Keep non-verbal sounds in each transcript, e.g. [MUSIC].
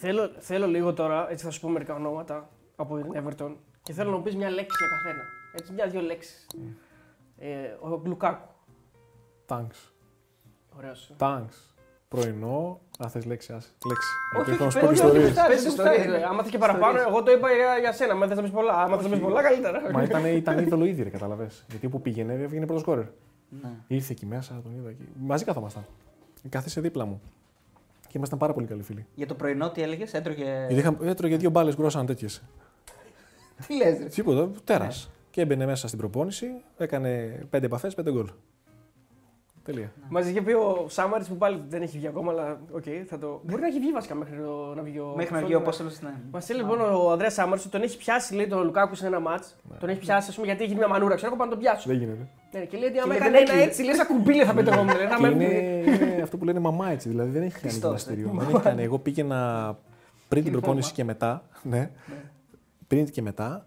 Θέλω, θέλω λίγο τώρα, έτσι θα σου πω μερικά ονόματα από την Everton και θέλω να μου πεις μια λέξη για καθένα. Έτσι, μια-δύο λέξεις. Ε, ο Λουκάκου. Thanks. Ωραίος. Thanks. Πρωινό. Α, θες λέξη, άσε. Λέξη. Όχι, Γιατί όχι, θα σου πω πες, ιστορίες. όχι, πες Ιστορίες. ιστορίες. Άμα θες και παραπάνω, εγώ το είπα για, για σένα. Αν θες να πεις πολλά, άμα θες να πεις πολλά, καλύτερα. Μα ήταν, ήταν είδωλο ήδη, ρε, καταλαβες. Γιατί όπου πήγαινε, έβγαινε πρώτος σκόρερ. Ναι. Ήρθε εκεί μέσα, τον είδα εκεί. Μαζί καθόμασταν. Κάθισε δίπλα μου. Και ήμασταν πάρα πολύ καλοί φίλοι. Για το πρωινό τι έλεγες, έτρωγε. Γιατί είχα, έτρωγε δύο μπάλες κρουασάν τέτοιες. Τι λες, ρε. Τίποτα, τέρας. Και έμπαινε μέσα στην προπόνηση, έκανε πέντε επαφές, πέντε γκολ. Τελεία. Μας είχε πει ο Σάμαρης που πάλι δεν έχει βγει ακόμα, αλλά οκ, θα το. Μπορεί να έχει βγει βασικά μέχρι το- να βγει ο. Μέχρι να βγει ο Απόστολος. Ναι. Μας έλεγε λοιπόν ο Ανδρέας Σάμαρης ότι τον έχει πιάσει λέει, τον Λουκάκου σε ένα ματς. Τον έχει πιάσει, ας πούμε, γιατί έχει μια μανούρα. Ξέρω εγώ πάνω να τον πιάσω. Δεν γίνεται. Ναι, και λέει ότι άμα λέει, έκανε δεν ένα έκλεινε. έτσι, λέει σαν κουμπίλε θα πέτω εγώ. λέει, να Και με- είναι, είναι αυτό που λένε μαμά έτσι. Δηλαδή δεν έχει κάνει Χριστός, γυμναστήριο. ε. Δεν έχει κάνει. Εγώ πήγαινα πριν την Είναι προπόνηση φόρμα. και μετά. Ναι. Πριν και μετά.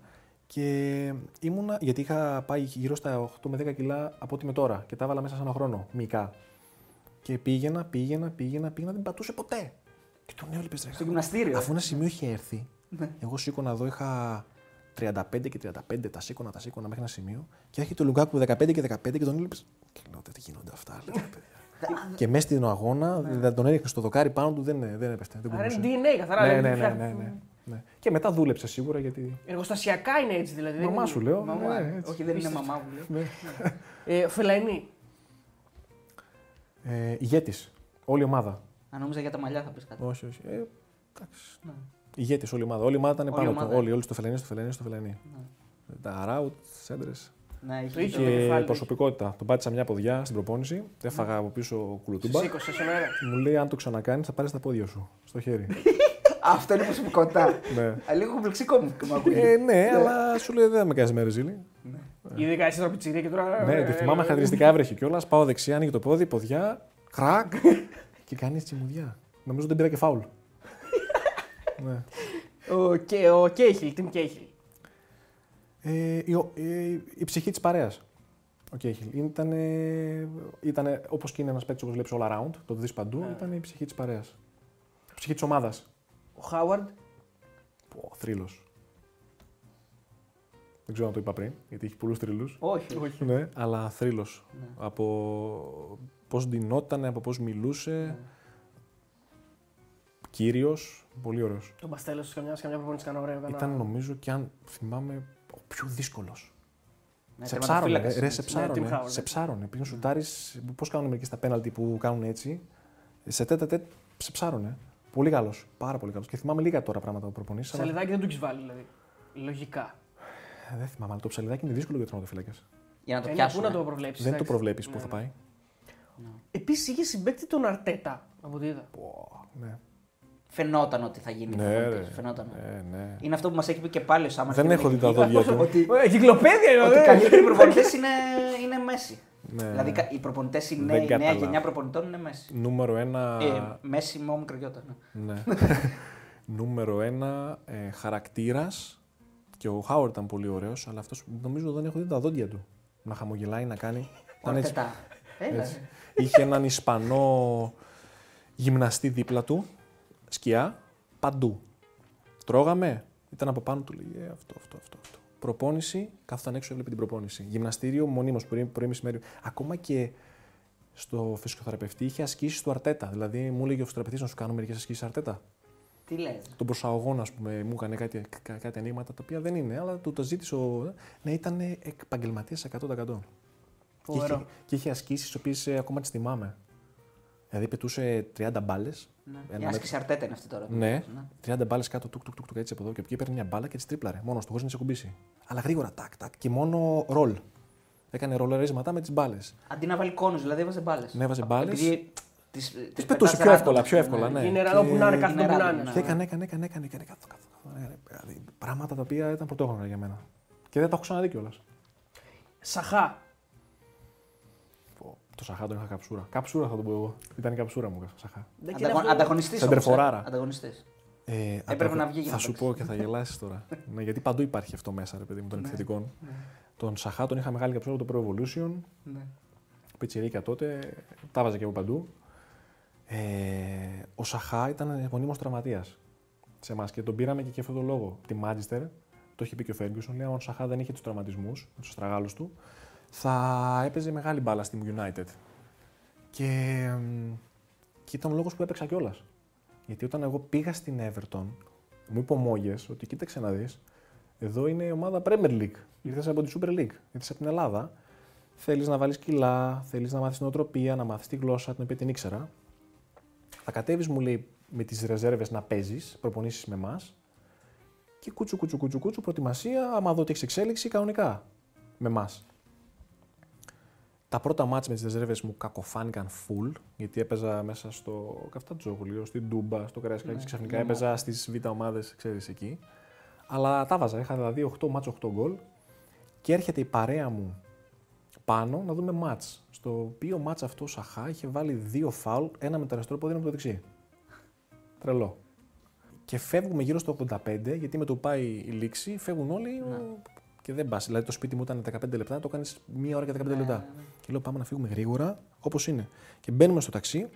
Και ήμουνα, γιατί είχα πάει γύρω στα 8 με 10 κιλά από ό,τι με τώρα και τα έβαλα μέσα σε ένα χρόνο, μυϊκά. Και πήγαινα, πήγαινα, πήγαινα, πήγαινα, δεν πατούσε ποτέ. Και τον έβλεπες ρε. Στο γυμναστήριο. Αφού ένα σημείο είχε έρθει, Ναι. εγώ σήκωνα εδώ, είχα 35 και 35, τα σήκωνα, τα σήκωνα μέχρι ένα σημείο. Και έρχεται ο Λουγκάκου 15 και 15 και τον έβλεπες. Και λέω, τι γίνονται αυτά, λέω, παιδιά. και μέσα στην αγώνα, δηλαδή τον έριχνε στο δοκάρι πάνω του, δεν, δεν έπεφτε. Δεν Άρα κουμπούσε. είναι DNA καθαρά. Ναι, δηλαδή, ναι, ναι, πια- ναι, ναι, ναι. Και μετά δούλεψε σίγουρα γιατί. Εργοστασιακά είναι έτσι δηλαδή. δεν Μαμά είναι- σου λέω. Μαμά. ναι, έτσι. Όχι, δεν είναι μαμά μου. λέει. Ναι. Ε, Φελαϊνή. Ε, ηγέτης. Όλη η ομάδα. Αν νόμιζα για τα μαλλιά θα πεις κάτι. Όχι, όχι. Ε, εντάξει. Ναι. Ηγέτης όλη η ομάδα. Όλη η ομάδα ήταν Όλη η πάνω του. ομάδα. Όλοι, όλοι στο φελενί, στο φελενί, στο φελενί. Ναι. Τα ράουτ, σέντρε. Ναι, είχε Το είχε. το- το κεφάλι Και του. προσωπικότητα. Τον πάτησα μια ποδιά στην προπόνηση. Έφαγα από πίσω κουλουτούμπα. Στι 20 στον αέρα. Μου λέει: Αν το ξανακάνεις, θα πάρεις τα πόδια σου στο χέρι. [LAUGHS] Αυτό είναι προσωπικότητα. ναι. Α, Λίγο κομπλεξικό μου μου ακούγεται. Ε, ναι, αλλά σου λέει: Δεν με κάνει μέρε ζήλι. Ειδικά εσύ τώρα πιτσιρία και τώρα. Ναι, ε, τη θυμάμαι χαρακτηριστικά έβρεχε κιόλας. Πάω δεξιά, ανοίγει το πόδι, ποδιά, κρακ [LAUGHS] και κάνει έτσι μουδιά. Νομίζω δεν πήρα και φάουλ. [LAUGHS] ναι. Ο, και, ο Κέιχιλ, Τιμ Κέιχιλ. Ε, η, ο- ε, η ψυχή της παρέας. Ο Κέχιλ. Ήταν, ήτανε, όπως και είναι ένας παίκτης όπως βλέπεις all around, το δεις παντού, Ναι. ήταν η ψυχή της παρέας. Η ψυχή της ομάδας. Ο Χάουαρντ. Θρύλος. Δεν ξέρω αν το είπα πριν, γιατί έχει πολλούς θρύλους. Όχι. Όχι. Ναι, αλλά θρύλος. Ναι. Από πώς ντυνότανε, από πώς μιλούσε. Ναι. Κύριος. Πολύ ωραίος. Τον Παστέλο σε καμιά, σε καμιά προπόνηση κάνω ωραίο. έκανα- Ήταν νομίζω και αν θυμάμαι ο πιο δύσκολος. Ναι, σε τερματοφύλακας ψάρωνε, ρε, είναι, σε έτσι. Ναι, Tim ψάρωνε. Howard. σε ψάρωνε. Πριν σουτάρεις, πώς κάνουν μερικοί στα πέναλτι που κάνουν έτσι. Σε τέτα τέτ, σε ψάρωνε. Πολύ καλός. Πάρα πολύ καλός. Και θυμάμαι λίγα τώρα πράγματα που προπονήσει. Αλλά... Ψαλιδάκι δεν του έχεις βάλει δηλαδή. Λογικά. Ε, Δεν θυμάμαι, αλλά το ψαλιδάκι είναι δύσκολο για τερματοφύλακες. Για να το Ε, ναι, πιάσουν. Πού να το προβλέψεις. Δεν το προβλέπεις πού θα πάει. Επίσης είχε συμπέκτη τον Αρτέτα από ό,τι είδα. Πω, ναι. Φαινόταν ότι θα γίνει. Ναι, προπονητής. ρε. Φαινόταν. Ναι, ναι. Είναι αυτό που μας έχει πει και πάλι ο Σάμαρ. Δεν έχω δει τα δόντια [LAUGHS] του. Ότι, Ε, Κυκλοπαίδια είναι ότι οι ωραία. καλύτεροι προπονητές είναι, είναι μέση. Ναι. Δηλαδή κα- οι προπονητές, η Δεν νέα, η νέα καταλάβω. γενιά προπονητών είναι μέση. Νούμερο ένα. Ε, μέση με μικρογιώτα. Ναι. Ναι. [LAUGHS] Νούμερο ένα ε, χαρακτήρας. Και ο Χάουαρντ ήταν πολύ ωραίος, αλλά αυτός νομίζω δεν έχω δει τα δόντια του. Να χαμογελάει, να κάνει. Ήταν έτσι. Ορτετά. Έλα. Έτσι. Είχε έναν Ισπανό γυμναστή δίπλα του, σκιά, παντού. Τρώγαμε, ήταν από πάνω του, λέει, «Ε, αυτό, αυτό, αυτό, αυτό. Προπόνηση, κάθονταν έξω, έβλεπε την προπόνηση. Γυμναστήριο, μονίμως, πρωί, πρωί μεσημέρι. Ακόμα και στο φυσικοθεραπευτή είχε ασκήσει του αρτέτα. Δηλαδή, μου έλεγε ο φυσικοθεραπευτής να σου κάνω μερικές ασκήσεις αρτέτα. Τι λες; Τον προσαγωγό, ας πούμε, μου έκανε κάτι, κα- κάτι ανοίγματα τα οποία δεν είναι, αλλά του το ζήτησε ο. Ναι, ήταν επαγγελματίας 100%. Και είχε, Φοβερό. και είχε ασκήσεις τις οποίες ακόμα τις θυμάμαι. Δηλαδή πετούσε 30 μπάλες. Ναι. Ένα Η άσκηση αρτέτα είναι αυτή τώρα. Ναι, 30 μπάλες κάτω, τουκ, τουκ, τουκ, τουκ, έτσι από εδώ και από εκεί παίρνει μια μπάλα και τι τρίπλαρε. Μόνος του, χωρίς να σε κουμπίσει. Αλλά γρήγορα, τάκ, τάκ. Και μόνο ρολ. Έκανε ρολερίσματα με τις μπάλες. Αντί να βάλει κόνους, δηλαδή έβαζε μπάλες. Ναι, έβαζε μπάλες. Τις Τις πετούσε πιο εύκολα, πιο εύκολα, ναι. Είναι ραλό που να είναι, κάθε Είναι το που να ραλό, είναι. ναι. Και έκανε, έκανε, έκανε, έκανε, έκανε, κάθο, κάθο, κάθο. έκανε, Δηλαδή, πράγματα τα οποία ήταν πρωτόγνωρα για μένα. Και δεν τα έχω ξαναδεί κιόλας. Σαχά. Το Σαχά τον είχα καψούρα. Καψούρα θα το πω εγώ. Ήταν η καψούρα μου, Σαχά. Δεν και είναι αυτό- Ανταγωνιστή. Σεντερφοράρα. Ανταγωνιστής. Ε, Έπρεπε ανταγω- να βγει για Θα να σου παίξει. πω και θα γελάσεις τώρα. [LAUGHS] ναι, γιατί παντού υπάρχει αυτό μέσα, ρε παιδί μου, των Ναι. επιθετικών. Τον Σαχά τον είχα μεγάλη καψούρα από το Pro Evolution. Ναι. Πιτσιρίκα τότε, τα βάζα και από παντού. Ε, ο Σαχά ήταν μονίμως τραυματίας. σε εμάς και τον πήραμε και για αυτόν τον λόγο. Τη Manchester, το είχε πει και ο Ferguson, λέει: Αν ο Σαχά δεν είχε τους τραυματισμούς, τους αστραγάλου του, θα έπαιζε μεγάλη μπάλα στη United. Και, εμ, και ήταν ο λόγος που έπαιξα κιόλας. Γιατί όταν εγώ πήγα στην Everton, μου είπε ο Μόγες ότι κοίταξε να δεις, εδώ είναι η ομάδα Premier League. Ήρθες από τη Super League, ήρθες από την Ελλάδα. Θέλεις να βάλεις κιλά, θέλεις να μάθεις νοοτροπία, να μάθεις τη γλώσσα, την οποία την ήξερα. Θα κατέβεις, μου λέει, με τις ρεζέρβες να παίζεις, προπονήσεις με εμάς. Και κούτσου, κούτσου, κούτσου, κούτσου, προετοιμασία, άμα δω ότι έχεις εξέλιξη, κανονικά. Με εμάς. Τα πρώτα μάτς με τις ρεζέρβες μου κακοφάνηκαν full, γιατί έπαιζα μέσα στο Καφτατζόγλιο, στην Τούμπα, στο Καραϊσκάκι, Ναι, ξαφνικά ναι, έπαιζα στις β' ομάδες, ξέρεις, εκεί. Αλλά τα βάζα, είχα δηλαδή 8 μάτς, 8 γκολ και έρχεται η παρέα μου πάνω να δούμε μάτς. Στο οποίο μάτς αυτό ο Σαχά είχε βάλει δύο φάουλ, ένα με το αριστερό πόδι, ένα με το δεξί. Τρελό. Και φεύγουμε γύρω στο 85, γιατί με το που πάει η λήξη, φεύγουν όλοι Ναι. Και δεν πας. Δηλαδή το σπίτι μου ήταν 15 λεπτά, το κάνεις μία ώρα και 15 Ναι, λεπτά. ναι, ναι. Και λέω πάμε να φύγουμε γρήγορα, όπως είναι. Και μπαίνουμε στο ταξί,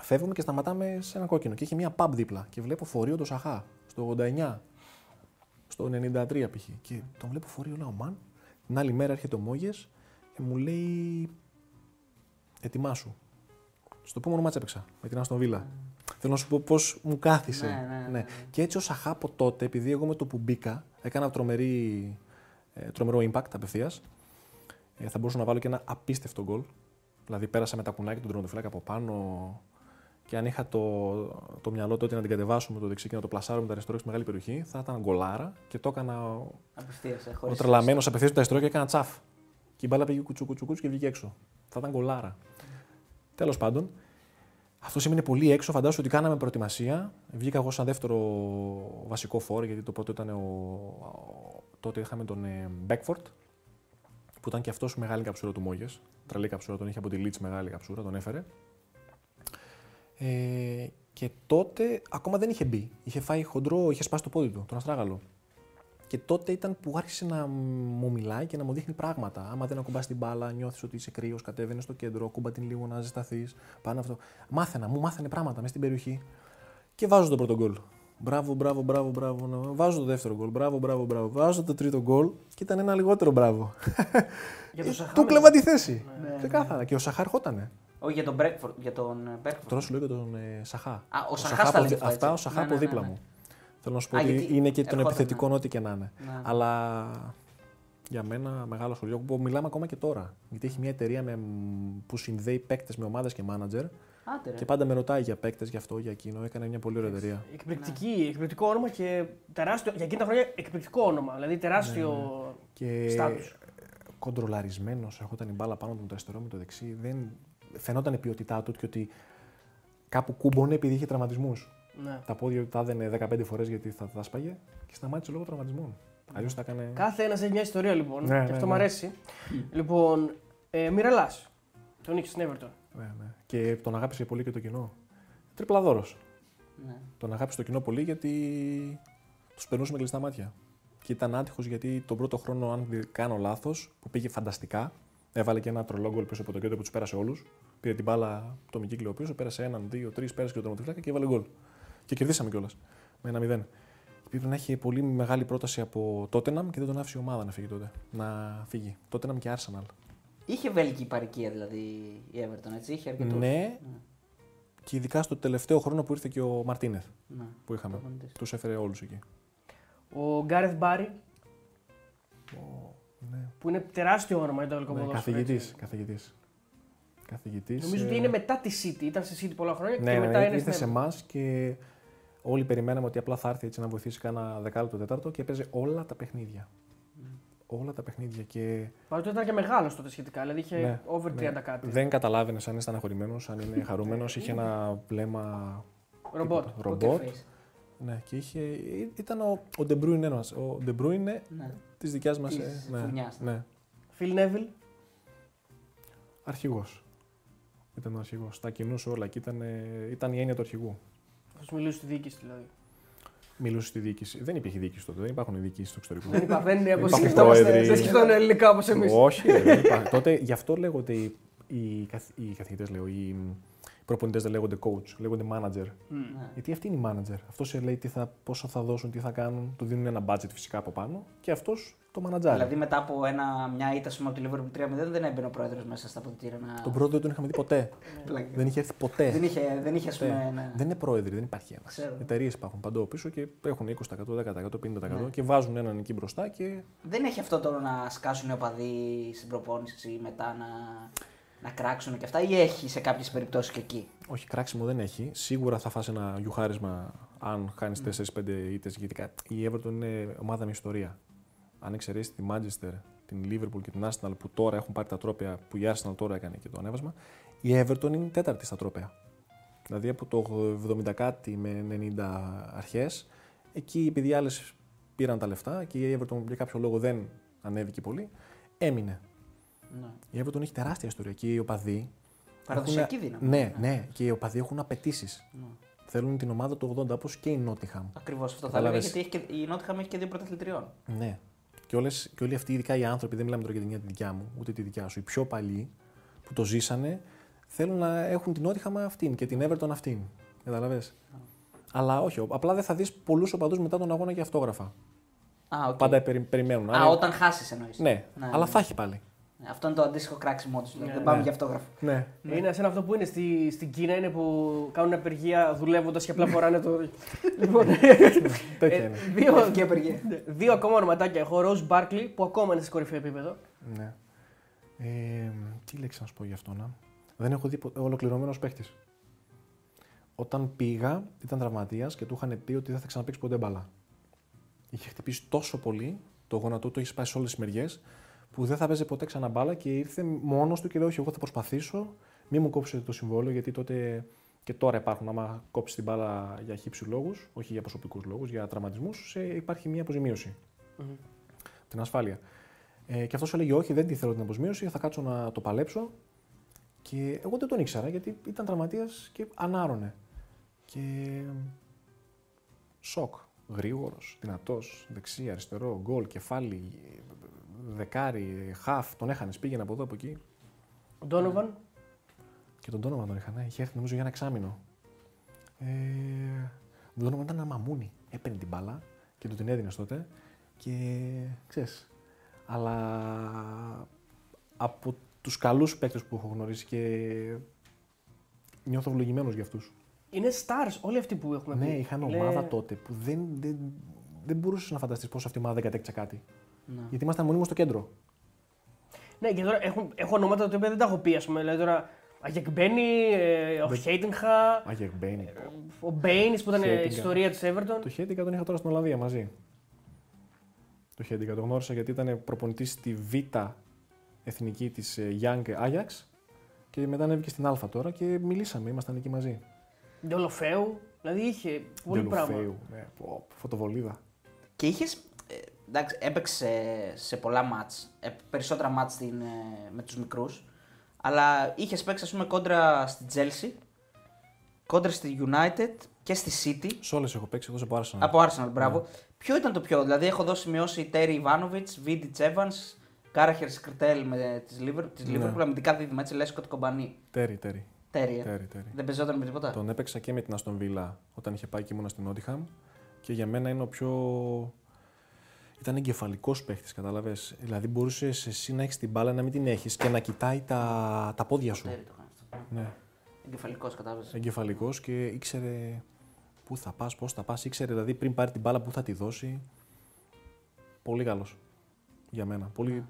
φεύγουμε και σταματάμε σε ένα κόκκινο. Και είχε μία pub δίπλα. Και βλέπω φορείο το Σαχά, στο 89, στο 93 π.χ. Και τον βλέπω φορείο, λέω μαν. Την άλλη μέρα έρχεται ο Μόγες και μου λέει Ετοιμάσου. Στο επόμενο μάτσα έπαιξα με την Αστον Βίλα. Θέλω να σου πω πώς μου κάθισε. Ναι, ναι, ναι, ναι. Και έτσι ο Σαχά από τότε, επειδή εγώ με το που μπήκα, έκανα τρομερή, ε, τρομερό impact απευθείας. Ε, θα μπορούσα να βάλω και ένα απίστευτο γκολ. Δηλαδή πέρασα με τα κουνάκια του τερματοφυλάκα από πάνω και αν είχα το, το μυαλό τότε να την κατεβάσω με το δεξί και να το πλασάρω με το αριστερό στη μεγάλη περιοχή, θα ήταν γκολάρα και το έκανα ο, Απευθείας. ο τρελαμένος απευθείας το αριστερό και έκανα τσαφ. Και η μπάλα πήγε κουτσου κουτσου κουτσου και βγήκε έξω. Θα ήταν γκολάρα. Τέλος πάντων, αυτό σημαίνει πολύ έξω. Φαντάζομαι ότι κάναμε προετοιμασία. Βγήκα εγώ σαν δεύτερο βασικό φόρ, γιατί το πρώτο ήταν ο. Ο- τότε είχαμε τον ε, Μπέκφορτ, που ήταν και αυτός μεγάλη καψούρα του Μόγες. Τρελή καψούρα, τον είχε από τη Λίτς μεγάλη καψούρα, τον έφερε. Ε, και τότε ακόμα δεν είχε μπει. Είχε φάει χοντρό, είχε σπάσει το πόδι του, τον αστράγαλο. Και τότε ήταν που άρχισε να μου μιλάει και να μου δείχνει πράγματα. Άμα δεν ακουμπάς την μπάλα, νιώθεις ότι είσαι κρύος, κατέβαινες στο κέντρο, ακουμπά την λίγο να ζεσταθείς. Πάνω αυτό. Μάθαινα, μου μάθαινε πράγματα μέσα στην περιοχή. Και βάζω το πρώτο γκολ. Μπράβο, μπράβο, μπράβο, μπράβο. να- Βάζω το δεύτερο γκολ. Μπράβο, μπράβο, μπράβο. Βάζω το τρίτο γκολ και ήταν ένα λιγότερο μπράβο. Για τον Ε, Σαχά. Του ναι. κλέβα τη θέση. Ναι, ναι. Ξεκάθαρα. Και ο Σαχά ερχότανε. Όχι για τον Μπέρκφορντ. Για τον ε, Μπέρκφορντ. Τώρα σου λέω για τον ε, Σαχά. Α, ο Ο Σαχά Σαχά τα από λέει δι- αυτά, Αυτά έτσι. ο Σαχά Ναι, από ναι, ναι, δίπλα ναι. μου. Θέλω να σου πω Α, ότι γιατί είναι και των ερχόταν, επιθετικών ναι. ό,τι και να είναι. Ναι. Αλλά για μένα μεγάλο σχολείο που μιλάμε ακόμα και τώρα. Γιατί έχει μια εταιρεία με, που συνδέει παίκτες με ομάδες και μάνατζερ Άντε, ρε. και πάντα με ρωτάει για παίκτες, για αυτό, για εκείνο. Έκανε μια πολύ ωραία εταιρεία. Εκπληκτική, εκπληκτικό όνομα και τεράστιο. Για εκείνη τα χρόνια εκπληκτικό όνομα. Δηλαδή τεράστιο Ναι, Και στάτους. κοντρολαρισμένος, ερχόταν η μπάλα πάνω του με το αριστερό με το δεξί. Δεν... Φαινόταν η ποιότητά του και ότι κάπου κούμπονε επειδή είχε τραυματισμούς. Ναι. Τα πόδια του τα έδαινε 15 φορές γιατί θα τα σπάγε και σταμάτησε λόγω τραυματισμών. Αλλιώς τα έκανε. Κάθε ένας έχει μια ιστορία λοιπόν. Ναι, και ναι, αυτό ναι. μου αρέσει. Λοιπόν, ε, Μιρελά. Τον είχε στην Everton. Ναι, ναι. Και τον αγάπησε πολύ και το κοινό. Τριπλαδόρος. Ναι. Τον αγάπησε το κοινό πολύ γιατί τους περνούσε με κλειστά μάτια. Και ήταν άτυχος γιατί τον πρώτο χρόνο, αν δεν κάνω λάθος, που πήγε φανταστικά, έβαλε και ένα τρολό γκολ πίσω από το κέντρο που τους πέρασε όλους. Πήρε την μπάλα το μικύκλιο πίσω, πέρασε έναν, δύο, τρεις, πέρασε και το τερματοφύλακα και έβαλε γκολ. Και κερδίσαμε κιόλας. Με ένα μηδέν. Πρέπει να έχει πολύ μεγάλη πρόταση από Τότεναμ και δεν τον άφησε η ομάδα να φύγει τότε. Να φύγει. Τότεναμ και Arsenal. Είχε βέλγικη παροικία δηλαδή η Everton, έτσι. Είχε αρκετούς. Ναι, και ειδικά στο τελευταίο χρόνο που ήρθε και ο Μαρτίνεθ Ναι. που είχαμε. Προπονητής. Τους έφερε όλους εκεί. Ο Γκάρεθ Μπάρι, Ναι. που είναι τεράστιο όνομα για το ελληνικό Ναι, ποδόσφαιρο, καθηγητής, έτσι. καθηγητής. Καθηγητής. Νομίζω ε, ότι είναι μετά τη City. Ήταν στη City πολλά χρόνια Ναι, και ναι, μετά ναι, είναι ήρθε στην σε Everton. εμάς και όλοι περιμέναμε ότι απλά θα έρθει έτσι να βοηθήσει κάνα δεκάλεπτο τετάρτο και έπαιζε όλα τα παιχνίδια. Όλα τα παιχνίδια και Παρότι ήταν και μεγάλος τότε σχετικά. Δηλαδή είχε Ναι, over 30 ναι. κάτι. δεν καταλάβαινες αν είναι στεναχωρημένο, αν είναι χαρούμενος. είχε ένα βλέμμα. Ρομπότ. τίποτα, Poker Ρομπότ. face. Ναι, και είχε, ήταν ο, ο De Bruyne ένας, ο De Bruyne Ναι. της δικιάς μας. Της ε, ναι, φουρνιάς. ναι. Φιλ Νέβιλ. Αρχηγός. Ήταν ο αρχηγός. Τα κινούσε όλα και ήταν, ε, ήταν η έννοια του αρχηγού. Θα μιλούσε στη διοίκηση δηλαδή. Μιλούσε στη διοίκηση. Δεν υπήρχε διοίκηση τότε, δεν υπάρχουν διοίκηση στο εξωτερικό. δεν είπα, δεν είναι όπω Υπάρχουν σκεφτόμαστε. πρόεδροι. Δεν σκεφτόμαστε ελληνικά όπως εμείς. Όχι, ρε, δεν υπάρχει. Τότε γι' αυτό λέγω ότι οι, καθ, οι καθηγητές, λέω, οι προπονητές δεν λέγονται coach, λέγονται manager. Ναι. Γιατί αυτή είναι η manager. Αυτό σε λέει τι θα, πόσο θα δώσουν, τι θα κάνουν, του δίνουν ένα budget φυσικά από πάνω και αυτός το μανατζάρει. Δηλαδή μετά από ένα, μια ήττα πούμε, από τη Liverpool 3-0 δεν έμπαινε ο πρόεδρος μέσα στα αποδητήρια να. Τον πρόεδρο δεν τον είχαμε δει ποτέ. Πλάκα. δεν είχε έρθει ποτέ. Δεν είχε, δεν είχε ας πούμε, Ποτέ. ναι. Δεν είναι πρόεδροι, δεν υπάρχει ένας. Ξέρω. Εταιρείες υπάρχουν παντού πίσω και έχουν 20%, 10%, 50% Ναι. και βάζουν έναν εκεί μπροστά και Δεν έχει αυτό τώρα να σκάσουν οι οπαδοί στην προπόνηση ή μετά να, να κράξουν και αυτά, ή έχει σε κάποιες περιπτώσεις και εκεί; όχι κράξιμο δεν έχει. Σίγουρα θα φας ένα γιουχάρισμα αν χάνεις 4-5 ήττες. Γιατί κα- η Everton είναι ομάδα με ιστορία. Αν εξαιρέσεις τη Manchester, την Liverpool και την Arsenal που τώρα έχουν πάρει τα τρόπια που η Arsenal τώρα έκανε και το ανέβασμα, η Everton είναι τέταρτη στα τρόπια. Δηλαδή από το 70 κάτι με 90 αρχές, εκεί επειδή οι άλλες πήραν τα λεφτά και η Everton για κάποιο λόγο δεν ανέβηκε πολύ, έμεινε. Ναι. Η Everton έχει τεράστια ιστορία και οι οπαδοί. Παραδοσιακή έχουν- δύναμη. Ναι, ναι, και οι οπαδοί έχουν απαιτήσεις. Ναι. Θέλουν την ομάδα του 80 όπως και η Νότιχαμ. Ακριβώς αυτό θα έλεγα Κατάλαβες. γιατί έχει και, η Νότιχαμ έχει και δύο πρωταθλητριών. Ναι. Και, όλες, και όλοι αυτοί, ειδικά οι άνθρωποι, δεν μιλάμε τώρα για την ίδια τη δικιά μου, ούτε τη δικιά σου, οι πιο παλιοί που το ζήσανε, θέλουν να έχουν την Νότιγχαμ αυτήν και την Everton αυτήν. Καταλαβέ. Αλλά όχι, απλά δεν θα δεις πολλούς οπαδούς μετά τον αγώνα για αυτόγραφα. Α, οκ. Πάντα περι, περιμένουν. Α, Άρα- όταν χάσεις εννοείς. Ναι, αλλά θα έχει πάλι. Αυτό είναι το αντίστοιχο κράξιμό τους. Ναι, δεν πάμε ναι. για αυτόγραφο. Ναι. Είναι σαν αυτό που είναι στη, στην Κίνα, είναι που κάνουν απεργία δουλεύοντας και απλά φοράνε το. [LAUGHS] λοιπόν. Τέτοια ε, είναι. δύο, Και απεργία. δύο ακόμα ονοματάκια έχω. Ρος Μπάρκλι που ακόμα είναι σε κορυφαίο επίπεδο. Ναι. Ε, τι λέξη να σου πω γι' αυτό, να. Δεν έχω δει ολοκληρωμένος παίχτης. Όταν πήγα, ήταν τραυματίας και του είχαν πει ότι δεν θα ξαναπέξει ποτέ μπαλά. Είχε χτυπήσει τόσο πολύ, το γόνατό του είχε σπάσει σε όλες τις μεριές, που δεν θα παίζει ποτέ ξανά μπάλα και ήρθε μόνος του και λέει: Όχι, εγώ θα προσπαθήσω. Μην μου κόψετε το συμβόλαιο, γιατί τότε και τώρα υπάρχουν. Άμα κόψεις την μπάλα για χύψη λόγους, όχι για προσωπικούς λόγους, για τραυματισμούς, υπάρχει μια αποζημίωση. Την ασφάλεια. Ε, και αυτός έλεγε: Όχι, δεν τη θέλω την αποσμίωση, θα κάτσω να το παλέψω. Και εγώ δεν τον ήξερα γιατί ήταν τραυματίας και ανάρωνε. Και. Σοκ. Γρήγορος, δυνατός, δεξί, αριστερό, γκολ, κεφάλι, δεκάρι, χαφ. Τον έχανε, πήγαινε από εδώ από εκεί. Ο Ντόνοβαν. Και τον Τόνομα τον είχαν. Είχε έρθει νομίζω για ένα εξάμεινο. Ε, ο Ντόνομα ήταν ένα μαμούνι. Έπαιρνε την μπάλα και του την έδινε τότε. Και ξέρεις, αλλά από τους καλούς παίκτες που έχω γνωρίσει και νιώθω ευλογημένος για αυτούς. Είναι stars όλοι αυτοί που έχουμε Ναι, πει. είχαν Είναι- ομάδα τότε που δεν, δεν, δεν μπορούσες να φανταστείς πώς αυτή η ομάδα δεν κατέκτησε κάτι. Ναι. Γιατί ήμασταν μονίμως στο κέντρο. Ναι, και τώρα έχουν, έχω ονόματα τα οποία δεν τα έχω πει. Ας πούμε. Δηλαδή τώρα Αγεκμπένι, ε, ο Δεν- Χέιτιγχα, Άγιε Μπέινι. ο Μπέιν που ήταν η Χέιτιγκα. ιστορία της Everton. Το Χέντικα τον είχα τώρα στην Ολλανδία μαζί. Το Χέντικα το γνώρισα γιατί ήταν προπονητής στη Β εθνική της Young Ajax και μετά ανέβηκε στην Α τώρα και μιλήσαμε, ήμασταν εκεί μαζί. Ντολοφέου. Δηλαδή είχε πολύ πράγμα. Ντελουφέου, Ναι, πω, πω, φωτοβολίδα. Και είχες. Εντάξει, έπαιξε σε πολλά μάτς, ε, περισσότερα μάτς στην, ε, με τους μικρούς, αλλά είχες παίξει ας πούμε κόντρα στη Chelsea, κόντρα στη United και στη City, Σε όλες έχω παίξει εδώ σε Arsenal. από Arsenal, μπράβο. Ποιο ήταν το πιο, δηλαδή έχω δώσει σημειώσει Τέρι Ιβάνοβιτς, Βίντι Evans, Κάραχερ Σκρτέλ με της Liverpool, της Ναι. Liverpool αμυντικά δίδυμα, έτσι Λέσκοτ Κομπανί. Τέρι, τέρι. Τέρι, ε. τέρι, τέρι. Δεν παίζονταν με τίποτα; Τον έπαιξα και με την Αστον Βίλα όταν είχε πάει και ήμουνα στην Νότιχαμ και για μένα είναι ο πιο. Ήταν εγκεφαλικός παίχτης, κατάλαβες. Δηλαδή μπορούσες εσύ να έχεις την μπάλα να μην την έχεις και να κοιτάει τα, τα πόδια σου. Τέρι το έκανε αυτό. Ναι. Εγκεφαλικός κατάλαβες. Εγκεφαλικός και ήξερε πού θα πας, πώς θα πας. ήξερε δηλαδή πριν πάρει την μπάλα πού θα τη δώσει. Πολύ καλός για μένα. Πολύ...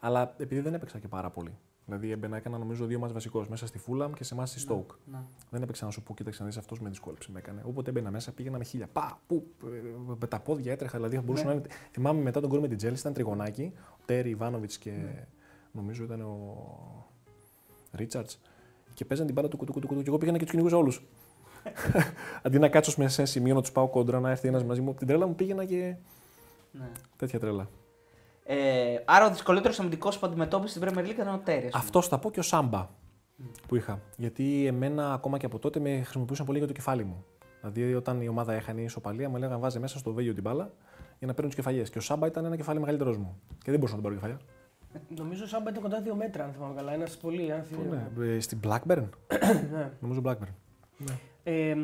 Αλλά επειδή δεν έπαιξα και πάρα πολύ. Δηλαδή έμπαινα, έκανα νομίζω δύο μα βασικός μέσα στη Φούλαμ και σε εμά στη Στόουκ. Ναι. Δεν έπαιξα να σου πω, κοίταξε να δεις αυτός με δυσκόλεψε. Με έκανε. Όποτε έμπαινα μέσα πήγαινα με χίλια. Πα, πού, ε, με τα πόδια έτρεχα. Δηλαδή θα μπορούσε Ναι. να είναι. Θυμάμαι μετά τον κόρη με την Τζέλη, ήταν τριγωνάκι. Ο Τέρι Ιβάνοβιτς και Ναι. νομίζω ήταν ο Ρίτσαρτς. Και παίζαν την μπάλα του κουτού, κουτού, κουτού. Και εγώ πήγαινα και τους κυνηγούσα όλους. [LAUGHS] Αντί να κάτσω σε ένα σημείο να τους πάω κόντρα, να έρθει ένας μαζί μου. από Την τρέλα μου πήγαινα και Ναι. τέτοια τρέλα. Ε, άρα ο δυσκολότερος αμυντικός που αντιμετώπισε στην Premier League ήταν ο Τέρι. ας πούμε. Αυτό θα πω και ο Σάμπα που είχα. Γιατί εμένα ακόμα και από τότε με χρησιμοποιούσαν πολύ για το κεφάλι μου. Δηλαδή, όταν η ομάδα έχανε η ισοπαλία, μου έλεγαν βάζει μέσα στο βέλιο την μπάλα για να παίρνουν τις κεφαλιές. Και ο Σάμπα ήταν ένα κεφάλι μεγαλύτερός μου. Και δεν μπορούσα να τον πάρω κεφαλιά. Νομίζω ο Σάμπα ήταν κοντά δύο μέτρα, αν θυμάμαι καλά. Ένας πολύ άνθιμο. Ναι, ε, στην Blackburn. [COUGHS] ναι. Νομίζω Blackburn. Ε,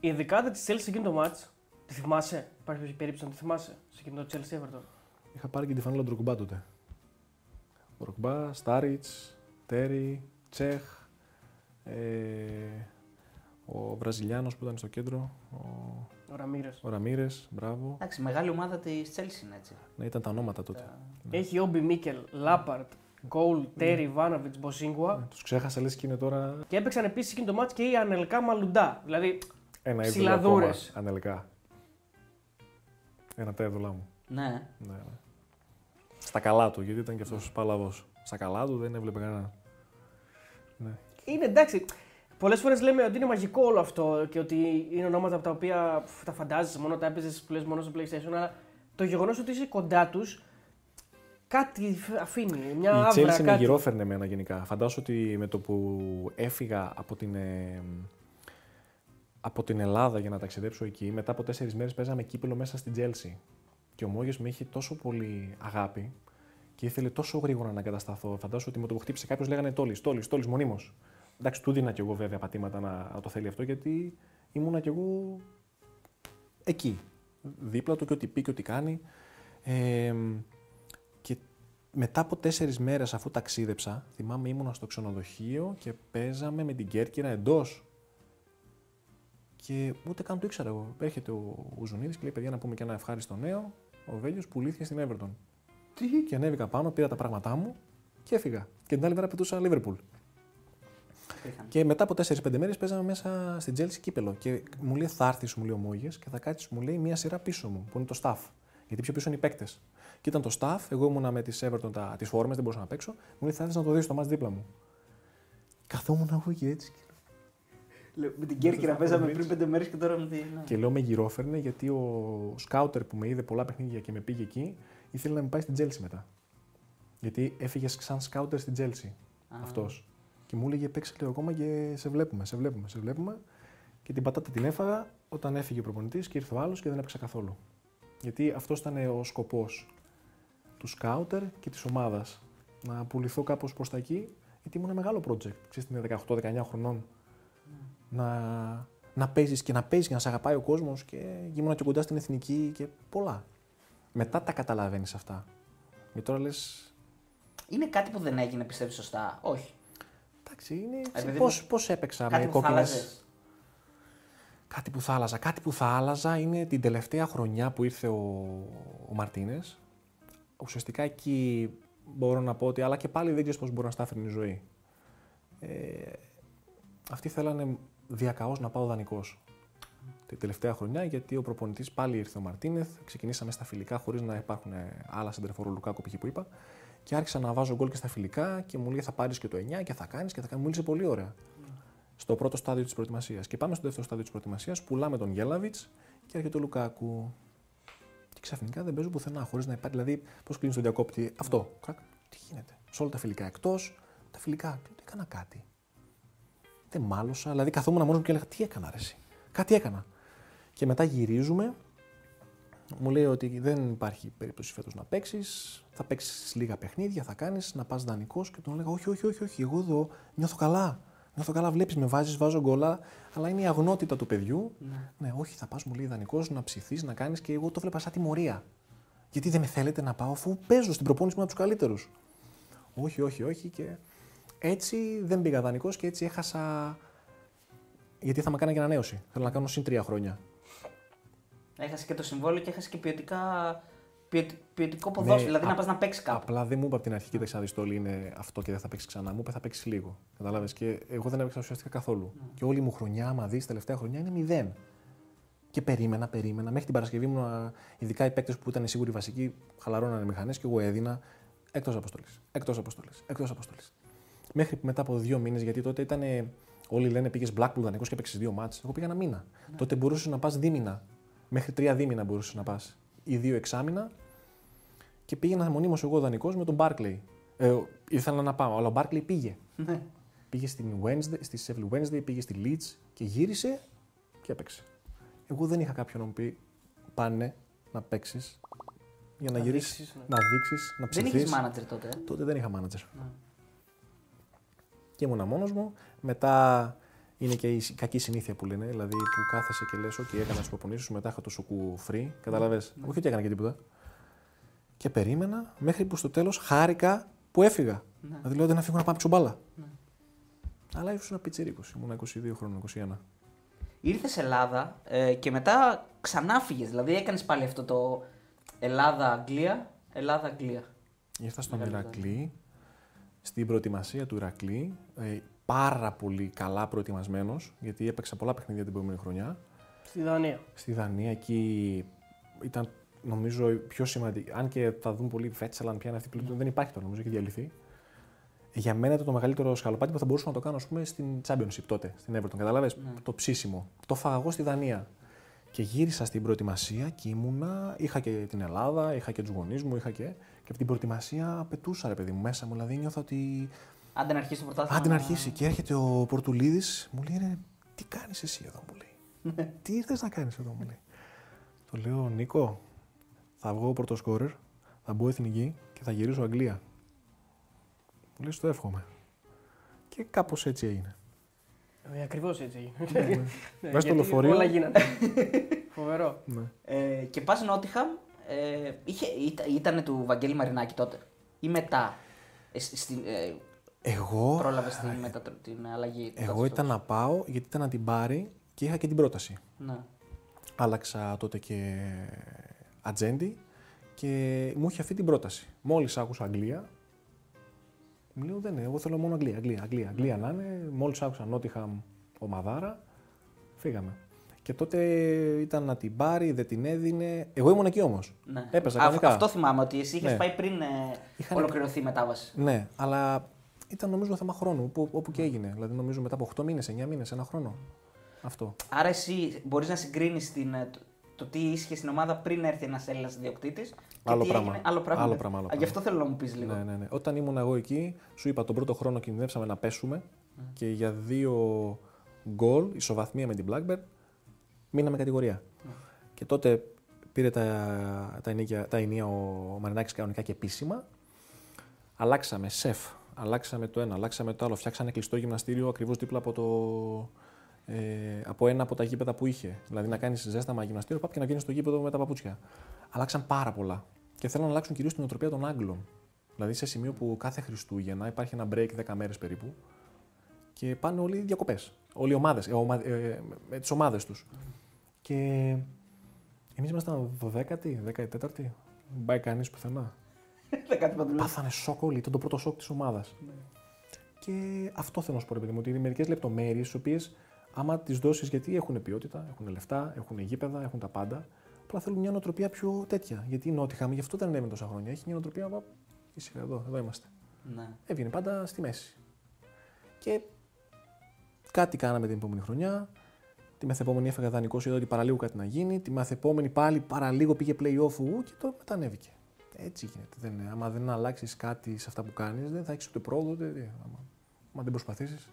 η δεκάδα της Chelsea εκείνο το match, τη θυμάσαι, υπάρχει περίπτωση να τη θυμάσαι, σε εκείνο το Chelsea Everton. Είχα πάρει και τη φανέλα Ντρογκμπά τότε. Ντρογκμπά, Στάριτς, Τέρι, Τσέχ, ε, ο Βραζιλιάνος που ήταν στο κέντρο, ο, Ο Ραμύρες. ο Ραμύρες, μπράβο. Εντάξει, μεγάλη ομάδα της Chelsea είναι έτσι. Ναι, ήταν τα ονόματα τότε. Έχει Όμπι Μίκελ, Λάπαρτ, Γκολ, Τέρι, Βάνοβιτς, Μποσίγκουα. Ναι, τους ξέχασα λες και είναι τώρα Και έπαιξαν επίσης εκείνο το match και η Ανελκά Μαλουντά. Δηλαδή ένα είδωλο Ψηλαδούρες. ακόμα, ανελικά. Ένα τα είδωλά μου. Ναι. Ναι, ναι. Στα καλά του, γιατί ήταν και αυτός παλαβός. Στα καλά του δεν έβλεπε κανένα. Ναι. είναι εντάξει. Πολλές φορές λέμε ότι είναι μαγικό όλο αυτό και ότι είναι ονόματα από τα οποία πφ, τα φαντάζεσαι μόνο, τα έπαιζες που λες μόνο στο PlayStation. Αλλά το γεγονός ότι είσαι κοντά τους κάτι φ- αφήνει. Μια Η άβρα. Chelsea με κάτι. γυρόφερνε εμένα γενικά. Φαντάσου ότι με το που έφυγα από την, ε, από την Ελλάδα για να ταξιδέψω εκεί, μετά από τέσσερις μέρες παίζαμε κύπελο μέσα στην Chelsea. Και ο Μόγε με είχε τόσο πολύ αγάπη και ήθελε τόσο γρήγορα να εγκατασταθώ. Φαντάσου ότι με το που χτύπησε κάποιος λέγανε Τόλις, Τόλις, Τόλις, μονίμως. Εντάξει, του δίνα κι εγώ βέβαια πατήματα να, να το θέλει αυτό γιατί ήμουνα κι εγώ εκεί. Δίπλα του και ό,τι πει και ό,τι κάνει. Ε, και μετά από τέσσερις μέρες αφού ταξίδεψα, θυμάμαι ήμουνα στο ξενοδοχείο και παίζαμε με την Κέρκυρα εντός. Και ούτε καν το ήξερα εγώ. Έρχεται ο, ο Ζουνίδης και λέει: Παιδιά, να πούμε και ένα ευχάριστο νέο. Ο Βέλιος πουλήθηκε στην Everton. Τι, και ανέβηκα πάνω, πήρα τα πράγματά μου και έφυγα. Και την άλλη μέρα πετούσα Liverpool. Υπήρχαν. Και μετά από 4-5 μέρες παίζαμε μέσα στην Chelsea κύπελο. Και μου λέει: Θα έρθει, μου λέει ο Μόγες, και θα κάτσει, μου λέει, μία σειρά πίσω μου, που είναι το staff. Γιατί πιο πίσω είναι οι παίκτες. Και ήταν το staff, εγώ ήμουνα με τις Everton τις φόρμες, δεν μπορούσα να παίξω. Μου λέει: Θα έρθεις να το δεις το μάτς δίπλα μου. Καθόμουν εγώ και έτσι. Λέω, Με την Κέρκυρα παίζαμε πριν πέντε μέρες και τώρα με την. ναι. Και λέω: Με γυρόφερνε γιατί ο σκάουτερ που με είδε πολλά παιχνίδια και με πήγε εκεί ήθελε να με πάει στην Chelsea μετά. Γιατί έφυγες σαν σκάουτερ στην Chelsea Α. αυτός. Και μου έλεγε: Παίξε λίγο ακόμα και σε βλέπουμε, σε βλέπουμε, σε βλέπουμε. Και την πατάτα την έφαγα όταν έφυγε ο προπονητής και ήρθε ο άλλος και δεν έπαιξα καθόλου. Γιατί αυτός ήταν ο σκοπός του σκάουτερ και της ομάδας. Να πουληθώ κάπως προς τα εκεί, γιατί ήμουν ένα μεγάλο project. Ξέρετε, είναι 18-19 χρονών. Να, να παίζεις και να παίζει και να σε αγαπάει ο κόσμος και ήμουν και κοντά στην εθνική και πολλά. Μετά τα καταλαβαίνεις αυτά. Και τώρα λες, Είναι κάτι που δεν έγινε, πιστεύεις σωστά; Όχι. εντάξει, είναι. Επειδή Πώς, πώς έπαιξα Κάτι με που θα κόκκινες... άλλαζες. Κάτι που θα άλλαζα. Κάτι που θα άλλαζα είναι την τελευταία χρονιά που ήρθε ο, ο Μαρτίνες. Ουσιαστικά εκεί μπορώ να πω ότι, αλλά και πάλι δεν ξέρεις πώς μπορεί να στάφερνει η ζωή. Ε, αυτοί θέλανε διακαώς να πάω δανεικός. Την τελευταία χρονιά, γιατί ο προπονητής πάλι ήρθε ο Μαρτίνεθ. Ξεκινήσαμε στα φιλικά χωρίς να υπάρχουν ε, άλλα σεντερφορό Λουκάκο π.χ. που είπα. Και άρχισα να βάζω γκολ και στα φιλικά και μου λέει θα πάρεις και το 9 και θα κάνεις και θα κάνεις. Μου μίλησε πολύ ωραία στο πρώτο στάδιο της προετοιμασίας. Και πάμε στο δεύτερο στάδιο της προετοιμασίας, πουλάμε τον Γέλαβιτς και έρχεται ο Λουκάκου. Και ξαφνικά δεν παίζω πουθενά χωρίς να υπάρχει. Δηλαδή, πώς κλείνεις τον διακόπτη, αυτό. Κρακ, τι γίνεται; Σε όλα τα φιλικά εκτός, τα φιλικά. Τι έκανα κάτι; Δεν μάλωσα. Δηλαδή, καθόμουν μόνος μου και έλεγα Τι έκανα, ρε, εσύ; Κάτι έκανα. Και μετά γυρίζουμε. Μου λέει ότι δεν υπάρχει περίπτωση φέτος να παίξεις. Θα παίξεις λίγα παιχνίδια, θα κάνεις, να πας δανεικός. Και τον έλεγα: Όχι, όχι, όχι, όχι. Εγώ εδώ νιώθω καλά. Νιώθω καλά, βλέπεις, με βάζεις, βάζω γκολά, αλλά είναι η αγνότητα του παιδιού. Ναι. Ναι, όχι, θα πας μου λέει ιδανικό να ψηθείς, να κάνεις και εγώ το βλέπα σαν τιμωρία. Γιατί δεν με θέλετε να πάω αφού παίζω στην προπόνηση μου από τους καλύτερους. Όχι, όχι, όχι. Και έτσι δεν πήγα δανεικός και έτσι έχασα. Γιατί θα με κάνει και ανανέωση. Θέλω να κάνω συν τρία χρόνια. Έχασε και το συμβόλαιο και έχασε και ποιοτικά, ποιοτι- ποιοτικό ποδόσφαιρο. δηλαδή Ναι, α- να πας να παίξεις κάπου. Απλά δεν μου είπε από την αρχή, κοίταξε να δει το όλοι είναι αυτό και δεν θα παίξεις ξανά. Μου είπε θα παίξεις λίγο. Κατάλαβες; Και εγώ δεν έπαιξα ουσιαστικά καθόλου. Και όλη μου χρονιά, άμα δεις, τελευταία χρονιά είναι μηδέν. Και περίμενα, περίμενα. Μέχρι την Παρασκευή μου, α, ειδικά οι παίκτες που ήταν σίγουροι βασικοί, χαλαρώνανε μηχανές και εγώ έδινα εκτός αποστολής. Εκτός αποστολής. Εκτός αποστολής. Μέχρι που μετά από δύο μήνες, γιατί τότε ήταν. Όλοι λένε πήγες Blackpool δανεικός και έπαιξες δύο μάτς. Εγώ πήγα ένα μήνα. Τότε μπορούσε να πας δίμηνα. Μέχρι τρία δίμηνα μπορούσε να πας. Ή δύο εξάμηνα και πήγαινα μονίμως εγώ δανεικός με τον Barclay. Ε, ήθελα να πάω, αλλά ο Barclay πήγε. Ναι. Πήγε στην Wednesday, στη Sheffield Wednesday, πήγε στη Leeds και γύρισε και έπαιξε. Εγώ δεν είχα κάποιον να μου πει πάνε να παίξεις. για να, Να γυρίσεις, δείξεις, ναι. να δείξεις, να Δεν ψηθείς. είχε μάνατζερ τότε. ε; Τότε δεν είχα manager. Ναι. Και ήμουνα μόνος μου. Μετά είναι και η κακή συνήθεια που λένε. Δηλαδή που κάθεσαι και λες: OK, έκανα τις προπονήσεις σου, μετά είχα το σουκού free. Καταλαβέ. Όχι ότι έκανα και τίποτα. Και περίμενα μέχρι που στο τέλος χάρηκα που έφυγα. Ναι. Δηλαδή λέω: Δεν να φύγω να πάω να παίξω μπάλα. Ναι. Αλλά ήσουν ένα πιτσιρίκος. Ήμουν 22 χρόνων, 21. Ήρθες Ελλάδα ε, και μετά ξανά φύγες. Δηλαδή έκανες πάλι αυτό το Ελλάδα-Αγγλία, Ελλάδα-Αγγλία. Ήρθα στον Μεγάλη Ηρακλή, στην προετοιμασία του Ηρακλή, ε, πάρα πολύ καλά προετοιμασμένος, γιατί έπαιξα πολλά παιχνίδια την προηγούμενη χρονιά. Στη Δανία. Στη Δανία εκεί ήταν νομίζω η πιο σημαντική. Αν και θα δουν πολύ Βέτσελαν πια είναι αυτή που δεν υπάρχει τώρα, νομίζω έχει διαλυθεί. Για μένα ήταν το μεγαλύτερο σκαλοπάτι που θα μπορούσα να το κάνω ας πούμε, στην Championship τότε, στην Everton. Καταλαβες, Ναι. το ψήσιμο. Το φάγα εγώ στη Δανία. Και γύρισα στην προετοιμασία και ήμουνα. Είχα και την Ελλάδα, είχα και τους γονείς μου, είχα και. Και από την προετοιμασία πετούσα ρε παιδί μου μέσα μου. Δηλαδή νιώθα ότι. Άντε να αρχίσει το πρωτάθλημα. Άντε να να- αρχίσει. Και έρχεται ο Πορτουλίδης, μου λέει ρε, τι κάνεις εσύ εδώ, μου λέει. τι ήρθε να κάνεις εδώ, μου λέει. Το λέω, Νίκο, θα βγω πρώτο σκόρερ, θα μπω εθνική και θα γυρίσω Αγγλία. Μου λέει, το εύχομαι. Και κάπως έτσι έγινε. Ε, Ακριβώς έτσι έγινε. Ναι, [LAUGHS] Μέσα στο γιατί λεωφορείο. Όλα γίνανε. [LAUGHS] Φοβερό. Ναι. Ε, και πας Νότιχαμ, ε, είχε, ήταν του Βαγγέλη Μαρινάκη τότε. Ή μετά. Ε, σ- στην, ε, Εγώ, Πρόλαβες την, μετα, την αλλαγή. του εγώ καθεστώτος. ήταν να πάω γιατί ήταν να την πάρει και είχα και την πρόταση. Ναι. Άλλαξα τότε και ατζέντη και μου είχε αυτή την πρόταση. Μόλις άκουσα Αγγλία, μου λέω δεν είναι, εγώ θέλω μόνο Αγγλία. Αγγλία, Αγγλία, Αγγλία να είναι. Μόλις άκουσα Νότιχαμ ομαδάρα, φύγαμε. Και τότε ήταν να την πάρει, δεν την έδινε. Εγώ ήμουν εκεί όμως. ναι. Έπαιζα Α, κανονικά. Αυτό θυμάμαι ότι εσύ είχες Ναι. πάει πριν ε, Είχαν- ολοκληρωθεί η μετάβαση. Ναι, αλλά ήταν νομίζω θέμα χρόνου, όπου, όπου και έγινε. Δηλαδή νομίζω μετά από 8 μήνες, 9 μήνες, ένα χρόνο. Αυτό. Άρα εσύ μπορείς να συγκρίνεις το, το τι ίσχυε στην ομάδα πριν έρθει ένας Έλληνας ιδιοκτήτης. Άλλο τι πράγμα. Έγινε, άλλο πράγμα. Άλλο ναι. πράγμα, άλλο Α, πράγμα. Γι' αυτό θέλω να μου πεις λίγο. Ναι, ναι, ναι. Όταν ήμουν εγώ εκεί, σου είπα τον πρώτο χρόνο κινδυνεύσαμε να πέσουμε και για δύο γκολ, ισοβαθμία με την Blackbird, μείναμε κατηγορία. Και τότε πήρε τα, τα, ενίκια, τα ενία ο Μαρινάκης κανονικά και επίσημα. Αλλάξαμε σεφ, αλλάξαμε το ένα, αλλάξαμε το άλλο. Φτιάξανε κλειστό γυμναστήριο ακριβώς δίπλα από, το, ε, από ένα από τα γήπεδα που είχε. Δηλαδή να κάνεις ζέσταμα γυμναστήριο, πάπ και να βγαίνεις στο γήπεδο με τα παπούτσια. Αλλάξαν πάρα πολλά. Και θέλουν να αλλάξουν κυρίως την οτροπία των Άγγλων. Δηλαδή σε σημείο που κάθε Χριστούγεννα υπάρχει ένα break 10 μέρες περίπου και πάνε όλοι διακοπές. Όλοι οι ομάδες, ε, ομα, ε, με τις ομάδες τους. Και εμείς ήμασταν 12η, 14η. Δεν πάει κανείς πουθενά. [LAUGHS] Δεν κάτι παντού. Πάθανε σοκ όλοι. Ήταν το πρώτο σοκ της ομάδας. Και αυτό θέλω να σου πω, ρε παιδί μου, ότι είναι μερικές λεπτομέρειες, τις οποίες άμα τις δώσεις, γιατί έχουν ποιότητα, έχουν λεφτά, έχουν γήπεδα, έχουν τα πάντα. Απλά θέλουν μια νοοτροπία πιο τέτοια. Γιατί η Νότιχαμ, γι' αυτό δεν ανέβαινε τόσα χρόνια. Έχει μια νοοτροπία. «Πα, Ήσυχα εδώ, εδώ είμαστε. Ναι. Έβγαινε πάντα στη μέση. Και κάτι κάναμε την επόμενη χρονιά. Τη μεθεπόμενη έφεγα δανεικό, είδα ότι παραλίγο κάτι να γίνει. Τη μεθεπόμενη πάλι παραλίγο πήγε playoff ου, και το μετά ανέβηκε. Έτσι γίνεται. Δεν, είναι. άμα δεν αλλάξεις κάτι σε αυτά που κάνεις, δεν θα έχεις ούτε πρόοδο. Ούτε, τι. άμα, άμα δεν προσπαθήσεις.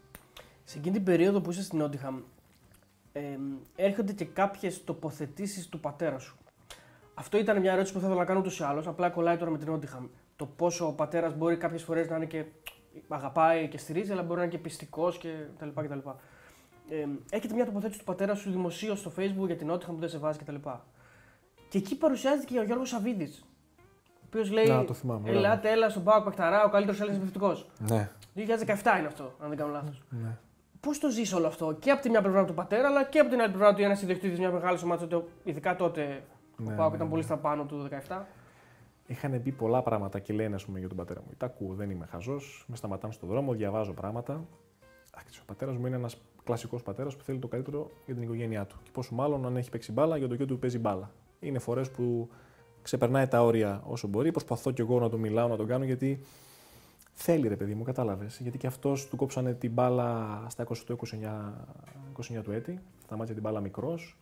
Σε εκείνη την περίοδο που είσαι στην Νότιχαμ, ε, έρχονται και κάποιες τοποθετήσεις του πατέρα σου. Αυτό ήταν μια ερώτηση που θα ήθελα να κάνω ούτως ή άλλως. Απλά κολλάει τώρα με την Νότιχαμ. Το πόσο ο πατέρας μπορεί κάποιες φορές να είναι και αγαπάει και στηρίζει, αλλά μπορεί να είναι και πιστικός κτλ. κτλ. Ε, έχετε μια τοποθέτηση του πατέρα σου δημοσίως στο Facebook για την Νότιχαμ που δεν σε βάζει κτλ. Και εκεί παρουσιάζεται και ο Γιώργος Σαββίδης. Ο οποίος λέει: Να, το θυμάμαι, Ελάτε, έλα στον Πάο Πακταρά, ο καλύτερος Έλληνας επιθετικό. Ναι. 2017 είναι αυτό, αν δεν κάνω λάθος. ναι. Πώς το ζεις όλο αυτό και από τη μια πλευρά του πατέρα, αλλά και από την άλλη πλευρά του ένας ιδιοκτήτης μιας μεγάλης ομάδας, τότε, ειδικά τότε Ναι, ο Πάοκ ναι, ήταν ναι. πολύ στα πάνω του 17. Είχαν πει πολλά πράγματα και λένε ας πούμε, για τον πατέρα μου. Τα ακούω, δεν είμαι χαζός. Με σταματάνε στον δρόμο, διαβάζω πράγματα. Εντάξει, ο πατέρας μου είναι ένας κλασικός πατέρας που θέλει το καλύτερο για την οικογένειά του. Και πόσο μάλλον αν έχει παίξει μπάλα, για το γιο του παίζει μπάλα. Είναι φορές που ξεπερνάει τα όρια όσο μπορεί. Προσπαθώ κι εγώ να του μιλάω, να τον κάνω γιατί θέλει ρε παιδί μου, κατάλαβες. Γιατί και αυτός του κόψανε την μπάλα στα 20 του 29, 29 του έτη. Σταμάτησε την μπάλα μικρός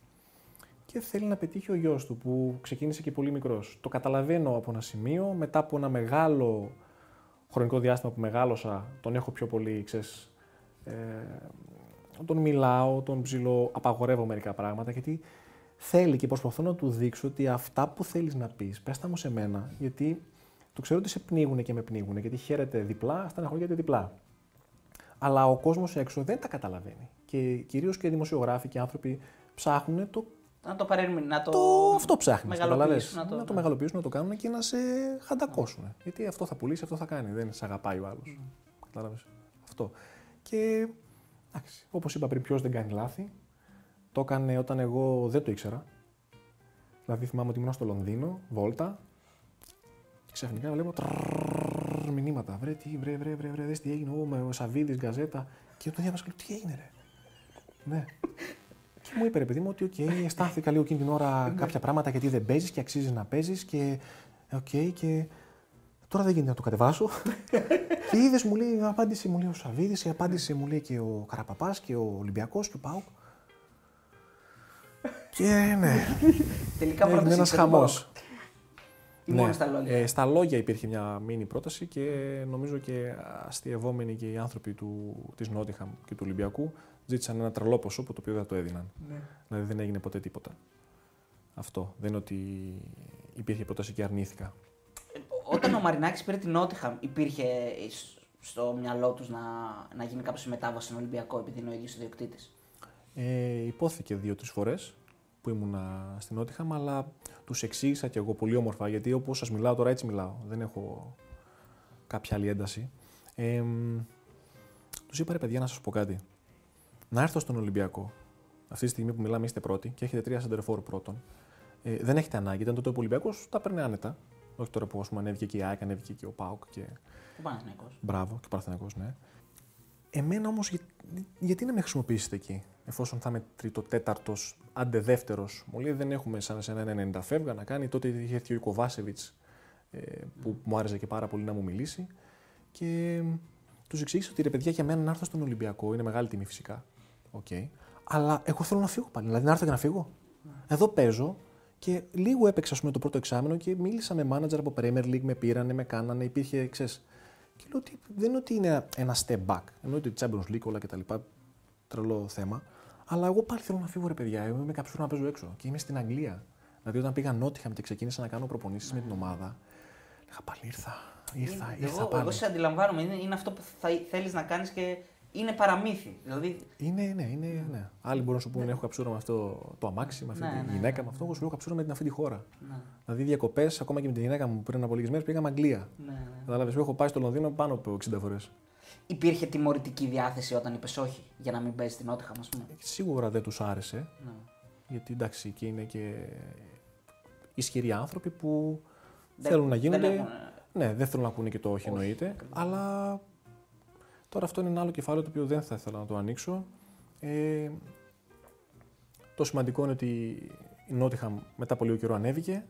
και θέλει να πετύχει ο γιος του που ξεκίνησε και πολύ μικρός. Το καταλαβαίνω από ένα σημείο, μετά από ένα μεγάλο χρονικό διάστημα που μεγάλωσα, τον έχω πιο πολύ, ξέρεις, ε, τον μιλάω, τον ψηλό, απαγορεύω μερικά πράγματα, γιατί θέλει και προσπαθώ να του δείξω ότι αυτά που θέλεις να πεις, πες τα μου σε μένα, γιατί το ξέρω ότι σε πνίγουν και με πνίγουν, γιατί χαίρεται διπλά, στεναχωριέται διπλά. Αλλά ο κόσμος έξω δεν τα καταλαβαίνει. Και κυρίως και οι δημοσιογράφοι και οι άνθρωποι ψάχνουν το. Να το παρέμεινε, να το. το αυτό ψάχνεις. μεγαλοποιήσουν, Να να το, το- να το ναι. μεγαλοποιήσουν, να το κάνουν και να σε χαντακώσουν. Γιατί αυτό θα πουλήσει, αυτό θα κάνει. Δεν σε αγαπάει ο άλλος. Κατάλαβες; Αυτό. Και εντάξει, όπως είπα πριν, ποιος δεν κάνει λάθη. Το έκανε όταν εγώ δεν το ήξερα. Δηλαδή θυμάμαι ότι ήμουν στο Λονδίνο, βόλτα. Και ξαφνικά βλέπω τρρρρρρ, μηνύματα. Βρε, τι, βρε, βρε, βρε, βρε, δες τι έγινε. Ω, με ο Σαββίδης, Gazzetta. Και το διάβασα και λέω, τι έγινε, ρε. Ναι. Και μου είπε, ρε παιδί μου, ότι οκ, αισθάνθηκα λίγο εκείνη την ώρα κάποια πράγματα γιατί δεν παίζει και αξίζει να παίζει και. Οκ, και. Τώρα δεν γίνεται να το κατεβάσω. και είδε, μου λέει, η απάντηση μου λέει ο Σαββίδη, η απάντηση μου λέει και ο Καραπαπά και ο Ολυμπιακό και ο ΠΑΟΚ. Και ναι, [LAUGHS] Τελικά έγινε πρόταση ένας ήταν χαμός. το Ή μόνο στα λόγια. Ε, στα λόγια υπήρχε μια μίνι πρόταση και νομίζω και αστειευόμενοι και οι άνθρωποι του, της Νότιχαμ και του Ολυμπιακού ζήτησαν ένα τρελό ποσό που το οποίο δεν το έδιναν. Ναι. Δηλαδή δεν έγινε ποτέ τίποτα. Αυτό. Δεν είναι ότι υπήρχε πρόταση και αρνήθηκα. Ε, Όταν ο Μαρινάκης πήρε την Νότιχαμ, υπήρχε σ- στο μυαλό τους να, να γίνει κάποιος μετάβαση στον Ολυμπιακό επειδή είναι ο ίδιος ιδιοκτήτης; Ε, υπόθηκε δύο-τρεις φορές που ήμουνα στην Νότιχαμ, αλλά τους εξήγησα και εγώ πολύ όμορφα γιατί όπως σας μιλάω τώρα έτσι μιλάω. Δεν έχω κάποια άλλη ένταση. Ε, τους είπα ρε παιδιά να σας πω κάτι. Να έρθω στον Ολυμπιακό. Αυτή τη στιγμή που μιλάμε είστε πρώτοι και έχετε τρία σεντερφόρ πρώτον. Ε, δεν έχετε ανάγκη. Ήταν τότε ο Ολυμπιακός, τα παίρνει άνετα. Όχι τώρα που ας πούμε, ανέβηκε και η ΑΕΚ, ανέβηκε και ο Πάουκ και Ο Παναθηναϊκός. Μπράβο, και ο Παναθηναϊκός, ναι. Εμένα όμως, γιατί να με χρησιμοποιήσετε εκεί, εφόσον θα είμαι τρίτο, τέταρτος, άντε δεύτερος. Μου λέει δεν έχουμε σαν εσένα 90 φεύγα να κάνει. Τότε είχε έρθει ο Κοβάσεβιτς ε, που μου άρεσε και πάρα πολύ να μου μιλήσει. Και τους εξήγησα ότι ρε παιδιά για μένα να έρθω στον Ολυμπιακό είναι μεγάλη τιμή φυσικά. Οκ. Αλλά εγώ θέλω να φύγω πάλι. Δηλαδή να έρθω και να φύγω. Εδώ παίζω και λίγο έπαιξα ας πούμε, το πρώτο εξάμηνο και μίλησα με manager από Premier League, με πήρανε, με κάνανε, υπήρχε, ξέρεις, και λέω ότι δεν είναι ότι είναι ένα step back. Εννοείται ότι Champions League όλα κτλ. Τρελό θέμα. Αλλά εγώ πάλι θέλω να φύγω ρε παιδιά. Εγώ είμαι κάποιος να παίζω έξω. Και είμαι στην Αγγλία. Δηλαδή όταν πήγα Νότιχαμ και ξεκίνησα να κάνω προπονήσεις με την ομάδα. Λέγα πάλι ήρθα. Ήρθα, Είναι- ήρθα εγώ, πάλι. εγώ σε αντιλαμβάνομαι. Είναι, είναι αυτό που θα, θέλεις να κάνεις και είναι παραμύθι. Δηλαδή, Είναι, ναι, είναι, ναι. Άλλοι μπορούν να σου πούνε: Έχω καψούρα με αυτό το αμάξι, με αυτή Ναι, τη ναι, γυναίκα, ναι, με αυτό. Εγώ σου λέω καψούρα με την αυτή τη χώρα. ναι, Δηλαδή διακοπές, ακόμα και με τη γυναίκα μου πριν από λίγες μέρες πήγαμε Αγγλία. ναι, ναι. Κατάλαβες, έχω πάει στο Λονδίνο πάνω από 60 φορές. Υπήρχε τιμωρητική διάθεση όταν είπες όχι για να μην παίζεις την Νότιχαμ, ας πούμε. Σίγουρα δεν τους άρεσε, Ναι. γιατί εντάξει, και είναι και ισχυροί άνθρωποι που Δεν- θέλουν να δεν γίνονται. έχουν- Ναι, δεν θέλουν να ακούνε και το όχι, Όχι, εννοείται. ακριβώς. Αλλά τώρα αυτό είναι ένα άλλο κεφάλαιο το οποίο δεν θα ήθελα να το ανοίξω. Ε, το σημαντικό είναι ότι η Νότιχαμ μετά από λίγο καιρό ανέβηκε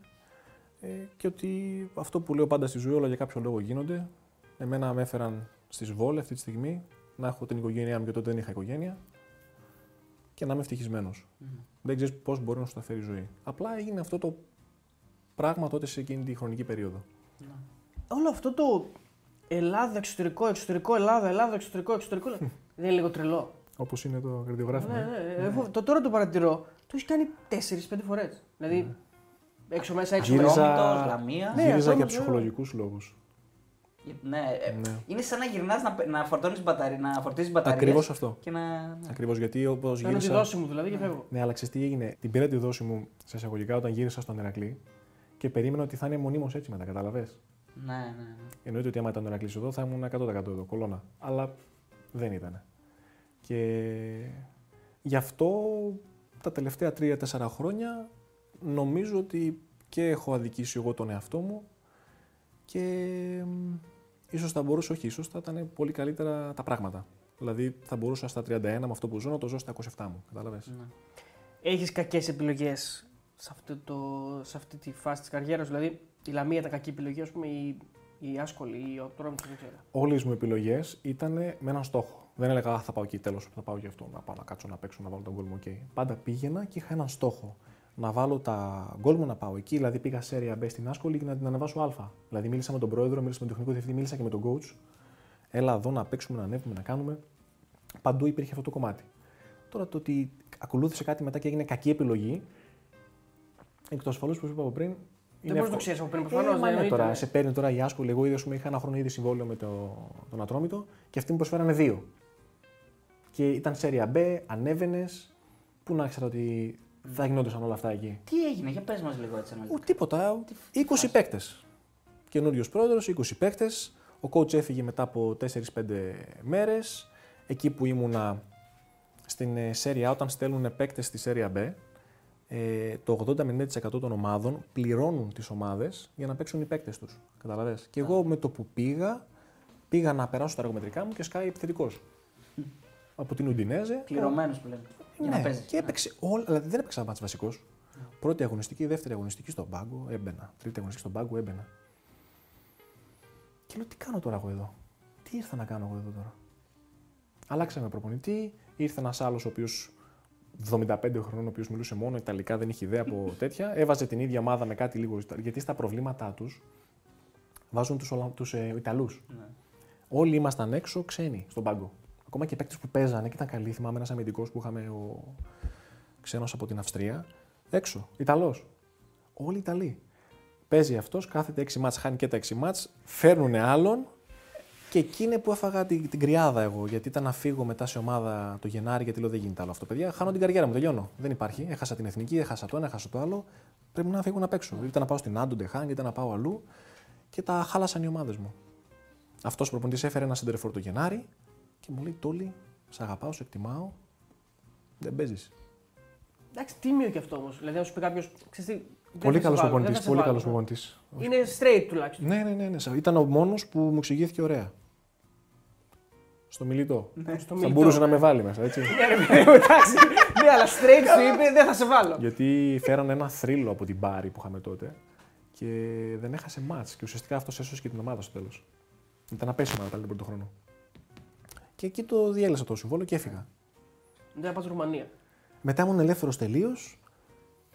ε, και ότι αυτό που λέω πάντα στη ζωή όλα για κάποιο λόγο γίνονται. Εμένα με έφεραν στη Σβόλ αυτή τη στιγμή να έχω την οικογένειά μου και τότε δεν είχα οικογένεια και να είμαι ευτυχισμένος. Μμμ. Δεν ξέρεις πώς μπορεί να σου τα φέρει η ζωή. Απλά έγινε αυτό το πράγμα τότε σε εκείνη τη χρονική περίοδο. Ναι. Όλο αυτό το Ελλάδα, εξωτερικό, εξωτερικό, Ελλάδα, Ελλάδα, εξωτερικό, εξωτερικό. [LAUGHS] δεν είναι λίγο τρελό. Όπως είναι το καρδιογράφημα. Ναι, ε. ναι, εγώ το τώρα το παρατηρώ. Το έχεις κάνει 4-5 φορές. Δηλαδή έξω μέσα, έξω Γύριζα- μέσα. Ατρόμητος, Λαμία. Ναι, Γύριζα αυτό για είναι ψυχολογικούς λόγους. Ναι, ε, Ναι. είναι σαν να γυρνάς να, να, φορτώνεις μπαταρί, να φορτίζεις μπαταρίε. Ακριβώς αυτό. Και να. ναι. Ακριβώς γιατί όπως Κάνω τη γύρισα. δόση μου δηλαδή και φεύγω. Ναι, αλλά ξέρεις τι έγινε; Την πήρα τη δόση μου σε εισαγωγικά όταν γύρισα στον Ερακλή και περίμενα ότι θα είναι μονίμως έτσι μετά, καταλαβέ. Ναι, ναι, ναι. Εννοείται ότι άμα ήταν ο Ερακλή εδώ θα ήμουν 100% εδώ, κολόνα. Αλλά δεν ήταν. Και γι' αυτό τα τελευταία 3-4 χρόνια νομίζω ότι και έχω αδικήσει εγώ τον εαυτό μου και μ, ίσως θα μπορούσε, όχι ίσως, θα ήταν πολύ καλύτερα τα πράγματα. Δηλαδή θα μπορούσα στα 31 με αυτό που ζω να το ζω στα 27 μου, κατάλαβες. ναι. Έχεις κακές επιλογές σε, αυτό το, σε αυτή τη φάση της καριέρας. Δηλαδή η Λαμία ήταν κακή επιλογή, ας πούμε, η, η άσκολη, η ο Ατρόμητος, δεν ξέρω. Όλες μου επιλογές ήταν με έναν στόχο. Δεν έλεγα «Α, θα πάω εκεί, τέλος, θα πάω γι' αυτό, να πάω να κάτσω να παίξω, να βάλω τον γκολ μου. Okay. Πάντα πήγαινα και είχα έναν στόχο. Να βάλω τα γκολ μου να πάω εκεί. Δηλαδή πήγα σε area B στην άσκολη και να την ανεβάσω Α. Δηλαδή μίλησα με τον πρόεδρο, μίλησα με τον τεχνικό διευθυντή, μίλησα και με τον coach. Έλα εδώ να παίξουμε, να ανέβουμε, να κάνουμε. Παντού υπήρχε αυτό το κομμάτι. Τώρα το ότι ακολούθησε κάτι μετά και έγινε κακή επιλογή, Εκτός ασφαλώ που είπα από πριν. Δεν μπορείς να το ξέρεις από πριν Ε, προφανώ. μα ναι, τώρα, σε παίρνει τώρα η Άσκολη. Εγώ είδα, ας πούμε, είχα ένα χρόνο ήδη συμβόλαιο με το, τον Ατρόμητο και αυτοί μου προσφέρανε δύο. Και ήταν σέρια B, ανέβαινες. Πού να ξέρω ότι θα γινόντουσαν όλα αυτά εκεί. Τι έγινε, για πες μας λίγο έτσι αναλυτικά. Ο, τίποτα. 20 παίκτες. Καινούριος πρόεδρος, 20 παίκτες. Ο coach έφυγε μετά από 4-5 μέρες. Εκεί που ήμουνα στην ε, Serie A, όταν στέλνουν παίκτες στη Serie B, ε, το 80 με 90% των ομάδων πληρώνουν τις ομάδες για να παίξουν οι παίκτες τους. Καταλαβες. Και εγώ με το που πήγα, πήγα να περάσω τα εργομετρικά μου και σκάει επιθετικός. Από την Ουντινέζε. Πληρωμένος που λέμε. Για να Ναι, παίζεις. και έπαιξε όλα, δηλαδή δεν έπαιξα μάτς βασικός. Πρώτη αγωνιστική, δεύτερη αγωνιστική στον πάγκο, έμπαινα. Τρίτη αγωνιστική στον πάγκο, έμπαινα. Και λέω, τι κάνω τώρα εγώ εδώ; Τι ήρθα να κάνω εγώ εδώ τώρα; Αλλάξαμε προπονητή, ήρθε ένας άλλος ο οποίος 75 χρονών, ο οποίος μιλούσε μόνο Ιταλικά, δεν είχε ιδέα από [LAUGHS] τέτοια. Έβαζε την ίδια ομάδα με κάτι λίγο. Ιτα- Γιατί στα προβλήματά τους βάζουν τους τους, ε, Ιταλούς. Ναι. Όλοι ήμασταν έξω ξένοι στον πάγκο. Ακόμα και παίκτες που παίζανε και ήταν καλοί. Θυμάμαι ένας αμυντικός που είχαμε ο ξένος από την Αυστρία. Έξω. Ιταλός. Όλοι Ιταλοί. Παίζει αυτός, κάθεται 6 μάτς, χάνει και τα 6 μάτς, φέρνουν άλλον και εκεί είναι που έφαγα την, την κρυάδα εγώ. Γιατί ήταν να φύγω μετά σε ομάδα το Γενάρη, γιατί λέω δεν γίνεται άλλο αυτό, παιδιά. Χάνω την καριέρα μου, τελειώνω. Δεν υπάρχει. Έχασα την εθνική, έχασα το ένα, έχασα το άλλο. Πρέπει να φύγω να παίξω. Ήταν να πάω στην Άντου, Ντεχάν, ήταν να πάω αλλού και τα χάλασαν οι ομάδες μου. Αυτός ο προπονητής έφερε ένα σεντερφόρ το Γενάρη και μου λέει: Τόλι, σε αγαπάω, σε εκτιμάω. Δεν παίζεις. Εντάξει, τίμιο κι αυτό όμως. Δηλαδή, να σου πει κάποιος. Πολύ καλός προπονητής. προπονητή. Πολύ καλός προπονητής. Είναι straight τουλάχιστον. Ναι, ναι, ναι, ναι. Ήταν ο μόνος που μου εξηγήθηκε ωραία. Στο μιλητό. Στο Θα μιλητό. μπορούσε να με βάλει μέσα, έτσι. Ναι, ρε παιδί μου, εντάξει. Ναι, αλλά straight σου είπε δεν θα σε βάλω. Γιατί φέρανε ένα θρύλο από την μπάρη που είχαμε τότε και δεν έχασε μάτς και ουσιαστικά αυτό έσωσε και την ομάδα στο τέλος. Ήταν απέσιμα μετά τον πρώτο χρόνο. Και εκεί το διέλυσα το συμβόλαιο και έφυγα. Δεν θα πας Ρουμανία. Μετά ήμουν ελεύθερος τελείως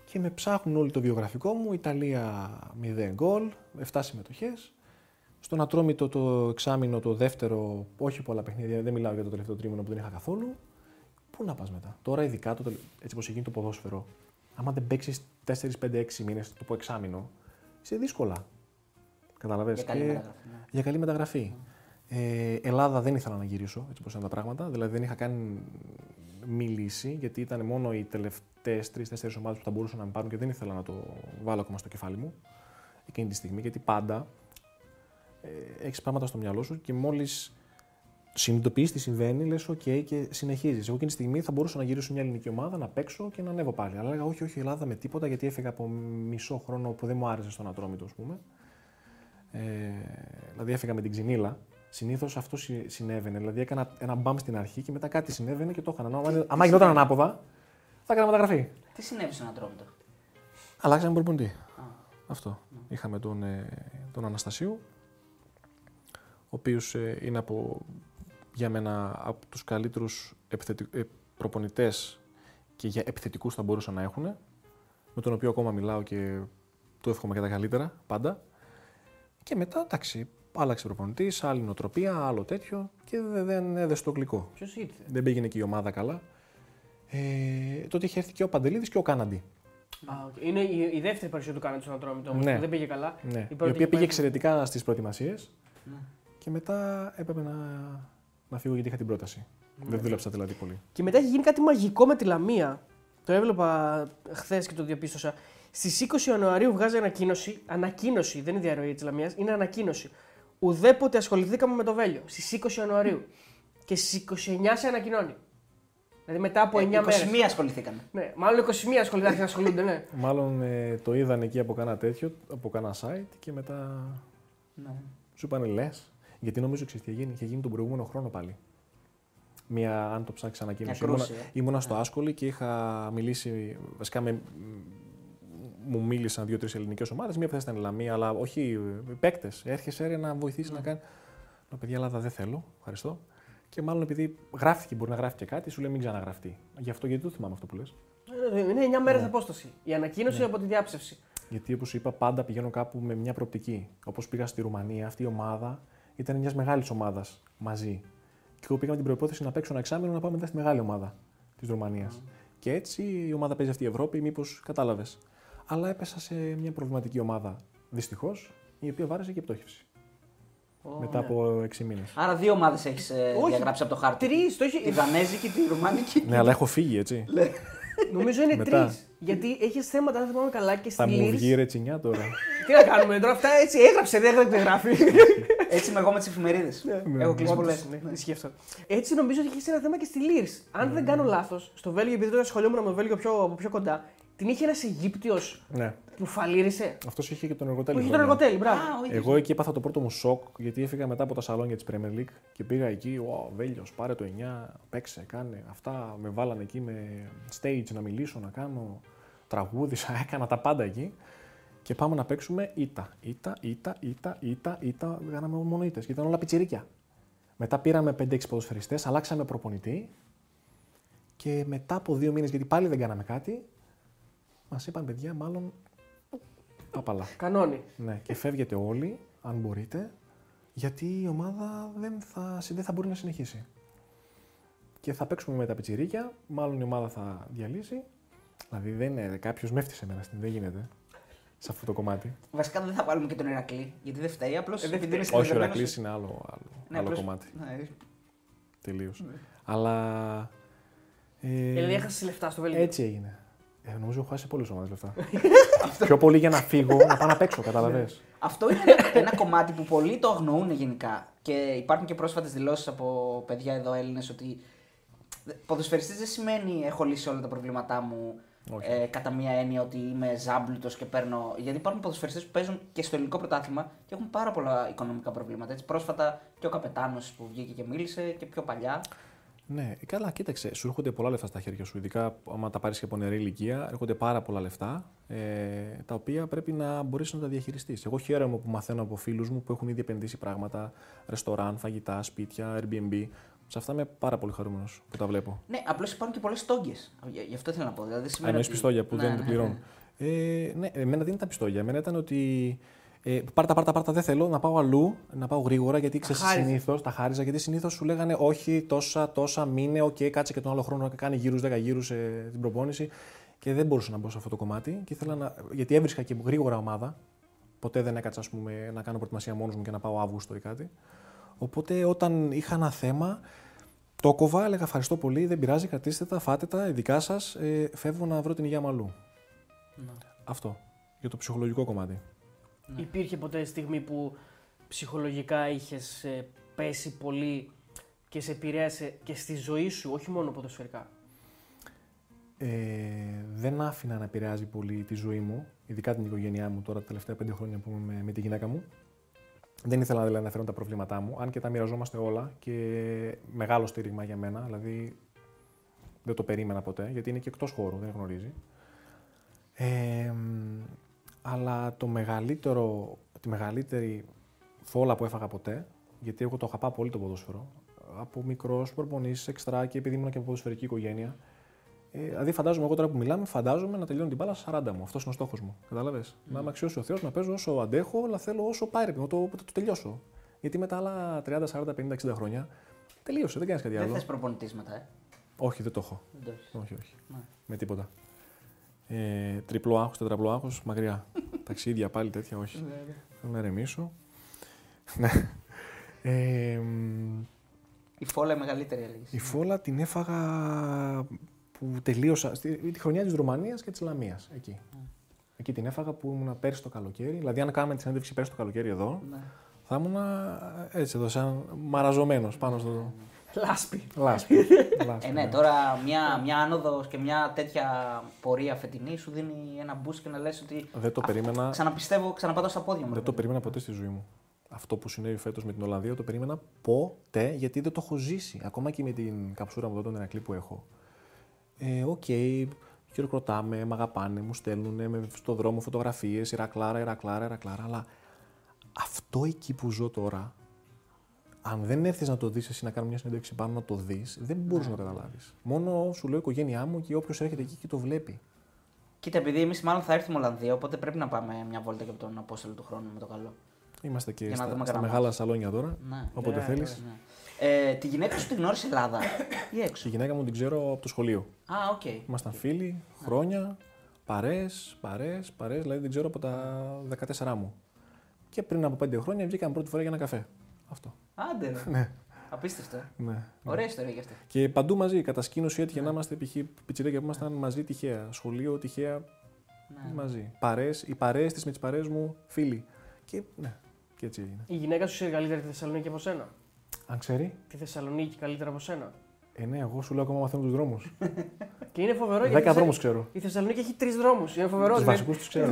και με ψάχνουν όλοι το βιογραφικό μου. Ιταλία 0 γκολ, 7 συμμετοχές. Στον Ατρόμητο το εξάμεινο, το δεύτερο, όχι πολλά παιχνίδια, δεν μιλάω για το τελευταίο τρίμηνο που δεν είχα καθόλου. Πού να πας μετά; Τώρα, ειδικά το, τελε- έτσι όπως έχει γίνει το ποδόσφαιρο, άμα δεν παίξεις 4, 5, 6 μήνες, το πω εξάμεινο, είσαι δύσκολα. Καταλαβες; Για καλή Και- μεταγραφή. ναι. για καλή μεταγραφή. Ε, Ελλάδα δεν ήθελα να γυρίσω, έτσι όπως ήταν τα πράγματα. Δηλαδή δεν είχα καν μη λύση, γιατί ήταν μόνο οι τελευταίες τρει-τέσσερι ομάδες που θα μπορούσαν να με πάρουν και δεν ήθελα να το βάλω ακόμα στο κεφάλι μου εκείνη τη στιγμή, γιατί πάντα ε, έχεις πράγματα στο μυαλό σου και μόλις συνειδητοποιείς τι συμβαίνει, λες: OK και συνεχίζεις. Εγώ εκείνη τη στιγμή θα μπορούσα να γυρίσω σε μια ελληνική ομάδα, να παίξω και να ανέβω πάλι. Αλλά έλεγα: Όχι, όχι, η Ελλάδα με τίποτα, γιατί έφυγα από μισό χρόνο που δεν μου άρεσε στον Ατρόμητο, ας πούμε. Ε, δηλαδή έφυγα με την ξυνήλα. Συνήθως αυτό συ- συνέβαινε. Δηλαδή έκανα ένα μπαμ στην αρχή και μετά κάτι συνέβαινε και το έκανα. Αν άμα γινόταν ανάποδα, θα έκανα μεταγραφή. Τι συνέβη στον Ατρόμητο. Αλλάξαμε προπονητή. Α, Αυτό. Είχαμε τον, ε, τον Αναστασίου, ο οποίος ε, είναι από, για μένα από τους καλύτερους επιθετι... ε, προπονητές και για επιθετικούς θα μπορούσαν να έχουν, με τον οποίο ακόμα μιλάω και του εύχομαι και τα καλύτερα πάντα. Και μετά, εντάξει, άλλαξε προπονητής, άλλη νοοτροπία, άλλο τέτοιο και δεν, δεν έδεσε το γλυκό. Ποιος ήρθε; Δεν πήγαινε και η ομάδα καλά. Ε, τότε είχε έρθει και ο Παντελίδης και ο Κανάντι. Α, οκ. Είναι η, η δεύτερη παρουσία του Κανάντι στον Ατρόμητο όμως. Ναι. που Δεν πήγε καλά. Ναι, η, πρώτη οποία είχε πήγε πάει- εξαιρετικά στις προετοιμασίες ναι. και μετά έπρεπε να, να φύγω γιατί είχα την πρόταση. Δεν δούλεψα δηλαδή πολύ. Και μετά έχει γίνει κάτι μαγικό με τη Λαμία. Το έβλεπα χθες και το διαπίστωσα. Στις 20 Ιανουαρίου βγάζει ανακοίνωση. Ανακοίνωση, δεν είναι διαρροή της Λαμίας, είναι ανακοίνωση. Ουδέποτε ασχοληθήκαμε με το Βέλιο. Στις 20 Ιανουαρίου. Και στις 29 σε ανακοινώνει. Δηλαδή μετά από 9 Ε, μέρες. 21 ασχοληθήκαμε. Ναι, μάλλον 21 ασχοληθήκαν να ασχολούνται, ναι. [LAUGHS] Μάλλον ε, το είδαν εκεί από κάνα τέτοιο, από κάνα site και μετά Ναι. σου είπανε λες. Γιατί νομίζω ξέρεις τι είχε γίνει. Είχε γίνει τον προηγούμενο χρόνο πάλι. Μία, αν το ψάξεις ανακοίνωση. Μια Ήμουνα, κρούση, ε. ήμουνα στο Άσκολη και είχα μιλήσει. Βασικά με, μου μίλησαν δύο-τρεις ελληνικές ομάδες. Μία που θα ήταν η Λαμία, αλλά όχι παίκτες. Έρχεσαι ρε, να βοηθήσεις να κάνεις. Λέω παιδιά, Ελλάδα δεν θέλω. Ευχαριστώ. Και μάλλον επειδή γράφτηκε, μπορεί να γράφει και κάτι, σου λέει μην ξαναγραφτεί. Γι' αυτό γιατί το θυμάμαι αυτό που λες. Ε, Είναι 9 μέρε Ναι. απόσταση. Η ανακοίνωση από τη διάψευση. Γιατί όπως είπα, πάντα πηγαίνω κάπου με μια προοπτική. Όπως πήγα στη Ρουμανία, αυτή η ομάδα ήταν μιας μεγάλης ομάδας μαζί. Και εγώ πήγα με την προπόθεση να παίξω ένα εξάμεινο να πάω μετά στη μεγάλη ομάδα της Ρουμανίας. Και έτσι η ομάδα παίζει αυτή η Ευρώπη, μήπως κατάλαβες. Αλλά έπεσα σε μια προβληματική ομάδα, δυστυχώς, η οποία βάρεσε και πτώχευση. μετά από 6 μήνες. Άρα δύο ομάδες έχεις Όχι. διαγράψει από το χάρτη. Τρεις, το έχει. Τη Δανέζικη, τη Ρουμάνικη. ναι, αλλά έχω φύγει, έτσι. [LAUGHS] Νομίζω είναι Μετά. τρεις. Γιατί έχεις θέματα, αν θυμάμαι καλά, και Θα στη μου Λύρ. βγει ρετσινιά τώρα. [LAUGHS] Τι να κάνουμε τώρα, αυτά έτσι έγραψε, δεν έγραψε, δεν γράφει. [LAUGHS] Έτσι είμαι εγώ με τις εφημερίδες. Ναι. Έχω κλείσει πολλές. Όντως, ναι, ισχύει αυτό. Έτσι νομίζω ότι είχε ένα θέμα και στη Λύρ. Αν δεν κάνω λάθος, στο Βέλγιο, επειδή τώρα ασχολιόμουν με το Βέλγιο πιο, από πιο κοντά, την είχε ένας Αιγύπτιος ναι. που φαλήρισε. Αυτός είχε και τον εργοτέλη. Που είχε τον χρόνια. εργοτέλη, μπράβο. Α, όχι. Εγώ εκεί έπαθα το πρώτο μου σοκ γιατί έφυγα μετά από τα σαλόνια της Premier League και πήγα εκεί. Wow, Βέλιο, πάρε το 9, παίξε, κάνε. Αυτά με βάλανε εκεί με stage να μιλήσω, να κάνω. Τραγούδισα, [LAUGHS] έκανα τα πάντα εκεί. Και πάμε να παίξουμε ήττα. Ήττα, ήττα, ήττα, ήττα, ήττα. Κάναμε μόνο ήττες και ήταν όλα πιτσιρίκια. Μετά πήραμε 5-6 ποδοσφαιριστές, αλλάξαμε προπονητή. Και μετά από δύο μήνες, γιατί πάλι δεν κάναμε κάτι, μας είπαν παιδιά, μάλλον απαλά. Κανόνι. Ναι, και φεύγετε όλοι, αν μπορείτε, γιατί η ομάδα δεν θα, δεν θα μπορεί να συνεχίσει. Και θα παίξουμε με τα πιτσιρίκια, μάλλον η ομάδα θα διαλύσει. Δηλαδή δεν είναι, κάποιος με έφτιασε εμένα, στην- δεν γίνεται. Σε αυτό το κομμάτι. Βασικά δεν θα βάλουμε και τον Ηρακλή, γιατί δεν φταίει. Απλώς δεν επειδή φταίει. είναι Όχι, ο συνδεδεμένος- Ηρακλής είναι άλλο, άλλο, Ναι, άλλο απλώς- κομμάτι. Ναι, Τελείως. Αλλά. Ε, Δηλαδή έχασε λεφτά στο Βέλγιο. έτσι έγινε. Ε, νομίζω έχω χάσει πολλέ ομάδες λεφτά. [LAUGHS] Πιο πολύ για να φύγω, να πάω να παίξω, κατάλαβε. Αυτό είναι ένα, ένα κομμάτι που πολλοί το αγνοούν γενικά. Και υπάρχουν και πρόσφατες δηλώσεις από παιδιά εδώ Έλληνες ότι ποδοσφαιριστής δεν σημαίνει έχω λύσει όλα τα προβλήματά μου Όχι. ε, κατά μία έννοια ότι είμαι ζάμπλουτος και παίρνω. Γιατί υπάρχουν ποδοσφαιριστές που παίζουν και στο ελληνικό πρωτάθλημα και έχουν πάρα πολλά οικονομικά προβλήματα. Έτσι, πρόσφατα και ο καπετάνος που βγήκε και μίλησε και πιο παλιά. Ναι, καλά, κοίταξε. Σου έρχονται πολλά λεφτά στα χέρια σου. Ειδικά άμα τα πάρεις και από νεαρή ηλικία, έρχονται πάρα πολλά λεφτά ε, τα οποία πρέπει να μπορείς να τα διαχειριστείς. Εγώ χαίρομαι που μαθαίνω από φίλους μου που έχουν ήδη επενδύσει πράγματα, ρεστοράν, φαγητά, σπίτια, Airbnb. Σε αυτά είμαι πάρα πολύ χαρούμενος που τα βλέπω. Ναι, απλώς υπάρχουν και πολλές τόγκε. Γι' αυτό ήθελα να πω. Δηλαδή, Α, σημαίνει εννοείς ότι- πιστόγια που Ναι, δεν ναι, το ναι. πληρώνουν. Ε, ναι, εμένα δεν ήταν πιστόγια. Εμένα ήταν ότι. Ε, πάρτα, πάρτα, πάρτα, δεν θέλω να πάω αλλού, να πάω γρήγορα γιατί ξέρεις χάριζε. συνήθως, τα χάριζα γιατί συνήθως σου λέγανε όχι, τόσα, τόσα, μήνε, οκ, κάτσε και τον άλλο χρόνο να κάνει γύρους 10 γύρους την προπόνηση. Και δεν μπορούσα να μπω σε αυτό το κομμάτι. Και ήθελα να, γιατί έβρισκα και γρήγορα ομάδα. Ποτέ δεν έκατσα ας πούμε, να κάνω προετοιμασία μόνος μου και να πάω Αύγουστο ή κάτι. Οπότε όταν είχα ένα θέμα, το κόβα, έλεγα ευχαριστώ πολύ, δεν πειράζει, κρατήστε τα, φάτε τα, ειδικά σας. Ε, φεύγω να βρω την υγεία μου αλλού. Ναι. Αυτό. Για το ψυχολογικό κομμάτι. Υπήρχε ποτέ στιγμή που ψυχολογικά είχες πέσει πολύ και σε επηρέασε και στη ζωή σου, όχι μόνο ποδοσφαιρικά; Ε, δεν άφηνα να επηρεάζει πολύ τη ζωή μου, ειδικά την οικογένειά μου τώρα τα τελευταία πέντε χρόνια που είμαι με, με τη γυναίκα μου. Δεν ήθελα δηλαδή, να φέρω τα προβλήματά μου, αν και τα μοιραζόμαστε όλα και μεγάλο στήριγμα για μένα, δηλαδή δεν το περίμενα ποτέ, γιατί είναι και εκτός χώρου, δεν γνωρίζει. Ε, μ, αλλά το μεγαλύτερο, τη μεγαλύτερη φόλα που έφαγα ποτέ, γιατί εγώ το αγαπάω πολύ το ποδόσφαιρο, από μικρός προπονήσει, εξτρά και επειδή ήμουν και από ποδοσφαιρική οικογένεια. Ε, δηλαδή, φαντάζομαι εγώ τώρα που μιλάμε, φαντάζομαι να τελειώνω την μπάλα στα 40 μου. Αυτός είναι ο στόχος μου. Κατάλαβε. Να με αξιώσει ο Θεός, να παίζω όσο αντέχω, αλλά θέλω όσο πάει ρε παιδί μου, το, το, το τελειώσω. Γιατί με τα άλλα 30, 40, 50, 60 χρόνια τελείωσε, δεν κάνεις κάτι Δεν άλλο. θες προπονητής μετά, ε; Όχι, δεν το έχω. Δεν το έχεις. Όχι, όχι. Ναι. Με τίποτα. Ε, τριπλό άγχος, τετραπλό άγχος, μακριά. [LAUGHS] Ταξίδια πάλι τέτοια, όχι. Θέλω να ρεμίσω. [LAUGHS] ναι. Ε, μ, Η φόλα η μεγαλύτερη έλεγες. η φόλα την έφαγα που τελείωσα στη, τη χρονιά της Ρουμανίας και της Λαμίας, εκεί. Εκεί την έφαγα που ήμουν πέρσι το καλοκαίρι. Δηλαδή, αν κάναμε τη συνέντευξη πέρσι το καλοκαίρι εδώ, Ναι. θα ήμουν έτσι εδώ, σαν μαραζωμένος πάνω στο Λάσπη. Λάσπη. Λάσπη, Ε, ναι, τώρα μια, μια άνοδος και μια τέτοια πορεία φετινή σου δίνει ένα boost και να λες ότι. Δεν το αυτό- περίμενα. Ξαναπιστεύω, ξαναπατώ στα πόδια μου. Δεν το περίμενα ποτέ στη ζωή μου. Αυτό που συνέβη φέτος με την Ολλανδία το περίμενα ποτέ γιατί δεν το έχω ζήσει. Ακόμα και με την καψούρα μου εδώ, τον Ηρακλή που έχω. Ε, οκ, χειροκροτάμε, με αγαπάνε, μου στέλνουν με, στο δρόμο φωτογραφίες, Ηρακλάρα, Ηρακλάρα, Ηρακλάρα. Αλλά αυτό εκεί που ζω τώρα, αν δεν έρθεις να το δεις, εσύ να κάνει μια συνέντευξη πάνω να το δεις, δεν μπορείς να το καταλάβεις. Μόνο σου λέω η οικογένειά μου και όποιος έρχεται εκεί και το βλέπει. Κοίτα, επειδή εμείς μάλλον θα έρθουμε Ολλανδία, οπότε πρέπει να πάμε μια βόλτα και από τον Απόστολο του χρόνου με το καλό. Είμαστε και Για να στα, δούμε στα κανένα μεγάλα σαλόνια τώρα. Ναι. Όποτε Ναι, θέλεις. ναι. Ναι. Ε, τη γυναίκα σου τη γνώρισε Ελλάδα ή έξω; Τη γυναίκα μου την ξέρω από το σχολείο. Α, οκ. Ήμασταν φίλοι, χρόνια. Παρέες, παρέες, παρέες, δηλαδή δεν ξέρω από τα 14 μου. Και πριν από 5 χρόνια βγήκαμε πρώτη φορά για ένα καφέ. Αυτό. Άντε, ρε. Ναι. Απίστευτο. ε. ναι. Ωραία ιστορία γι' αυτό. Και παντού μαζί. Κατασκήνωση έτυχε να είμαστε π.χ. πιτσιρέκια που ήμασταν μαζί τυχαία. Σχολείο τυχαία Ναι. μαζί. Παρές, οι παρέες της με τις παρέες μου φίλοι. Και ναι, και έτσι έγινε. Η γυναίκα σου ξέρει καλύτερα τη Θεσσαλονίκη από σένα; Αν ξέρει, Τη Θεσσαλονίκη καλύτερα από σένα; ε, ναι, εγώ σου λέω ακόμα μαθαίνω τους δρόμους. [LAUGHS] Και είναι φοβερό γιατί. Δέκα η Θεσσα- δρόμους ξέρω. Η Θεσσαλονίκη έχει τρεις δρόμους. Είναι φοβερό. Τους δηλαδή. βασικούς τους ξέρω.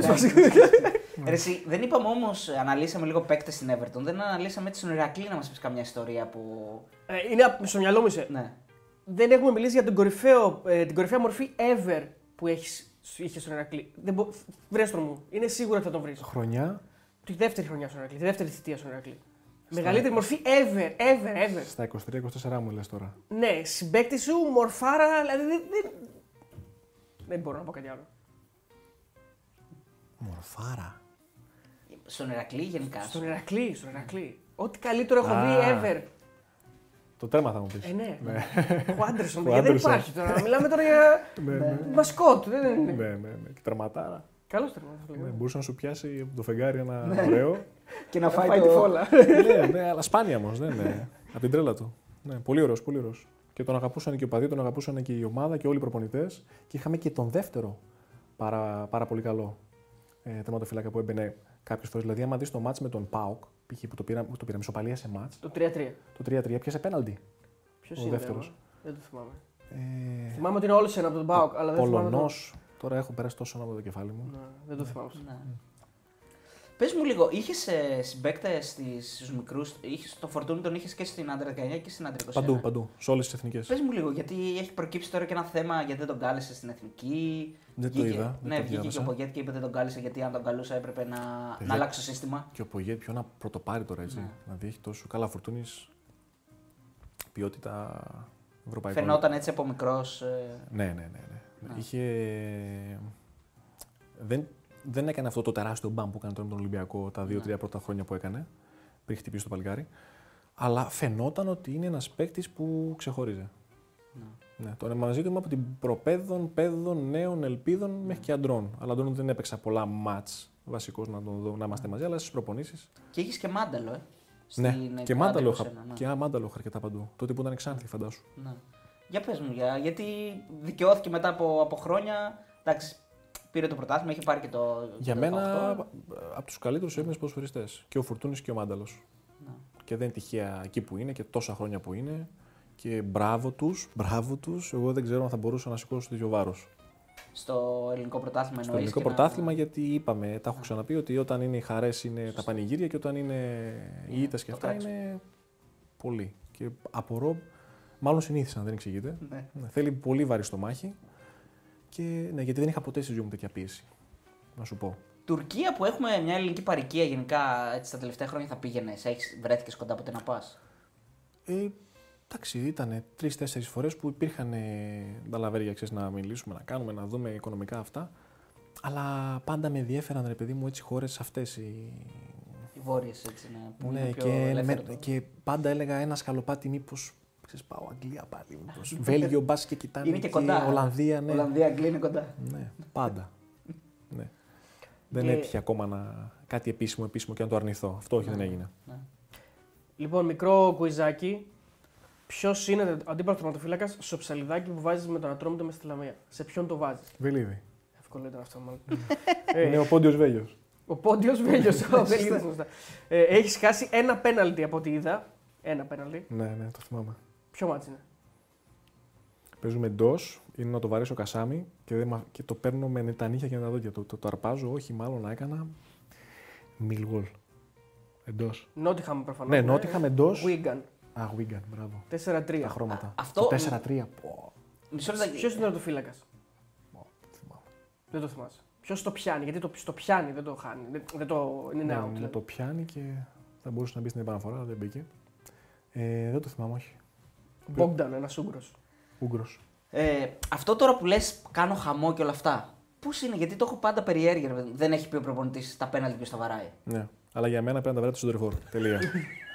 Ρε, εσύ, δεν είπαμε όμως, αναλύσαμε λίγο παίκτες στην Everton. Δεν αναλύσαμε έτσι στον Ηρακλή να μας πεις καμιά ιστορία που. Ε, είναι απ- στο μυαλό μου είσαι. Ναι. Δεν έχουμε μιλήσει για τον κορυφαίο, ε, την κορυφαία μορφή ever που έχεις, είχες στον Ερακλή. Δεν μπο... Βρες τον μου. Είναι σίγουρο ότι θα τον βρεις. Χρονιά Τη δεύτερη χρονιά στον Ερακλή. Τη δεύτερη θητεία στον Ερακλή. Μεγαλύτερη μορφή ever, ever, ever. στα 23-24 μου λες τώρα. Ναι, συμπέκτη σου, μορφάρα, δηλαδή δεν. Δεν, δεν μπορώ να πω κάτι άλλο. Μορφάρα. Στον Ηρακλή γενικά. Στον Ερακλή, στον Ερακλή. Ό,τι καλύτερο έχω Α. δει ever. Το τέρμα θα μου πεις. Ε, ναι. Ο Άντερσον, Ο παιδιά, δεν Άντερσον. υπάρχει τώρα. Μιλάμε τώρα για [LAUGHS] Ναι, ναι. μασκότ. Δεν είναι. Ναι, ναι, ναι. Και τερματάρα. Καλός τερμα. Ναι, μπορούσε να σου πιάσει από το φεγγάρι ένα ωραίο. [LAUGHS] Και να Φάει τη φόλα. [LAUGHS] ναι, ναι, αλλά σπάνια όμως. Ναι, ναι. Από την τρέλα του. Ναι, πολύ ωραίος, πολύ ωραίος. Και τον αγαπούσαν και οι οπαδοί, τον αγαπούσαν και η ομάδα και όλοι οι προπονητές. Και είχαμε και τον δεύτερο πάρα, πάρα πολύ καλό ε, τερματοφύλακα που έμπαινε κάποιε φορές. Δηλαδή, άμα δεις το μάτς με τον Πάοκ, π.χ. που το πήραμε, που το πήραμε ισοπαλία σε μάτς, Το 3-3. το 3-3 πιάσε πέναλτι. Ποιος Ο είναι. δεύτερος. ρε, Δεν το θυμάμαι. Ε, Θυμάμαι ότι είναι όλος ένα από τον Μπάουκ, αλλά δεν θυμάμαι. Πολωνός. το- Τώρα έχω περάσει τόσο από το κεφάλι μου. Ναι, δεν το θυμάμαι. αυτό. Ναι. Πες μου λίγο, είχες συμπαίκτες στους μικρούς, το φορτούνι τον είχες και στην άντρα 19 και στην άντρα 21. Παντού, παντού. Σε όλες τις εθνικές. Πες μου λίγο, γιατί έχει προκύψει τώρα και ένα θέμα γιατί δεν τον κάλεσε στην εθνική; Δεν το Βγήκε- είδα. δεν Ναι, το βγήκε και ο διάβασα. Πογκέτ και είπε δεν τον κάλεσε γιατί αν τον καλούσα έπρεπε να, Παιδιά. να αλλάξει το σύστημα. Και ο Πογέτ πιο να πρωτοπάρει τώρα έτσι. Ναι. Δηλαδή έχει τόσο καλά φορτούνη ποιότητα ευρωπαϊκών. Φαινόταν έτσι από μικρός. Ναι, ναι, ναι. ναι. Ναι. Είχε... Δεν, δεν έκανε αυτό το τεράστιο μπαμ που έκανε τώρα με τον Ολυμπιακό τα δύο-τρία Ναι. πρώτα χρόνια που έκανε. Πριν χτυπήσει το παλικάρι. Αλλά φαινόταν ότι είναι ένας παίκτης που ξεχωρίζει. Ναι, τον μαζί του είμαι από την προπαίδων, παιδών, νέων, ελπίδων μέχρι και αντρών. Αλλά αντρών δεν έπαιξα πολλά μάτς βασικός να, τον δω, να είμαστε μαζί, αλλά στις προπονήσεις. Και είχε και μάνταλο, ε. Ναι, στην και άντρα μάνταλο 21, είχα. ναι. Και α, μάνταλο είχα αρκετά παντού. Τότε που ήταν εξάνθη, φαντάσου. Ναι. Για πες μου, για, γιατί δικαιώθηκε μετά από, από χρόνια. Εντάξει, πήρε το πρωτάθλημα, είχε πάρει και το. Για το μένα, 18. από τους καλύτερους Έλληνες ποδοσφαιριστές. Και ο Φουρτούνης και ο Μάνταλος. Ναι. Και δεν είναι τυχαία εκεί που είναι και τόσα χρόνια που είναι. Και μπράβο τους, μπράβο τους. Εγώ δεν ξέρω αν θα μπορούσα να σηκώσω τέτοιο βάρος. Στο ελληνικό πρωτάθλημα Στο εννοείς ελληνικό και να- πρωτάθλημα, γιατί είπαμε, τα έχω ξαναπεί, ότι όταν είναι οι χαρές είναι τα πανηγύρια και όταν είναι οι Ναι, ήττες και το αυτά κράξιμο. είναι πολύ. Και απορώ, μάλλον συνήθισαν, δεν εξηγείται. Ναι. Ναι, θέλει πολύ βαρύ στο μάχη. Και, ναι, γιατί δεν είχα ποτέ στη ζωή μου τέτοια πίεση. Να σου πω. Τουρκία που έχουμε μια ελληνική παροικία γενικά έτσι, τα τελευταία χρόνια θα πήγαινε. Βρέθηκες κοντά ποτέ να πας; Ε, εντάξει, ήταν τρει-τέσσερι φορές που υπήρχαν ε, τα λαβέρια ξέρεις, να μιλήσουμε, να κάνουμε, να δούμε οικονομικά αυτά. Αλλά πάντα με ενδιέφεραν, ρε παιδί μου, έτσι χώρες αυτές. Οι... Οι βόρειες έτσι. Ναι, που Ναι, είναι πιο και, ελεύθερο με, το- και πάντα έλεγα ένα σκαλοπάτι, μήπως. Ξέρεις, πάω Αγγλία πάλι. Μήπως. [LAUGHS] Βέλγιο, μπας και κοιτάνε. Είναι και κοντά. Ολλανδία, ναι. Ολλανδία, Αγγλία είναι κοντά. ναι πάντα. [LAUGHS] ναι. Δεν Και- έτυχε ακόμα να... κάτι επίσημο, επίσημο και να το αρνηθώ. Αυτό όχι, δεν έγινε. Ναι. Λοιπόν, μικρό κουιζάκι. Ποιος είναι ο αντίπαλος τερματοφύλακας στο ψαλιδάκι που βάζεις με τον ατρόμητο μες στη Λαμία; Σε ποιον το βάζεις; Βελίδι. Εύκολο ήταν αυτό μάλλον. [LAUGHS] Είναι ε, ο Πόντιος Βέλιο. ο Πόντιος Βέλιο. Ο Βελίδης, σωστά. Ε, Έχεις χάσει ένα πέναλτι από ό,τι είδα. Ένα πέναλτι. Ναι, ναι, το θυμάμαι. Ποιο μάτι είναι; Παίζουμε εντός, είναι να το βαρέσω κασάμι και, δεν, μα- και το παίρνω με τα νύχια και με τα δόντια. Το, το, το αρπάζω, όχι, μάλλον να έκανα. Μιλγόλ. Εντός. Νότιχαμ προφανώς. Ναι, Νότιχαμ εντός. Wigan. Α, Wigan, μπράβο. 4-3. Τα χρώματα. Α, αυτό- Το 4-3. Πω, Μισό λεπτό. Ποιος είναι ο τερματοφύλακα. πω, θυμάμαι. Δεν το θυμάσαι. Ποιος το πιάνει, γιατί το, το πιάνει, δεν το χάνει. Δεν, δεν το, είναι Ναι, out. ναι, δηλαδή. το πιάνει και θα μπορούσε να μπει στην επαναφορά, αλλά δεν μπήκε. Ε, δεν το θυμάμαι, όχι. Μπόγκταν, ένας Ούγγρος. Ούγκρο. Ε, αυτό τώρα που λες, κάνω χαμό και όλα αυτά. Πώς είναι, γιατί το έχω πάντα περιέργεια. ρε παιδί μου. Δεν έχει πει ο προπονητής τα πέναλτι ποιος τα βαράει. Ναι. Αλλά για μένα πρέπει να τα βρείτε στον τριφόρ. Τελεία.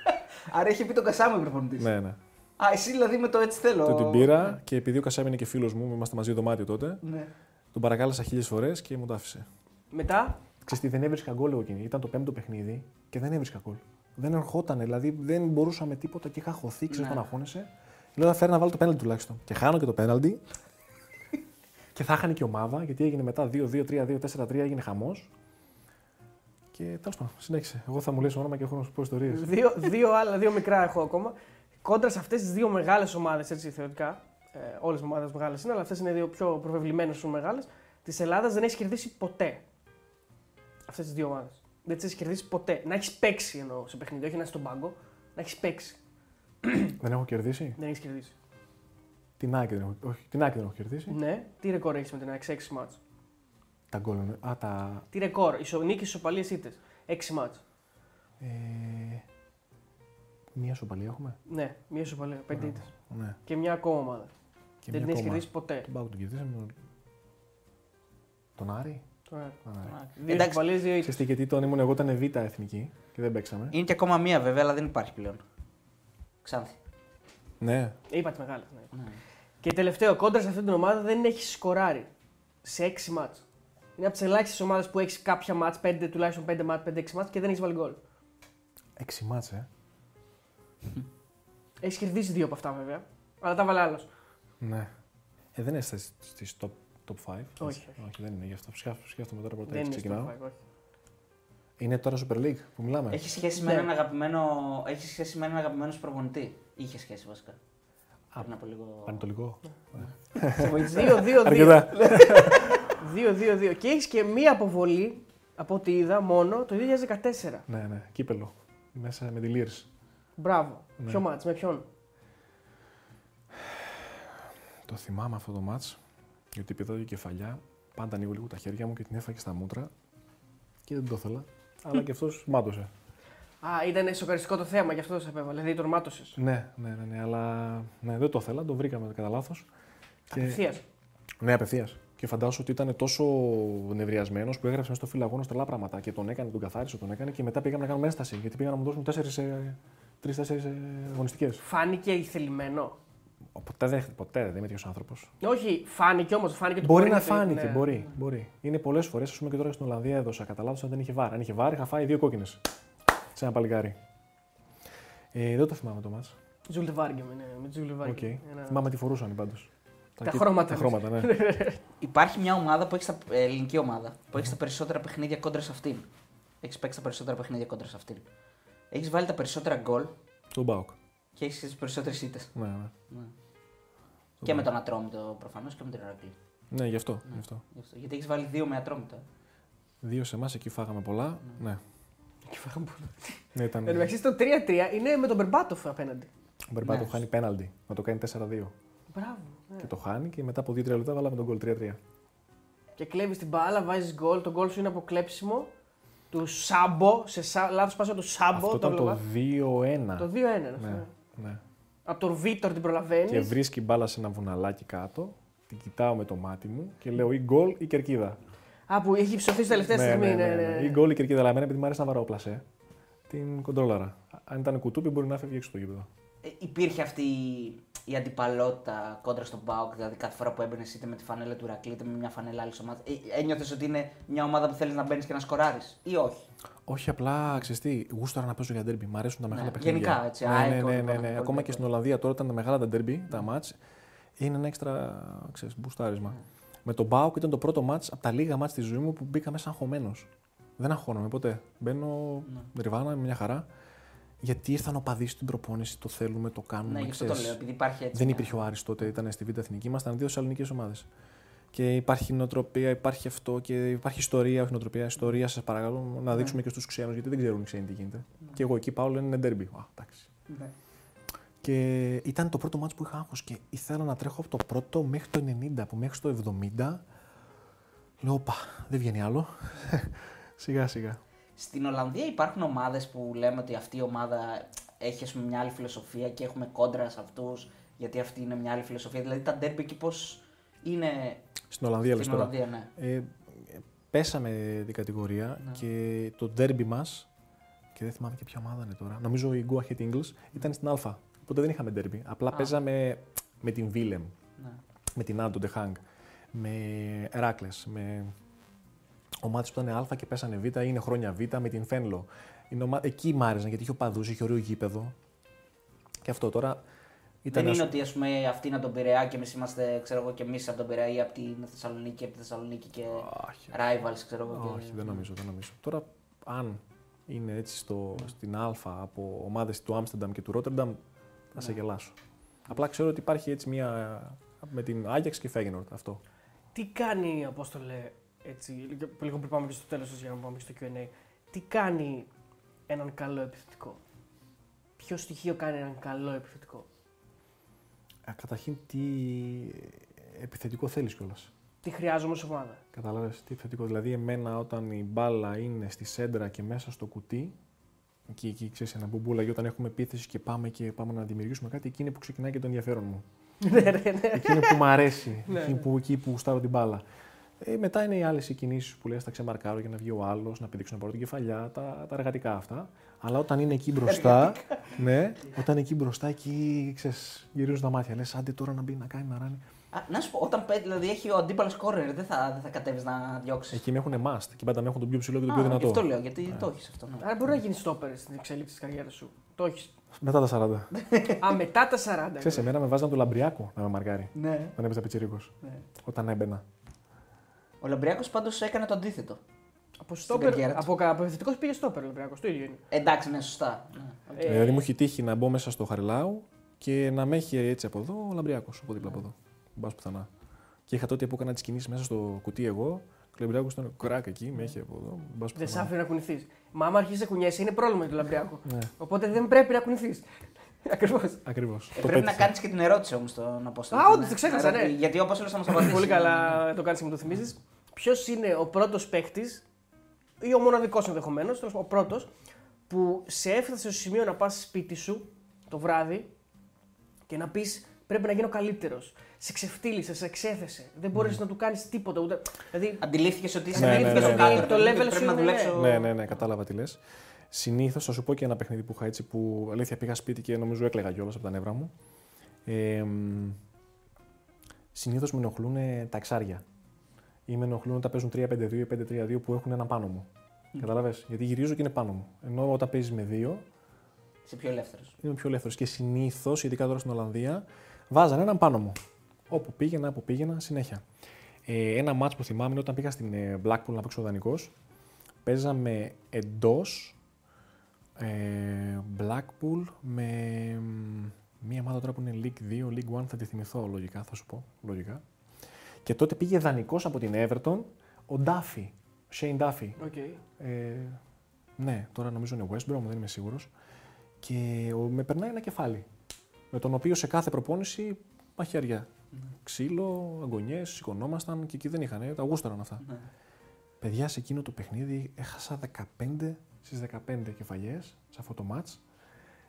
[LAUGHS] Άρα έχει πει τον Κασάμι ο προπονητής. ναι, ναι. Α, εσύ δηλαδή με το έτσι θέλω. Το την πήρα και επειδή ο Κασάμι είναι και φίλος μου, είμαστε μαζί δωμάτιο τότε, Ναι. Τον παρακάλεσα χίλιες φορές και μου το άφησε. Μετά, Ξέρεις τι, δεν έβρισκα γκολ εγώ εκείνη. Ήταν το πέμπτο παιχνίδι και δεν έβρισκα γκολ. Δεν ερχόταν, δηλαδή δεν μπορούσα με τίποτα και είχα χωθεί, ξέρεις Ναι. τον αγχώνεσαι. Λέω θα φέρει να βάλω το πέναλτι τουλάχιστον. Και χάνω και το πέναλτι. [LAUGHS] και θα χάνει και η ομάδα γιατί έγινε μετά 2-2-3-2-4-3, έγινε χαμός. Και τέλος πάντων, συνέχισε. Εγώ θα μου λες όνομα και έχω να σου πω ιστορίες. δύο, δύο άλλα, δύο μικρά έχω ακόμα. Κόντρα σε αυτές τις δύο μεγάλες ομάδες, έτσι θεωρητικά. Ε, Όλες οι ομάδες μεγάλες είναι, αλλά αυτές είναι δύο πιο προβεβλημένες σου μεγάλες. Της Ελλάδας δεν έχεις κερδίσει ποτέ. Αυτές τις δύο ομάδες. Δεν τις έχεις κερδίσει ποτέ. Να έχεις παίξει εννοώ σε παιχνίδι, όχι να είσαι στον πάγκο. Να έχεις παίξει. [CLEARS THROAT] δεν έχω κερδίσει; Δεν έχεις κερδίσει. Την Άκη δεν έχω, όχι, την Άκη δεν έχω κερδίσει. Ναι, τι ρεκόρ έχεις με την ΑΕΚ σε 6 μάτς; Τα γκολ. είναι- Α, τα. Τι ρεκόρ, ισο, νίκη, ισοπαλίε ήττες. 6 μάτς. Ε, μία σοπαλία έχουμε. Ναι, μία ισοπαλία, 5 Μπράβο. ήττε. Ναι. Και μια ακόμα ομάδα. Και δεν την μία έχεις ακόμα. κερδίσει ποτέ. Τον Πάο τον κερδίσαμε. Τον Άρη. Τώρα, Τον Άρη. Δύο Εντάξει. ισοπαλίε, δύο ήττες. Ξέρεις τι, γιατί τον ήμουν εγώ ήταν β' εθνική και δεν παίξαμε. Είναι και ακόμα μία βέβαια, αλλά δεν υπάρχει πλέον. Ξάνθη. Ναι. Είπα τι μεγάλε. Ναι. Ναι. Και τελευταίο, κόντρα σε αυτή την ομάδα δεν έχει σκοράρει σε 6 μάτς. Είναι από τις ελάχιστες ομάδες που έχεις κάποια μάτς, 5, τουλάχιστον 5 μάτς, 5-6 μάτς και δεν έχεις βάλει γκολ. Έξι μάτς, ε. [LAUGHS] Έχεις κερδίσει δύο από αυτά βέβαια, αλλά τα βάλε άλλος. Ναι. Ε, δεν είστε στις top, top 5. Όχι, όχι. όχι. δεν είναι γι' αυτό. Σκέφτομαι, σκέφτομαι τώρα πρώτα Δεν έτσι είναι στο ξεκινάω. five, όχι. Είναι τώρα Super League που μιλάμε. Έχει σχέση, Ναι. με έναν αγαπημένο... Έχει σχέση με έναν αγαπημένο σου προπονητή. Είχε σχέση βασικά. Α, Πριν από λίγο. Πανετολικό. Σε βοήθησε. 2-2-2. Αρκετά. [LAUGHS] 2-2-2. Και έχεις και μία αποβολή από ό,τι είδα μόνο το 2014. ναι, ναι. Κύπελο. Μέσα με τη Λύρς. Μπράβο. Ναι. Ποιο μάτς, με ποιον; Το θυμάμαι αυτό το μάτς, γιατί πήδα η κεφαλιά, πάντα ανοίγω λίγο τα χέρια μου και την έφαγε στα μούτρα και δεν το ήθελα. Αλλά και αυτός μάτωσε. Α, ήταν σοκαριστικό το θέμα, γι' αυτό σε επέβαλε. Δηλαδή τον μάτωσες. Ναι, ναι, ναι, ναι, αλλά ναι, δεν το ήθελα, το βρήκαμε κατά λάθος. Απευθείας. Ναι, απευθείας. Και φαντάζομαι ότι ήταν τόσο νευριασμένος που έγραψε μες στο φυλαγόνο τρελά πράγματα και τον έκανε, τον καθάρισε, τον έκανε και μετά πήγαμε να κάνουμε ένσταση. Γιατί πήγαν να μου δώσουν τρει-τέσσερι αγωνιστικές. Φάνηκε ηθελημένο. Ποτέ δεν, ποτέ δεν είμαι τέτοιος άνθρωπος. Όχι, φάνηκε όμως. Φάνηκε ότι Μπορεί να το- φάνηκε, ναι. μπορεί, μπορεί. Είναι πολλές φορές, ας πούμε και τώρα στην Ολλανδία έδωσα κατά λάθο αν δεν είχε VAR. Αν είχε VAR, είχα φάει δύο κόκκινες. Σε ένα παλικάρι. Ε, δεν το θυμάμαι το ματς. Ζούλτε Βάρεγκεμ, ναι, με Ζούλτε Οκ. Βάρεγκεμ. Ένα- Θυμάμαι τι φορούσαν πάντως. Τα χρώματα, Τα χρώματα, ναι. [LAUGHS] Υπάρχει μια ομάδα που έχει τα... ε, ελληνική ομάδα που έχει τα περισσότερα παιχνίδια κόντρα σε αυτήν. Έχεις παίξει τα περισσότερα παιχνίδια κόντρα σε αυτήν. Έχεις βάλει τα περισσότερα γκολ Τον ΠΑΟΚ. και έχεις τις περισσότερες ήττες. Ναι, ναι. Και με τον Ατρόμητο προφανώς και με τον Ηρακλή. Ναι, γι' αυτό. Γι αυτό. Γι' αυτό. Γιατί έχεις βάλει δύο με Ατρόμητο. ε. Δύο σε εμάς, εκεί φάγαμε πολλά. Ναι. Και φάγαμε πολλά. ναι ήταν... Εν τω μεταξύ, το 3-3 είναι με τον Μπερμπάτοφ απέναντι. Ο Μπερμπάτο Ναι. χάνει πέναλτι. Να το κάνει 4-2. Μπράβο. ναι. Και το χάνει και μετά από 2-3 λεπτά βάλαμε τον γκολ 3-3. Και κλέβεις την μπάλα, βάζεις γκολ. Το γκολ σου είναι από κλέψιμο του Σάμπο. Σε σα... λάθος πάσα του Σάμπο. Αυτό ήταν έβλεπα. το 2-1. Το 2-1. είναι αυτό, Ναι, ναι. Ναι. Από τον Βίτορ την Και προλαβαίνει. βρίσκει μπάλα σε ένα βουναλάκι κάτω. Την κοιτάω με το μάτι μου και λέω ή γκολ ή κερκίδα. Α, που έχει ψωθεί στη τελευταία στιγμής. Ναι, ναι, ναι. Ή γκολ ή κερκίδα. Αλλά εμένα επειδή μου αρέσει να βαρώ πλασέ, την κοντρόλαρα. Αν ήταν κουτούπι μπορεί να φεύγει έξω το γήπεδο. Ε, υπήρχε αυτή η αντιπαλότητα κόντρα στον Μπάουκ, δηλαδή κάθε φορά που έμπαινε είτε με τη φανέλα του Ηρακλή είτε με μια φανέλα άλλης ομάδας. Ε, ένιωθες ότι είναι μια ομάδα που θέλεις να μπαίνεις και να σκοράρεις, ή όχι; Όχι απλά ξεστή, γούσταρα να παίζω για ντέρμπι. Μ' αρέσουν τα μεγάλα Ναι, παιχνίδια. γενικά, έτσι, Ναι, ΑΕΚ, ναι, ναι, ναι, όλα, ναι. όλα, Ακόμα όλα. και στην Ολλανδία τώρα ήταν τα μεγάλα τα ντέρμπι, τα μάτς. Είναι ένα έξτρα ξέρεις, μπουστάρισμα. Ναι. Με τον Μπάουκ ήταν το πρώτο μάτς από τα λίγα μάτς της ζωή μου που μπήκα μέσα αγχωμένος. Δεν αγχώνομαι ποτέ. Μπαίνω Ναι. ριβάνα με μια χαρά. Γιατί ήρθαν οπαδοί στην προπόνηση, το θέλουμε, το κάνουμε. Ναι, γι' αυτό το ξέρεις. λέω, επειδή υπάρχει έτσι. Δεν μια- υπήρχε ο Άρης τότε, ήταν στη Β' Εθνική, ήμασταν δύο ελληνικέ ομάδες. Και υπάρχει νοοτροπία, υπάρχει αυτό και υπάρχει ιστορία, όχι νοοτροπία, ιστορία. Σας παρακαλώ να δείξουμε και στους ξένους, γιατί δεν ξέρουν οι ξένοι τι γίνεται. Και εγώ εκεί πάω, λένε είναι ντέρμπι. Α, εντάξει. Ναι. Και ήταν το πρώτο μάτσο που είχα άγχος και ήθελα να τρέχω από το πρώτο μέχρι το 90, που μέχρι το 70 λέω, πα, δεν βγαίνει άλλο. [LAUGHS] σιγά σιγά. Στην Ολλανδία υπάρχουν ομάδες που λέμε ότι αυτή η ομάδα έχει ας πούμε, μια άλλη φιλοσοφία και έχουμε κόντρα σε αυτούς γιατί αυτή είναι μια άλλη φιλοσοφία. Δηλαδή τα ντέρμπι εκεί πώς είναι Στην Ολλανδία λες στην τώρα. Ολλανδία, ναι. Ε, πέσαμε την κατηγορία Ναι. και το derby μας, και δεν θυμάμαι και ποια ομάδα είναι τώρα, νομίζω η Go Ahead Eagles ήταν στην Α. Οπότε δεν είχαμε derby. Απλά Α. παίζαμε με την Willem, ναι. με την Άντο Ντεχάγκ. με Εράκλες, με ομάδες που ήταν Α και πέσανε Β, είναι χρόνια Β, με την Φένλο. Είναι ομα... Εκεί μ' άρεσαν γιατί είχε οπαδού, είχε ωραίο γήπεδο. Και αυτό τώρα. Ήταν Δεν είναι ας- ότι ας πούμε, αυτοί είναι από τον Πειραιά και εμείς είμαστε ξέρω εγώ, και εμείς από τον Πειραιά ή από την Θεσσαλονίκη και από τη Θεσσαλονίκη και Όχι, rivals, ξέρω εγώ. όχι, και... δεν νομίζω, δεν νομίζω. Τώρα, αν είναι έτσι στο, στην Α από ομάδες του Άμστερνταμ και του Ρότερνταμ, θα σε Ναι. γελάσω. Απλά ξέρω ότι υπάρχει έτσι μία με την Άγιαξ και Φέγενορτ αυτό. Τι κάνει, Απόστολε, έτσι, λίγο λίγο πριν πάμε και στο τέλος για να πάμε και στο Q&A, τι κάνει έναν καλό επιθετικό; Ποιο στοιχείο κάνει έναν καλό επιθετικό; Ε, Καταρχήν, τι επιθετικό θέλεις κιόλας; Τι χρειάζομαι ως ομάδα. Κατάλαβε τι επιθετικό. Δηλαδή, εμένα όταν η μπάλα είναι στη σέντρα και μέσα στο κουτί, εκεί, εκεί ξέρεις ένα μπουμπούλα, και όταν έχουμε επίθεση και πάμε και πάμε να δημιουργήσουμε κάτι, εκεί είναι που ξεκινάει και το ενδιαφέρον μου. [LAUGHS] ναι, ναι, ναι. εκεί είναι που μου αρέσει. Ναι, εκεί, ναι. που, εκεί που γουστάρω την μπάλα. Ε, μετά είναι οι άλλες κινήσει που λες: Θα ξεμαρκάρω για να βγει ο άλλος, να πηδήξω να πάρω την κεφαλιά, τα, τα εργατικά αυτά. Αλλά όταν είναι εκεί μπροστά, ναι, όταν είναι εκεί μπροστά, εκεί ξέρεις, γυρίζουν τα μάτια. Λες: Άντε τώρα να μπει, να κάνει, να ράνει. Α, να σου πω, όταν πέ- δηλαδή, έχει ο αντίπαλος κόρνερ, δεν θα, δεν θα κατέβεις να διώξεις. Εκεί με έχουν must. Και πάντα με έχουν τον πιο ψηλό και τον πιο δυνατό. Αυτό λέω, γιατί το έχεις αυτό. Ναι. Άρα μπορεί να γίνεις στόπερ στην εξέλιξη της καριέρας σου. Το έχεις. Μετά τα 40. Α, μετά τα 40. Ξέρεις, εμένα με βάζαν το λαμπριάκο να με μαρκάρει. ναι. Όταν έπαιζα πιτσιρίκος. ναι. Όταν έμπαινα. Ο Λαμπριακό πάντως έκανε το αντίθετο. Από Στην στόπερ. καριέρα του. Από, κα- από επιθετικό πήγε στόπερ, Ολυμπιακό. Το ίδιο είναι. Εντάξει, ναι, σωστά. Ναι. οκ. Ε, δηλαδή μου έχει τύχει να μπω μέσα στο Χαριλάου και να με έχει έτσι από εδώ ο Λαμπριάκο. Από δίπλα από εδώ. Μπα πουθενά. Και είχα τότε που έκανα τις κινήσεις μέσα στο κουτί εγώ. Και ο Λαμπριάκο ήταν κρακ εκεί, με έχει από εδώ. Μπα Δεν σ' πουθενά. άφηνε να κουνηθείς. Μα άμα αρχίσεις να κουνιέσαι, είναι πρόβλημα για τον Λαμπριακό. Ναι, Οπότε δεν πρέπει να κουνηθείς. [LAUGHS] Ακριβώς. ακριβώς. Ε, πρέπει να κάνεις και την ερώτηση όμως τον Απόστολο. Α, όντως, το ξέχασα, ναι. Γιατί ο Απόστολο θα μας απαντήσει. Πολύ καλά το κάνεις και μου το θυμίζεις. Ποιος είναι ο πρώτος παίκτης, ή ο μοναδικός ενδεχομένως, ο πρώτος, που σε έφτασε στο σημείο να πας σπίτι σου το βράδυ και να πεις πρέπει να γίνω καλύτερος. Σε ξεφτύλισε, σε εξέθεσε. Δεν μπορείς να του κάνεις τίποτα. Ούτε... Δηλαδή, Αντιλήφθηκες ότι είσαι Ναι, ναι, αντιλήφθηκες ναι, το ναι. κάτω. Το δηλαδή, level Πρέπει σου να είναι, δουλέψω. Ναι, ναι, ναι, κατάλαβα τι λες. Συνήθως θα σου πω και ένα παιχνίδι που είχα έτσι που αλήθεια πήγα σπίτι και νομίζω έκλαιγα κιόλας από τα νεύρα μου. Ε, Συνήθως με ενοχλούν τα εξάρια. Ή με ενοχλούν όταν παίζουν 3-5-2 ή 5-3-2 που έχουν έναν πάνω μου. Μμ. Καταλαβες, γιατί γυρίζω και είναι πάνω μου. Ενώ όταν παίζεις με δύο, Είσαι πιο ελεύθερος. είμαι πιο ελεύθερος. Και συνήθως, ειδικά τώρα στην Ολλανδία, βάζαν έναν πάνω μου. Όπου πήγαινα, όπου πήγαινα, συνέχεια. Ε, ένα μάτς που θυμάμαι είναι όταν πήγα στην ε, Blackpool να παίξω δανεικός. Παίζαμε εντός ε, Blackpool με μ, μία ομάδα τώρα που είναι League 2, League 1, θα τη θυμηθώ λογικά, θα σου πω. Λογικά. Και τότε πήγε δανεικός από την Everton ο Duffy, ο Shane Duffy. okay. Ε, ναι, τώρα νομίζω είναι West Brom, δεν είμαι σίγουρος. Και ο, με περνάει ένα κεφάλι. Με τον οποίο σε κάθε προπόνηση μαχαίρια. Ξύλο, αγωνιές, σηκωνόμασταν και εκεί δεν είχαν. Τα γούσταραν αυτά. Ναι. Παιδιά, σε εκείνο το παιχνίδι έχασα 15 στις 15 κεφαλιές σε αυτό το match.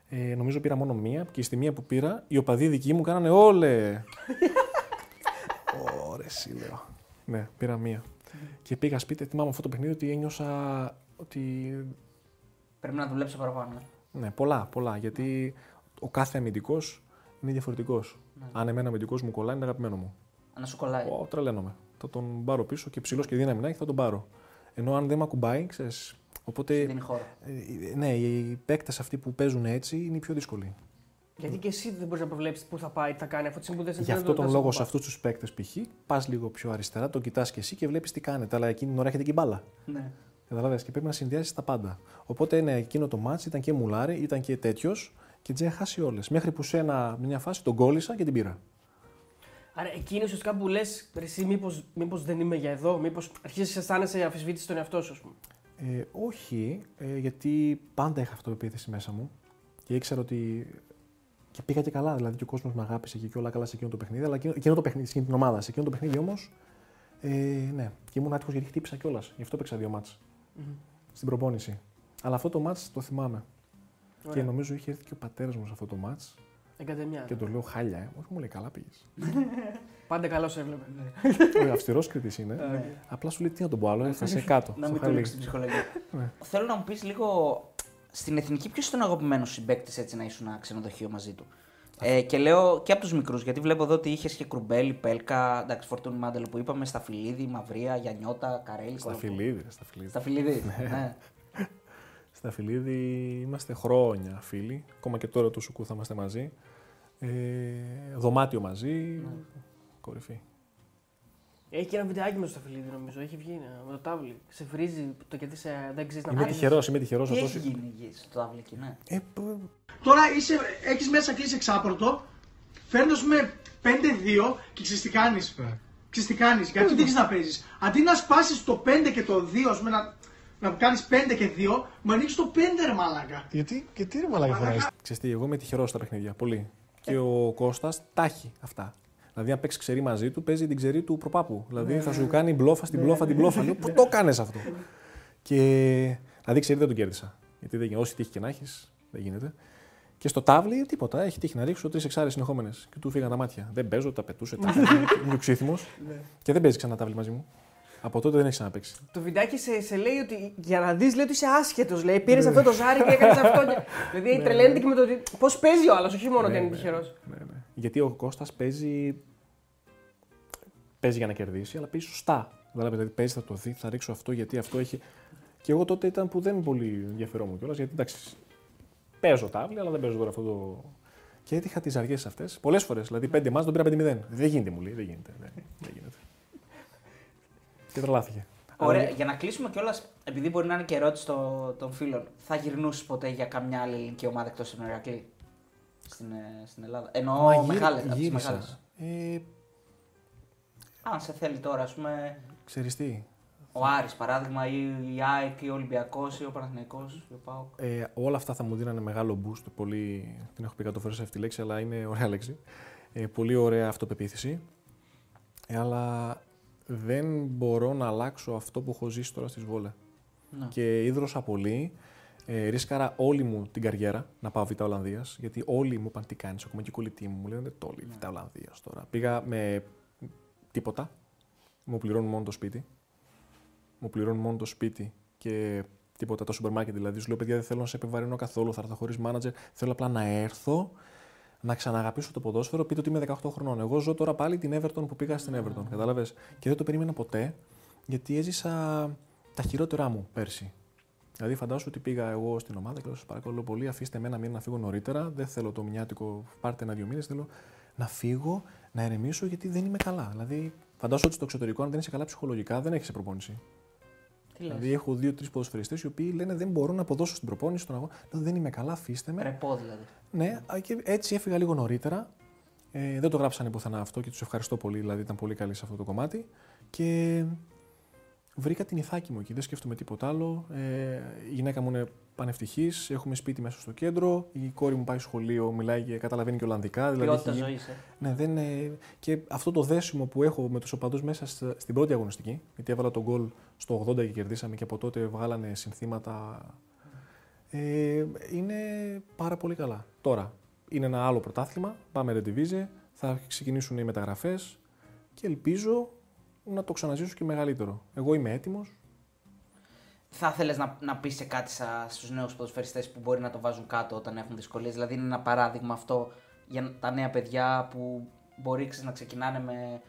Ε, νομίζω πήρα μόνο μία και στη μία που πήρα οι οπαδοί δικοί μου κάνανε όλε. [LAUGHS] Ωρε, εσύ λέω. Ναι, πήρα μία. Και πήγα σπίτι, θυμάμαι αυτό το παιχνίδι ότι ένιωσα ότι. Πρέπει να δουλέψω παραπάνω. Ναι, πολλά, πολλά. Γιατί ο κάθε αμυντικός είναι διαφορετικός. Ναι. Αν εμένα αμυντικός μου κολλάει, είναι αγαπημένο μου. Να σου κολλάει. Ω, τρελαίνομαι. Θα τον πάρω πίσω και ψηλός και δύναμη να έχει, θα τον πάρω. Ενώ αν δεν με ακουμπάει, ξέρεις. Οπότε. Δίνει χώρο. ε, ναι, οι παίκτες αυτοί που παίζουν έτσι είναι οι πιο δύσκολοι. Γιατί και εσύ δεν μπορείς να προβλέψεις πού θα πάει, τι θα κάνει, αφού τη στιγμή που δεν σε Γι' δεν αυτό το- τον δεν λόγο σε σε ακουμπά. αυτούς τους παίκτες π.χ. πας λίγο πιο αριστερά, τον κοιτάς και εσύ και βλέπεις τι κάνετε. Αλλά εκείνη την ώρα έχετε και μπάλα. Ναι. Καταλαβαίνεις και πρέπει να συνδυάσεις τα πάντα. Οπότε ναι, εκείνο το μάτς ήταν και μουλάρι, ήταν και τέτοιος και τζέ χάσει όλες. Μέχρι που σε ένα, μια φάση τον κόλλησα και την πήρα. Άρα εκείνη ουσιαστικά που λες, εσύ μήπως μήπως δεν είμαι για εδώ, μήπως αρχίζεις να αισθάνεσαι αμφισβήτηση στον εαυτό σου, ας πούμε. Ε, όχι, ε, γιατί πάντα είχα αυτοεπίθεση μέσα μου και ήξερα ότι. Και πήγα και καλά, δηλαδή και ο κόσμος με αγάπησε και, και όλα καλά σε εκείνο το παιχνίδι. Αλλά εκείνο, εκείνο το παιχνίδι, σε εκείνη την ομάδα. Σε εκείνο το παιχνίδι όμως. Ε, ναι, και ήμουν άτυχος γιατί χτύπησα κιόλας. Γι' αυτό παίξα δύο μάτς στην προπόνηση. Αλλά αυτό το μάτς το θυμάμαι. Και Ωραία. νομίζω είχε έρθει και ο πατέρας μου σε αυτό το μάτς Εγκατεμιά. και το λέω χάλια. Ε. Όχι, μου λέει καλά πήγες. [LAUGHS] Πάντα καλό έβλεπε. Ο αυστηρός κριτής είναι. Ναι. Απλά σου λέει τι να τον πω άλλο, έφτασε κάτω. Να στο μην του χαλί. ρίξεις την ψυχολογία. Ναι. Θέλω να μου πεις λίγο. Στην εθνική, ποιος ήταν ο αγαπημένος συμπέκτη έτσι να ήσουν ένα ξενοδοχείο μαζί του; Ε, και λέω και από τους μικρούς, γιατί βλέπω εδώ ότι είχες και Κρουμπέλη, Πέλκα, εντάξει, Φορτούνι Μάντελ που είπαμε, Σταφυλίδη, Μαυρία, Γιανιώτα, Καρέλη. Στα φιλίδι, ρε, στα φιλίδι. Σταφυλίδη. [LAUGHS] ναι. Στα φιλίδι είμαστε χρόνια φίλοι. Ακόμα και τώρα του Σουκού θα είμαστε μαζί. Ε, δωμάτιο μαζί. Κορυφή. Έχει και ένα βιντεάκι με το Σταφυλίδη νομίζω. Έχει βγει ναι, με το τάβλι. Σε βρίζει το γιατί σε, δεν ξέρεις να Είμαι πάρει. τυχερός, είμαι τυχερός. Τι έχει γίνει εκεί στο τάβλι εκεί, ναι. Ε, π- Τώρα είσαι, έχεις μέσα κλείσει εξάπορτο, φέρνεις με 5-2 και ξέρεις τι κάνεις. Ξέρεις τι κάνεις, γιατί δεν έχεις να παίζεις. Αντί να σπάσεις το 5 και το 2, ας πούμε, να, να κάνεις 5 και 2, μου ανοίξεις το 5 ρε μαλάκα. Γιατί, γιατί ρε μαλάκα φωνάζεις. Ξέρεις τι, εγώ είμαι τυχερός στα παιχνίδια. Πολύ. Και ο Κώστας τα έχει αυτά. Δηλαδή, αν παίξει ξερή μαζί του, παίζει την ξερή του προπάπου. Δηλαδή, θα σου κάνει μπλόφα στην μπλόφα την μπλόφα. Λέω, πού το κάνει αυτό; Και. Δηλαδή, ξέρει, δεν τον κέρδισα. Γιατί δεν, όση τύχη και να έχεις, δεν γίνεται. Και στο τάβλι τίποτα. Έχει τύχει να ρίξω τρεις εξάρες συνεχόμενες. Και του φύγαν τα μάτια. Δεν παίζω, τα πετούσε. Τα [LAUGHS] Είμαι ξύθιμο. και δεν παίζει ξανά τάβλι μαζί μου. Από τότε δεν έχει ξαναπέξει. Το βιντεάκι σε, σε λέει ότι για να δεις, λέει ότι είσαι άσχετος. Λέει πήρες αυτό το ζάρι και έκανες αυτό. Και... [LAUGHS] δηλαδή τρελαίνεται και με το ότι πώς παίζει ο άλλος, όχι μόνο ότι είναι τυχερός. Ναι, ναι. Γιατί ο Κώστας παίζει. παίζει για να κερδίσει, αλλά παίζει σωστά. Δηλαδή, παίζει, θα το δει, θα ρίξω αυτό γιατί αυτό έχει. Και εγώ τότε ήταν που δεν πολύ ενδιαφερόμουν κιόλας, γιατί εντάξει. Παίζω τάβλη, αλλά δεν παίζω τώρα αυτό το. Και έτυχα τις αργές αυτές πολλές φορές. Δηλαδή, 5 μάτς τον πήρα 5-0. Δεν γίνεται, μου λέει, δεν γίνεται. Δεν, δεν γίνεται. Και τρελάθηκε. Ωραία, Αλλά- για να κλείσουμε κιόλας, επειδή μπορεί να είναι και ερώτηση των, των φίλων, θα γυρνούσε ποτέ για καμιά άλλη ελληνική ομάδα εκτός από τον Ηρακλή στην, ε, στην Ελλάδα; Μα Εννοώ γύρι- μεγάλες, από τις γύρισα. μεγάλες. Ε, Αν σε θέλει τώρα, ας πούμε, ξέρεις τι, ο Άρης παράδειγμα, ή η ΑΕΚ, ή ο Ολυμπιακός, ή ο Παναθηναϊκός, ή ο ΠΑΟΚ. Ε, όλα αυτά θα μου δίνανε μεγάλο boost. Πολύ, την έχω πει 100 φορές αυτή τη λέξη, αλλά είναι ωραία λέξη. Ε, πολύ ωραία αυτοπεποίθηση. Ε, αλλά δεν μπορώ να αλλάξω αυτό που έχω ζήσει τώρα στη Βόλε. Ναι. Και ίδρωσα πολύ. Ε, ρίσκαρα όλη μου την καριέρα να πάω Β' Ολλανδίας. Γιατί όλοι μου είπαν τι κάνεις, ακόμα και οι κολλητοί μου μου λένε το όλοι Β' Ολλανδίας τώρα. Πήγα με τίποτα. Μου πληρώνουν μόνο το σπίτι. Μου πληρώνουν μόνο το σπίτι και τίποτα, το σούπερ μάρκετ δηλαδή. Σου λέω, παιδιά, δεν θέλω να σε επιβαρύνω καθόλου. Θα έρθω χωρίς μάνατζερ. Θέλω απλά να έρθω, να ξαναγαπήσω το ποδόσφαιρο. Πείτε ότι είμαι 18 χρονών. Εγώ ζω τώρα πάλι την Everton που πήγα στην Everton. Κατάλαβες; Και δεν το περίμενα ποτέ, γιατί έζησα τα χειρότερά μου πέρσι. Δηλαδή, φαντάσου ότι πήγα εγώ στην ομάδα και λέω: Σας παρακαλώ πολύ, αφήστε με ένα μήνα να φύγω νωρίτερα. Δεν θέλω το μηνιάτικο, πάρτε ένα-δύο μήνες. Θέλω να φύγω, να ερεμήσω, γιατί δεν είμαι καλά. Δηλαδή, φαντάσου ότι στο εξωτερικό, αν δεν είσαι καλά ψυχολογικά, δεν έχεις προπόνηση. Τι λες; Δηλαδή, έχω δύο-τρεις ποδοσφαιριστές οι οποίοι λένε δεν μπορώ να αποδώσω στην προπόνηση στον αγώνα. Λέω, δεν είμαι καλά, αφήστε με. Ρεπό δηλαδή. Ναι, α, και έτσι έφυγα λίγο νωρίτερα. Ε, δεν το γράψανε πουθενά αυτό και τους ευχαριστώ πολύ, δηλαδή ήταν πολύ καλοί σε αυτό το κομμάτι. Και βρήκα την ηθάκη μου εκεί, δεν σκέφτομαι τίποτα άλλο. Ε, η γυναίκα μου είναι πανευτυχής, έχουμε σπίτι μέσα στο κέντρο. Η κόρη μου πάει σχολείο, μιλάει και καταλαβαίνει και Ολλανδικά. Δηλαδή Ποιότητα έχει γίνει- ζωής. Ε. ναι, δεν, ε, και αυτό το δέσιμο που έχω με τους οπαδούς μέσα στα- στην πρώτη αγωνιστική, γιατί έβαλα τον γκολ στο 80 και κερδίσαμε και από τότε βγάλανε συνθήματα. Ε, είναι πάρα πολύ καλά. Τώρα, είναι ένα άλλο πρωτάθλημα, πάμε Redivisie, θα ξεκινήσουν οι μεταγραφές και ελπίζω να το ξαναζήσω και μεγαλύτερο. Εγώ είμαι έτοιμος. Θα ήθελε να, να πεις σε κάτι στους νέους ποδοσφαιριστές που μπορεί να το βάζουν κάτω όταν έχουν δυσκολίες; Δηλαδή, είναι ένα παράδειγμα αυτό για τα νέα παιδιά που μπορεί ξέρεις, να ξεκινάνε με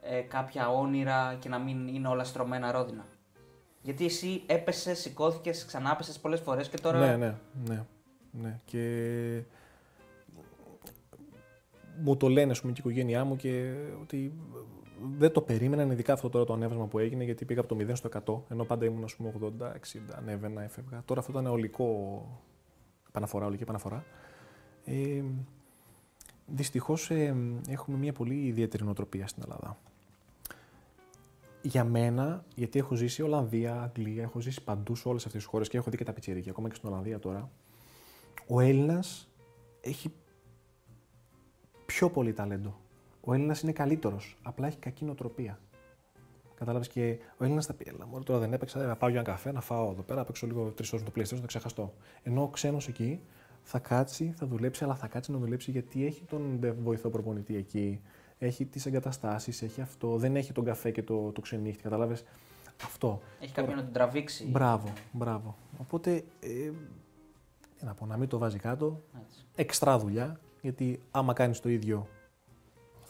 ε, κάποια όνειρα και να μην είναι όλα στρωμένα ρόδινα; Γιατί εσύ έπεσες, σηκώθηκες, ξανά έπεσε πολλές φορές και τώρα. Ναι, ναι, ναι, ναι. Και μου το λένε, ας πούμε, και η οικογένειά μου και ότι δεν το περίμεναν, ειδικά αυτό τώρα το ανέβασμα που έγινε, γιατί πήγα από το 0 στο 100, ενώ πάντα ήμουν, ας πούμε, 80, 60, ανέβαινα, έφευγα. Τώρα αυτό ήταν ολικό επαναφορά, ολική επαναφορά. Ε, δυστυχώς ε, έχουμε μια πολύ ιδιαίτερη νοοτροπία στην Ελλάδα. Για μένα, γιατί έχω ζήσει Ολλανδία, Αγγλία, έχω ζήσει παντού σε όλες αυτές τις χώρες και έχω δει και τα πιτσιρίκια, ακόμα και στην Ολλανδία τώρα, ο Έλληνας έχει πιο πολύ ταλέντο. Ο Έλληνας είναι καλύτερος. Απλά έχει κακή νοοτροπία. Κατάλαβες και ο Έλληνας θα πει: Έλα, μωρέ, τώρα δεν έπαιξα, θα πάω για ένα καφέ, να φάω εδώ πέρα, να παίξω λίγο τρεις ώρες το PlayStation, να ξεχαστώ. Ενώ ο ξένος εκεί θα κάτσει, θα δουλέψει, αλλά θα κάτσει να δουλέψει γιατί έχει τον δε- βοηθό προπονητή εκεί, έχει τις εγκαταστάσεις, έχει αυτό, δεν έχει τον καφέ και το, το ξενύχτη. Κατάλαβες αυτό. Έχει κάποιον να την τραβήξει. Μπράβο, μπράβο. Οπότε, ε, τι να πω, να μην το βάζει κάτω, Έτσι. εξτρά δουλειά, Γιατί άμα κάνεις το ίδιο,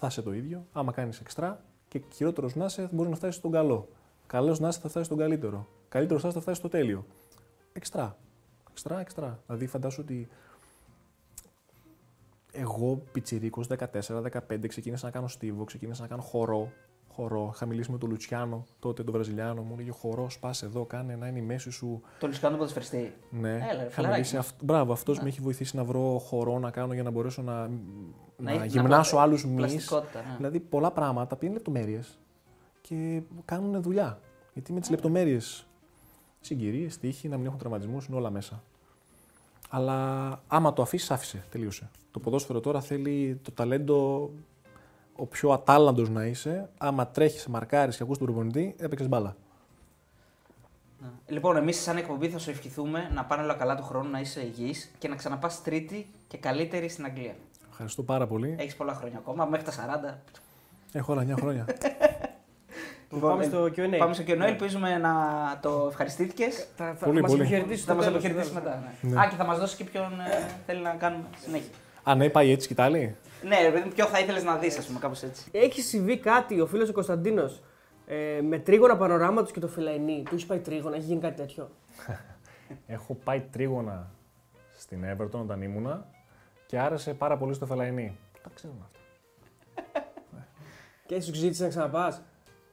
θα είσαι το ίδιο. Άμα κάνεις εξτρά και χειρότερος να είσαι, μπορείς να φτάσεις στον καλό. Καλός να είσαι, θα φτάσεις στον καλύτερο. Καλύτερος να είσαι, θα φτάσεις στο τέλειο. Εξτρά. Εξτρά, εξτρά. Δηλαδή, φαντάσου ότι εγώ πιτσιρίκος 14-15 ξεκίνησα να κάνω στίβο, ξεκίνησα να κάνω χορό. Χορό. Είχα μιλήσει με τον Λουτσιάνο τότε, τον Βραζιλιάνο. Μου έλεγε χορός, πας εδώ, κάνε να είναι η μέση σου. Το Λουσκάνο ποδοσφαιριστή. Ναι, Έλα, ρε, είχα φιλαράκι μιλήσει μας. αυ- Μπράβο, αυτός με έχει βοηθήσει να βρω χορό να κάνω για να μπορέσω να, να, Να- να γυμνάσω πω- άλλους μυς. πλαστικότητα, ναι. Δηλαδή πολλά πράγματα τα οποία είναι λεπτομέρειες και κάνουν δουλειά. Γιατί με τις λεπτομέρειες συγκυρίες, τύχη, να μην έχουν τραυματισμούς, είναι όλα μέσα. Αλλά άμα το αφήσεις, άφησε. Τελείωσε. Το ποδόσφαιρο τώρα θέλει το ταλέντο ο πιο ατάλλαντος να είσαι. Άμα τρέχεις, μαρκάρεις και ακούς τον προπονητή, έπαιξες μπάλα. Ναι. Λοιπόν, εμείς σαν εκπομπή θα σου ευχηθούμε να πάνε όλα καλά του χρόνου, να είσαι υγιής και να ξαναπάς τρίτη και καλύτερη στην Αγγλία. Ευχαριστώ πάρα πολύ. Έχεις πολλά χρόνια ακόμα, μέχρι τα 40. Έχω άλλα 9 χρόνια. πάμε ε, στο Q&A. Πάμε στο Q&A. Ελπίζουμε να το ευχαριστήθηκες. Θα, θα Πολύ, μας πολύ. αποχαιρετήσεις Θα στο μας τέλος, αποχαιρετήσει στο τέλος. μετά. Ναι. Α, και θα μας δώσει και ποιον ε, θέλει να κάνουμε συνέχεια. Α, ναι, πάει έτσι, κοιτάλη. Ναι, ρε παιδί μου, ποιο θα ήθελες να δεις, ας πούμε, κάπως έτσι. Έχει συμβεί κάτι, ο φίλος ο Κωνσταντίνος, ε, με τρίγωνα πανοράματο και το φιλαϊνί. Του έχεις πάει τρίγωνα, έχει γίνει κάτι τέτοιο; [LAUGHS] Έχω πάει τρίγωνα στην Everton όταν ήμουνα και άρεσε πάρα πολύ στο Φελαϊνί. Τα ξέρουμε αυτά. [LAUGHS] Και σου ζήτησε να ξαναπάς;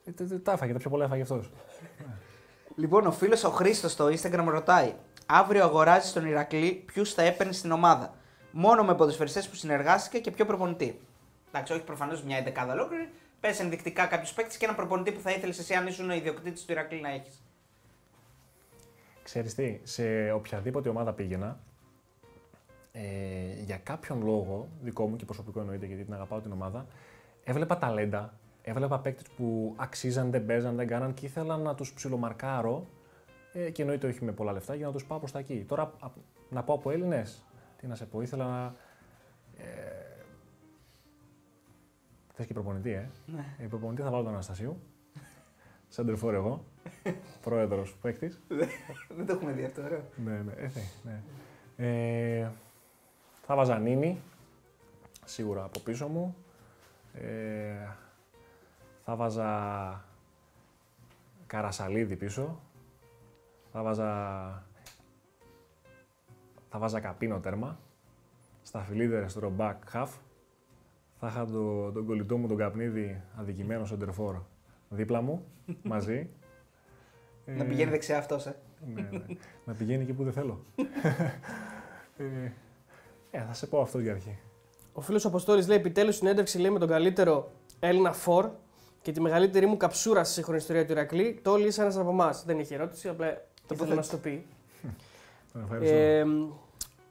Ε, τε- τε- τα έφαγε, τα πιο πολλά έφαγε αυτός. [LAUGHS] Λοιπόν, ο φίλος ο Χρήστος στο Instagram ρωτάει: Αύριο αγοράζεις τον Ηρακλή, ποιους θα έπαιρνες στην ομάδα; Μόνο με ποδοσφαιριστές που συνεργάστηκε και ποιο προπονητή. Εντάξει, όχι προφανώς μια εντεκάδα ολόκληρη. Πες ενδεικτικά κάποιους παίκτες και ένα προπονητή που θα ήθελες εσύ, αν ήσουν ιδιοκτήτης του Ηρακλή, να έχεις. Ξέρεις τι, σε οποιαδήποτε ομάδα πήγαινα, ε, για κάποιον λόγο, δικό μου και προσωπικό εννοείται γιατί την αγαπάω την ομάδα, έβλεπα ταλέντα, έβλεπα παίκτες που αξίζαν, δεν παίζαν, δεν κάναν και ήθελα να τους ψιλομαρκάρω ε, και εννοείται όχι με πολλά λεφτά για να τους πάω προς τα εκεί. Τώρα α- να πω από Έλληνες, τι να σε πω, ήθελα να... Ε, θες και προπονητή, ε. Ναι. Ε, προπονητή θα βάλω τον Αναστασίου. Σέντερφορ εγώ, πρόεδρος παίκτης. Δεν το έχουμε δει αυτό, ωραίο. Ναι, ναι, ε, ναι, ναι. Ε, θα βάζα Νίνη, σίγουρα από πίσω μου. Ε, θα βάζα Καρασαλίδη πίσω. Θα βάζα... Θα βάζα Καπίνο τέρμα. Στα φιλίδερες στο ρομπάκ χαφ. Θα είχα το, τον κολλητό μου τον καπνίδι αδικημένο σεντερφόρ δίπλα μου, [LAUGHS] μαζί. Να Ε, πηγαίνει δεξιά αυτός, ε. ναι, ναι. να πηγαίνει εκεί που δεν θέλω. [LAUGHS] ε, ε, θα σε πω αυτό για αρχή. Ο φίλος Αποστόλης λέει: Επιτέλους συνέντευξη λέει με τον καλύτερο Έλληνα φορ και τη μεγαλύτερη μου καψούρα στη σύγχρονη ιστορία του Ηρακλή. Το όλοι ένας από εμάς. Δεν έχει ερώτηση, απλά ήθελα να σου το πει. [LAUGHS] Τον ευχαριστώ. Ε,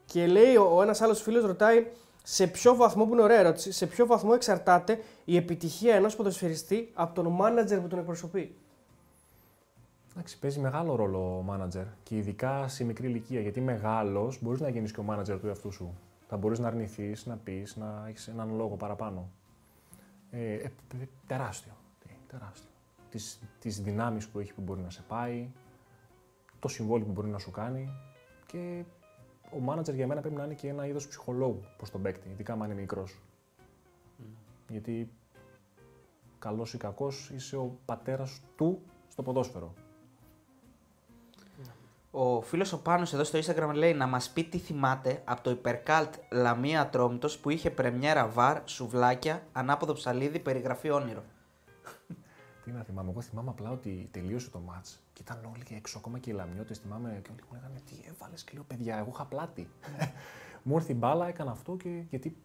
και λέει ο, ο ένας άλλος φίλος ρωτάει σε ποιο βαθμό, που είναι ωραία ερώτηση, σε ποιο βαθμό εξαρτάται η επιτυχία ενός ποδοσφαιριστή από τον μάνατζερ που τον εκπροσωπεί; Εντάξει, παίζει μεγάλο ρόλο ο μάνατζερ και ειδικά σε μικρή ηλικία. Γιατί μεγάλος μπορείς να γίνεις και ο μάνατζερ του εαυτού σου. Θα μπορείς να αρνηθείς, να πεις, να έχεις έναν λόγο παραπάνω. Ε, ε, ε, τεράστιο. Τι, τεράστιο. Τις, τις δυνάμεις που έχει που μπορεί να σε πάει, το συμβόλαιο που μπορεί να σου κάνει και ο μάνατζερ για μένα πρέπει να είναι και ένα είδος ψυχολόγου προς τον παίκτη, ειδικά αν είναι μικρός. Γιατί καλός ή κακός είσαι ο πατέρας του στο ποδόσφαιρο. Ο φίλος ο Πάνος εδώ στο Instagram λέει να μας πει τι θυμάται από το υπερκάλτ Λαμία Ατρόμητος που είχε πρεμιέρα βαρ, σουβλάκια, ανάποδο ψαλίδι, περιγραφή όνειρο. Τι να θυμάμαι, εγώ θυμάμαι απλά ότι τελείωσε το μάτς και ήταν όλοι και έξω, ακόμα και οι λαμιώτες, θυμάμαι και όλοι μου λέγανε τι έβαλες και λέω παιδιά, εγώ είχα πλάτη. μου ήρθε η μπάλα, έκανα αυτό και γιατί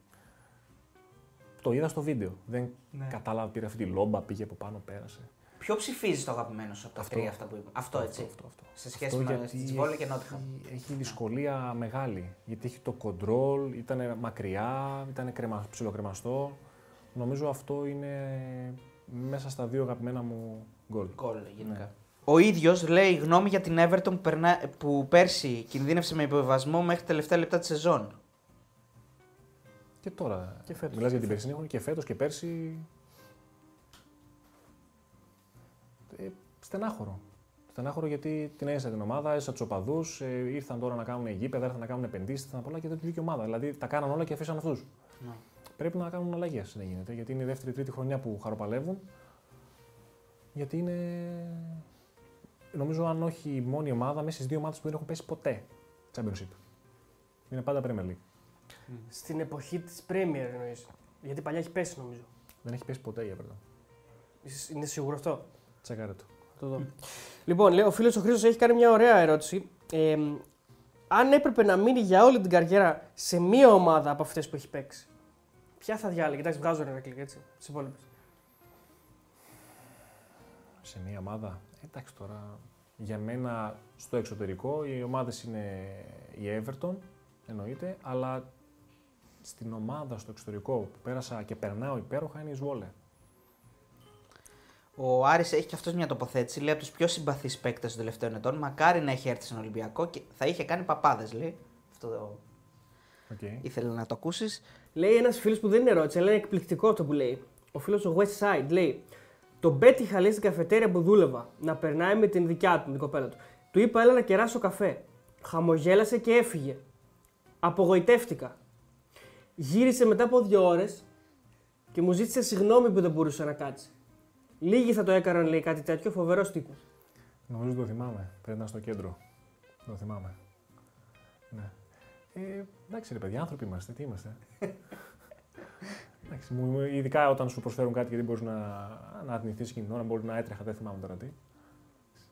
το είδα στο βίντεο. Δεν Ναι. κατάλαβα, πήρε αυτή τη λόμπα, πήγε από πάνω, πέρασε. Ποιο ψηφίζει το αγαπημένο σου από τα Αυτό. τρία αυτά που είπα; Αυτό, έτσι. Αυτό, αυτό. Σε σχέση Αυτό με γιατί τη Βόλη και Νότιχαμ. Έχει, έχει δυσκολία μεγάλη. Γιατί έχει το κοντρόλ, ήταν μακριά, ήταν κρεμα, ψιλοκρεμαστό. Νομίζω αυτό είναι μέσα στα δύο αγαπημένα μου γκολ. Γκολ γενικά. Ναι. Ο ίδιος λέει γνώμη για την Everton που, περνά, που πέρσι κινδύνευσε με υποβιβασμό μέχρι τα τελευταία λεπτά της σεζόν. Και τώρα. Και φέτος. Μιλάς για την περσινή χρονιά και φέτος και πέρσι. Ε, στενάχωρο. Στενάχωρο γιατί την έζησα την ομάδα, έζησα τους οπαδούς, ε, ήρθαν τώρα να κάνουν γήπεδα, ήρθαν να κάνουν επενδύσεις, ήρθαν πολλά και δεν τους βγήκε η ομάδα. Δηλαδή τα κάναν όλα και αφήσαν αυτούς. Ναι. Πρέπει να κάνουν αλλαγές να γίνεται. Γιατί είναι η δεύτερη-τρίτη χρονιά που χαροπαλεύουν. Γιατί είναι. Νομίζω, αν όχι η μόνη ομάδα, μέσα στις δύο ομάδες που δεν έχουν πέσει ποτέ Championship. Είναι πάντα Premier League. Στην εποχή της Premier εννοείς. Γιατί παλιά έχει πέσει νομίζω. Δεν έχει πέσει ποτέ η Everton. Είσαι- Είναι σίγουρο αυτό; Τσεκάρε το. Θα το δω. Λοιπόν, λέει, ο φίλος ο Χρήστος έχει κάνει μια ωραία ερώτηση. Ε, αν έπρεπε να μείνει για όλη την καριέρα σε μία ομάδα από αυτές που έχει παίξει, ποια θα διάλεγε; Εντάξει, βγάζω ένα κλικ έτσι. Τι υπόλοιπες. σε μια ομάδα. Εντάξει τώρα, για μένα στο εξωτερικό οι ομάδες είναι η Everton, εννοείται, αλλά στην ομάδα στο εξωτερικό που πέρασα και περνάω υπέροχα είναι η Σβόλε. Ο Άρης έχει και αυτός μια τοποθέτηση. Λέει από τους πιο συμπαθείς παίκτες των τελευταίων ετών. Μακάρι να έχει έρθει στον Ολυμπιακό και θα είχε κάνει παπάδες, λέει. Αυτό Okay. ήθελε να το ακούσεις. Λέει ένας φίλος που δεν είναι ερώτηση, αλλά είναι εκπληκτικό αυτό που λέει. Ο φίλος ο West Side λέει: Το μπέτ είχα λέει στην καφετέρια που δούλευα να περνάει με την δικιά του, την κοπέλα του. Του είπα: Έλα να κεράσω καφέ. Χαμογέλασε και έφυγε. Απογοητεύτηκα. Γύρισε μετά από δύο ώρες και μου ζήτησε συγγνώμη που δεν μπορούσε να κάτσει. Λίγοι θα το έκαναν, λέει κάτι τέτοιο, φοβερός τύπος. Νομίζω το θυμάμαι. Πρέπει να είναι στο κέντρο. Το θυμάμαι. Ναι. Ε, εντάξει ρε παιδιά, άνθρωποι είμαστε. Τι είμαστε. [LAUGHS] εντάξει, μου- μου- ειδικά όταν σου προσφέρουν κάτι και δεν μπορείς να, να αρνηθείς εκείνη την ώρα, μπορεί να έτρεχα, δεν θυμάμαι τώρα τι.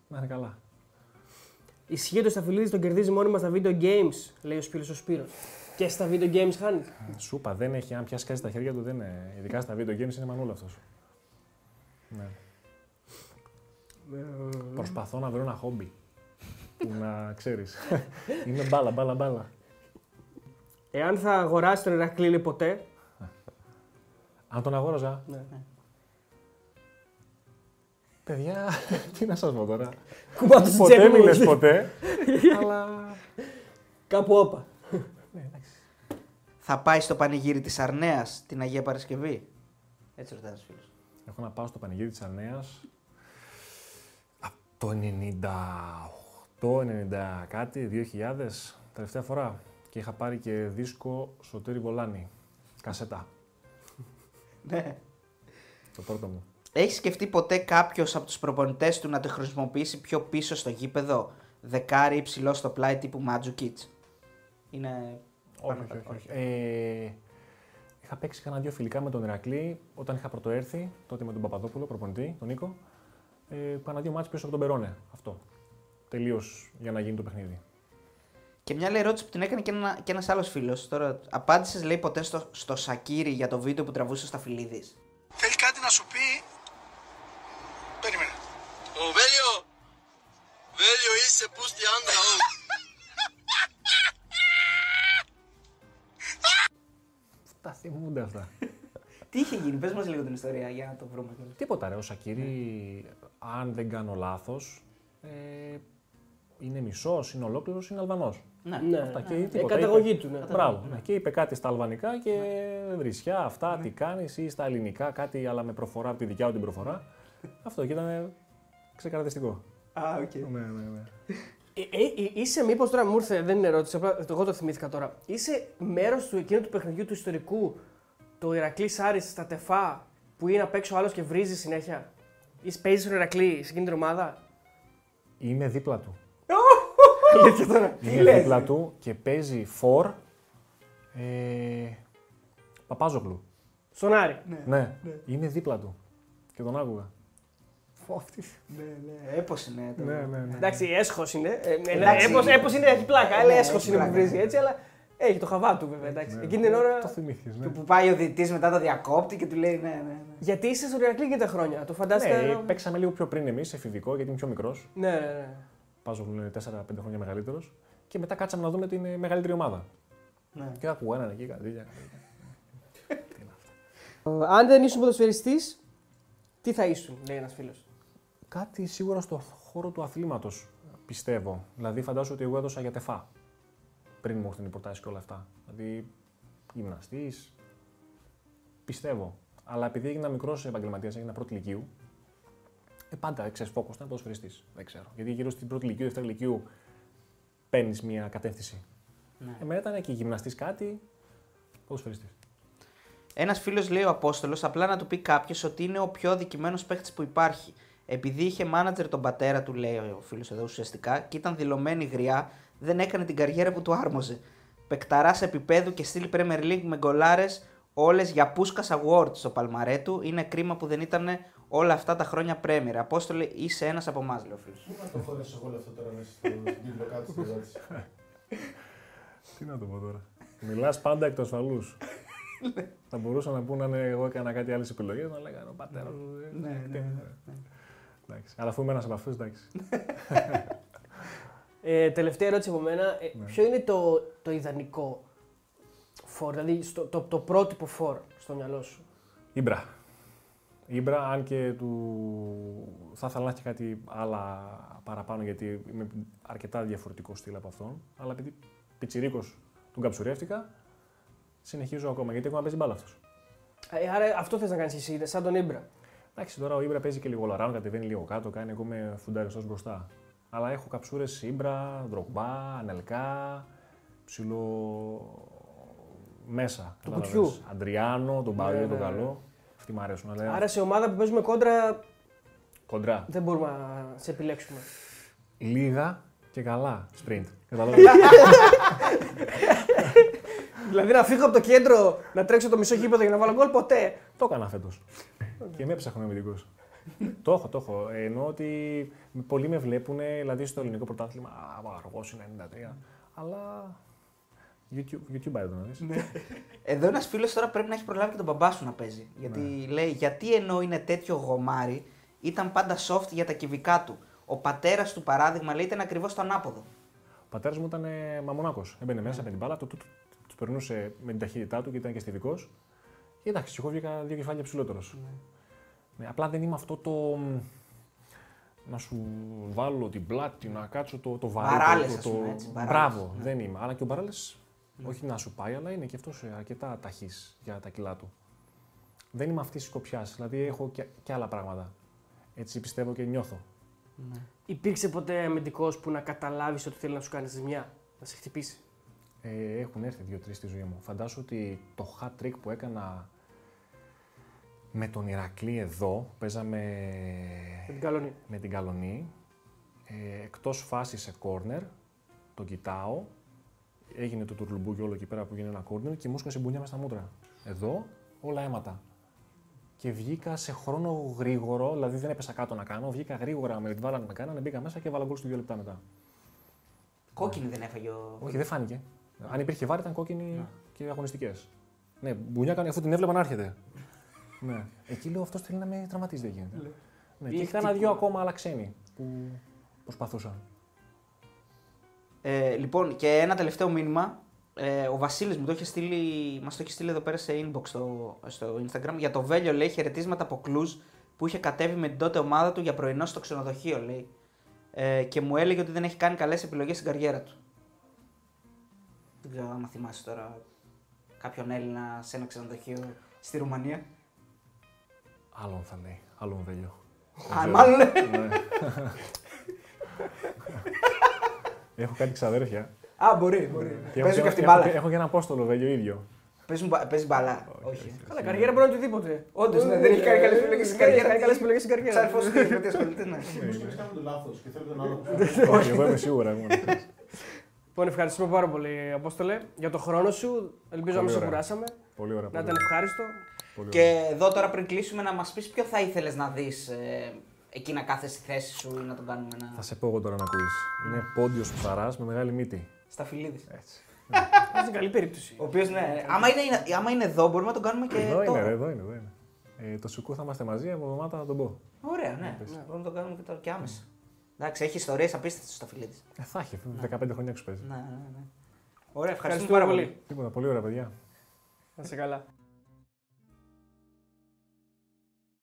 Να είναι καλά. Ισχύει ότι ο Σταφυλίδης τον κερδίζει μόνιμα στα video games, λέει ο Σπύρος ο Σπύρος. Και στα video games χάνει. Σου είπα, δεν έχει, αν πιάσει κάτι στα χέρια του, δεν είναι. Ειδικά στα video games είναι μανούλα αυτός. Ναι. Προσπαθώ να βρω ένα χόμπι. που [LAUGHS] να ξέρεις. είναι μπάλα, μπάλα, μπάλα. Εάν θα αγοράσει τον Ηρακλή λέει, ποτέ. Αν τον αγόραζα. Ναι. Παιδιά, [LAUGHS] τι να σας πω τώρα. Κουμπάτο στην ποτέ τσέπη μην μου. λες ποτέ. [LAUGHS] αλλά. Κάπου όπα. Ναι, εντάξει. Θα πάει στο πανηγύρι της Αρνέας την Αγία Παρασκευή. Έτσι ρωτάει ένας φίλος. Έχω να πάω στο πανηγύρι της Αρνέας από το 98, 90 κάτι, 2000, τελευταία φορά. Και είχα πάρει και δίσκο Σωτήρη Βολάνη, κασέτα, Ναι. το πρώτο μου. Έχεις σκεφτεί ποτέ κάποιος από τους προπονητές του να το χρησιμοποιήσει πιο πίσω στο γήπεδο, δεκάρι υψηλό στο πλάι τύπου Μάτζουκιτ. Είναι. Όχι, πάνω όχι, κάτω. όχι. Ε, είχα παίξει κανένα δύο φιλικά με τον Ηρακλή όταν είχα πρωτοέρθει, τότε με τον Παπαδόπουλο, προπονητή, τον Νίκο. Ε, κάνα δύο μάτς πίσω από τον Περόνε. Αυτό. Τελείως για να γίνει το παιχνίδι. Και μια άλλη ερώτηση που την έκανε και, ένα, και ένας άλλος φίλος. Τώρα, απάντησες λέει ποτέ στο, στο Σακύρι για το βίντεο που τραβούσε στα Φιλίδης. Θέλει κάτι να σου πει. Περίμενε. Ω Βέλιο! Βέλιο είσαι πούστη άντρα ω. Τα θυμούνται αυτά. Τι είχε γίνει, πες μας λίγο την ιστορία για να το βρούμε. κιόλας. Τίποτα ρε, ο Σακύρη, αν δεν κάνω λάθος, ε, είναι μισός, είναι ολόκληρος, είναι Αλβανός. Ναι. Ναι. Αυτά και Ε, τίποτα. καταγωγή είπε- του, ναι. Μπράβο. ναι. Και είπε κάτι στα αλβανικά και βρισιά, αυτά, τι κάνεις, ή στα ελληνικά κάτι, αλλά με προφορά από τη δικιά του την προφορά. [LAUGHS] Αυτό και ήταν ξεκαρδιστικό. Α, οκ. Ναι, ναι, ναι. Ε, ε, ε, είσαι μήπως τώρα μου ήρθε, δεν είναι ερώτηση, απλά εγώ το θυμήθηκα τώρα. Είσαι μέρος του εκείνου του παιχνιδιού του ιστορικού, το Ηρακλή Άρη στα ΤΕΦΑΑ, που είναι απ' έξω άλλος και βρίζει συνέχεια; Είσαι παίζεις στον Ηρακλή σε εκείνη την ομάδα; Είμαι δίπλα του. Αλήθεια τώρα. Είμαι δίπλα του και παίζει φορ ε, Παπάζογλου. Στον Άρη. Ναι, είμαι δίπλα του. Και τον άκουγα. Φόφτη. Ναι, ναι. Έπως είναι. Το... Ναι, ναι, ναι. Εντάξει, έσχος είναι. Ε, ε, Εντάξει. έπος, έπος είναι, έχει πλάκα. Αλλά Ναι, έσχος έχει είναι που πλάκα. βρίζει έτσι, αλλά έχει το χαβά του βέβαια. Εντάξει. Ναι. Εκείνη την ώρα. Το θυμήθηκες, ναι. Του που πάει ο διετής μετά το διακόπτη και του λέει ναι, ναι, ναι. Γιατί είσαι στον Ηρακλή για τα χρόνια. Το φαντάστηκα. Ναι, παίξαμε λίγο πιο πριν εμείς, εφηβικό, γιατί είμαι πιο μικρός. Ναι, ναι, ναι. Πάζογλου είναι 4-5 χρόνια μεγαλύτερος. Και μετά κάτσαμε να δούμε την ε, μεγαλύτερη ομάδα. ναι. Και άκουγα έναν εκεί, κάτι τέτοια. Αν δεν ήσουν ποδοσφαιριστής, τι θα ήσουν, λέει ένας φίλος. Κάτι σίγουρα στο χώρο του αθλήματος πιστεύω. Δηλαδή, φαντάζομαι ότι εγώ έδωσα για τεφά. Πριν μου έρθουν οι προτάσεις και όλα αυτά. Δηλαδή, γυμναστής. Πιστεύω. Αλλά επειδή έγινα μικρός επαγγελματίας, έγινα πρώτη ηλικίου, ε, πάντα ξέρεις φόκο ήταν ποδοσφαιριστής. Δεν ξέρω. Γιατί γύρω στην πρώτη ηλικίου, δεύτερη ηλικίου, παίρνεις μια κατεύθυνση. Ναι. Εμένα ήταν και γυμναστής κάτι, ποδοσφαιριστής. Ένας φίλος λέει ο Απόστολος απλά να του πει κάποιος ότι είναι ο πιο αδικημένος παίχτης που υπάρχει. Επειδή είχε μάνατζερ τον πατέρα του, λέει ο φίλος εδώ ουσιαστικά, και ήταν δηλωμένη γριά, δεν έκανε την καριέρα που του άρμοζε. Πεκταρά επίπεδου και στείλει Premier League με γκολάρες όλες για Πούσκα Awards στο παλμαρέ του. Είναι κρίμα που δεν ήταν όλα αυτά τα χρόνια Premier. Απόστολε, είσαι ένας από εμάς, λέει ο φίλος. Πού να το χωρέσω όλο αυτό τώρα μέσα στο- στην τίτλο κάτω στην ερώτηση. [LAUGHS] Τι να το πω τώρα. Μιλάς πάντα εκ του ασφαλού. Θα μπορούσα να πω να είναι εγώ έκανα κάτι άλλες επιλογές, να λέγανε ο πατέρας του. ε, Ναι, ναι, ναι. Εντάξει. Αλλά αφού είμαι ένας από αυτούς, εντάξει. Ε, τελευταία ερώτηση από μένα. Ε, Ναι. Ποιο είναι το, το ιδανικό φόρ, δηλαδή στο, το, το πρότυπο φόρ στο μυαλό σου; Ήμπρα. Ήμπρα, αν και του... θα ήθελα να έχει κάτι άλλα παραπάνω, γιατί είμαι αρκετά διαφορετικός στυλ από αυτόν. Αλλά επειδή πιτσιρίκος τον καψουρεύτηκα, συνεχίζω ακόμα, γιατί ακόμα παίζει μπάλα αυτός. Ε, άρα αυτό θες να κάνεις εσύ, σαν τον Ήμπρα; Εντάξει, τώρα ο Ήμπρα παίζει και λίγο λαράνο, κατεβαίνει λίγο κάτω, κάνει εγώ είμαι φουνταριστός μπροστά. Αλλά έχω καψούρες Ήμπρα, Ντρογμπά, Ανελκά, ψηλό μέσα. Του κατάλαβες. κουτιού. Αντριάνο, τον Μπάριο, Ναι, τον ναι, ναι. καλό. Αυτοί μου αρέσουν. Αλλά Άρα σε ομάδα που παίζουμε κόντρα κοντρά. δεν μπορούμε να σε επιλέξουμε. Λίγα και καλά sprint. Καταλάβες. [LAUGHS] δηλαδή να φύγω από το κέντρο, να τρέξω το μισό γήπεδο για να βάλω γκολ, ποτέ. το έκανα φέτος. και με έψαχνα αμυντικός. το έχω, το έχω. Εννοώ ότι πολλοί με βλέπουν, δηλαδή στο ελληνικό πρωτάθλημα, Α, αργός είναι 93. Αλλά. YouTube, YouTube άρα το να δεις. Εδώ ένας φίλος τώρα πρέπει να έχει προλάβει και τον μπαμπά σου να παίζει. Γιατί λέει, γιατί ενώ είναι τέτοιο γομάρι, ήταν πάντα soft για τα κυβικά του. Ο πατέρας του παράδειγμα λέει ήταν ακριβώς το ανάποδο. Ο πατέρας μου ήταν ε, μαμονάκο. Έμπαινε μέσα με την μπάλα, του, του, του, του περνούσε με την ταχύτητά του και ήταν και στιβικός. Και εντάξει, εγώ βγήκα δύο κεφάλια ψηλότερος. Ναι, απλά δεν είμαι αυτό το. μ, Να σου βάλω την πλάτη, να κάτσω το, το βαρύ. Μπαράλες, το, ας πούμε, έτσι, μπαράλες, Μπράβο, ναι. δεν είμαι. Αλλά και ο Μπαράλες, όχι να σου πάει, αλλά είναι και αυτός αρκετά ταχύς για τα κιλά του. Δεν είμαι αυτής της σκοπιά. Δηλαδή έχω και, και άλλα πράγματα. Έτσι πιστεύω και νιώθω. Υπήρξε ποτέ αμυντικός που να καταλάβεις ότι θέλει να σου κάνει ζημιά, να σε χτυπήσει; Ε, έχουν έρθει δύο-τρεις στη ζωή μου. Φαντάσου ότι το hat trick που έκανα με τον Ηρακλή εδώ, παίζαμε Με την καλονή. με την Καλονή, ε, εκτός φάσης σε corner, τον κοιτάω, έγινε το τουρλουμπούκι όλο εκεί πέρα που έγινε ένα corner και μου έσκασε μπουνιά μες στα μούτρα. Εδώ όλα αίματα. Και βγήκα σε χρόνο γρήγορο, δηλαδή δεν έπεσα κάτω να κάνω, βγήκα γρήγορα με την βάλανε με κάνανε, μπήκα μέσα και βάλα γκολ στο δύο λεπτά μετά. Κόκκινη δεν έφαγε ο. Όχι, δεν φάνηκε. Αν υπήρχε βάρη ήταν κόκκινη και αγωνιστικές. Ναι, μπουνιά έκανε αφού την έβλεπα να έρχεται. ναι. Εκεί λέω αυτός θέλει να με τραυματίσει, δεν γίνεται. ναι, και Ή είχα ένα χτυπού. δυο ακόμα άλλα ξένοι που προσπαθούσαν. Ε, λοιπόν, και ένα τελευταίο μήνυμα. Ε, ο Βασίλης μου το είχε στείλει, μας το είχε στείλει εδώ πέρα σε inbox στο, στο Instagram. Για το Βέλιο λέει χαιρετίσματα από Κλουζ που είχε κατέβει με την τότε ομάδα του για πρωινό στο ξενοδοχείο, λέει. Ε, και μου έλεγε ότι δεν έχει κάνει καλές επιλογές στην καριέρα του. Δεν ξέρω αν θυμάσαι τώρα κάποιον Έλληνα σε ένα ξενοδοχείο στη Ρουμανία. Άλλον θα λέει. Άλλον βέλιο. Α, μάλλον. [LAUGHS] Ναι. έχω κάτι ξαδέρφια. Α, μπορεί, μπορεί. Και Παίζει έχω, και αυτή έχω, μπάλα. έχω, έχω και ένα απόστολο βέλιο ίδιο. Παίζουν μπα- Παίζει μπαλά. Όχι. Καλά, καριέρα μπορεί να είναι οτιδήποτε. Όντως, ναι, δεν έχει κάνει καλές επιλογές στην Δεν έχει καριέρα. κάνει καλές επιλογές στην καριέρα. Ξάρφος του, με τι ασχολείται, ναι. Μήπως και κάνουμε το λάθος και θέλει τον άλλο που [LAUGHS] Όχι, εγώ είμαι σίγουρα. εγώ είμαι. Λοιπόν, ευχαριστούμε πάρα πολύ, Απόστολε, για το χρόνο σου. Ελπίζω να μην σε ωραία. κουράσαμε. Πολύ ωραία. Να πολύ ήταν ωραία. ευχάριστο. Πολύ Και ωραία. εδώ τώρα πριν κλείσουμε να μας πεις ποιο θα ήθελες να δεις ε, εκεί να κάθεσαι στη θέση σου ή να τον κάνουμε Θα ένα... σε πω εγώ τώρα να ακούεις. Είναι πόντιος ψαράς με μεγάλη μύτη. στα φιλίδης. Έτσι. [LAUGHS] Αυτό είναι καλή περίπτωση. Ο οποίος ναι, άμα είναι, άμα είναι εδώ μπορούμε να τον κάνουμε και Εδώ είναι, τώρα. ρε, εδώ είναι, εδώ είναι. Ε, το σουκού θα είμαστε μαζί, από εβδομάδα θα τον πω. Ωραία, ναι. Μπορούμε να τον κάνουμε και τώρα και άμεσα. Εντάξει, έχει ιστορίες απίστευτες στο φιλίδης. Ε, θα έχει, 15 χρόνια έξω παίζει. Ναι, ναι, ναι. Ωραία, ευχαριστούμε Ευχαριστούμε πάρα πολύ. πολύ. Τίποτα, πολύ ωραία παιδιά. Να σε καλά.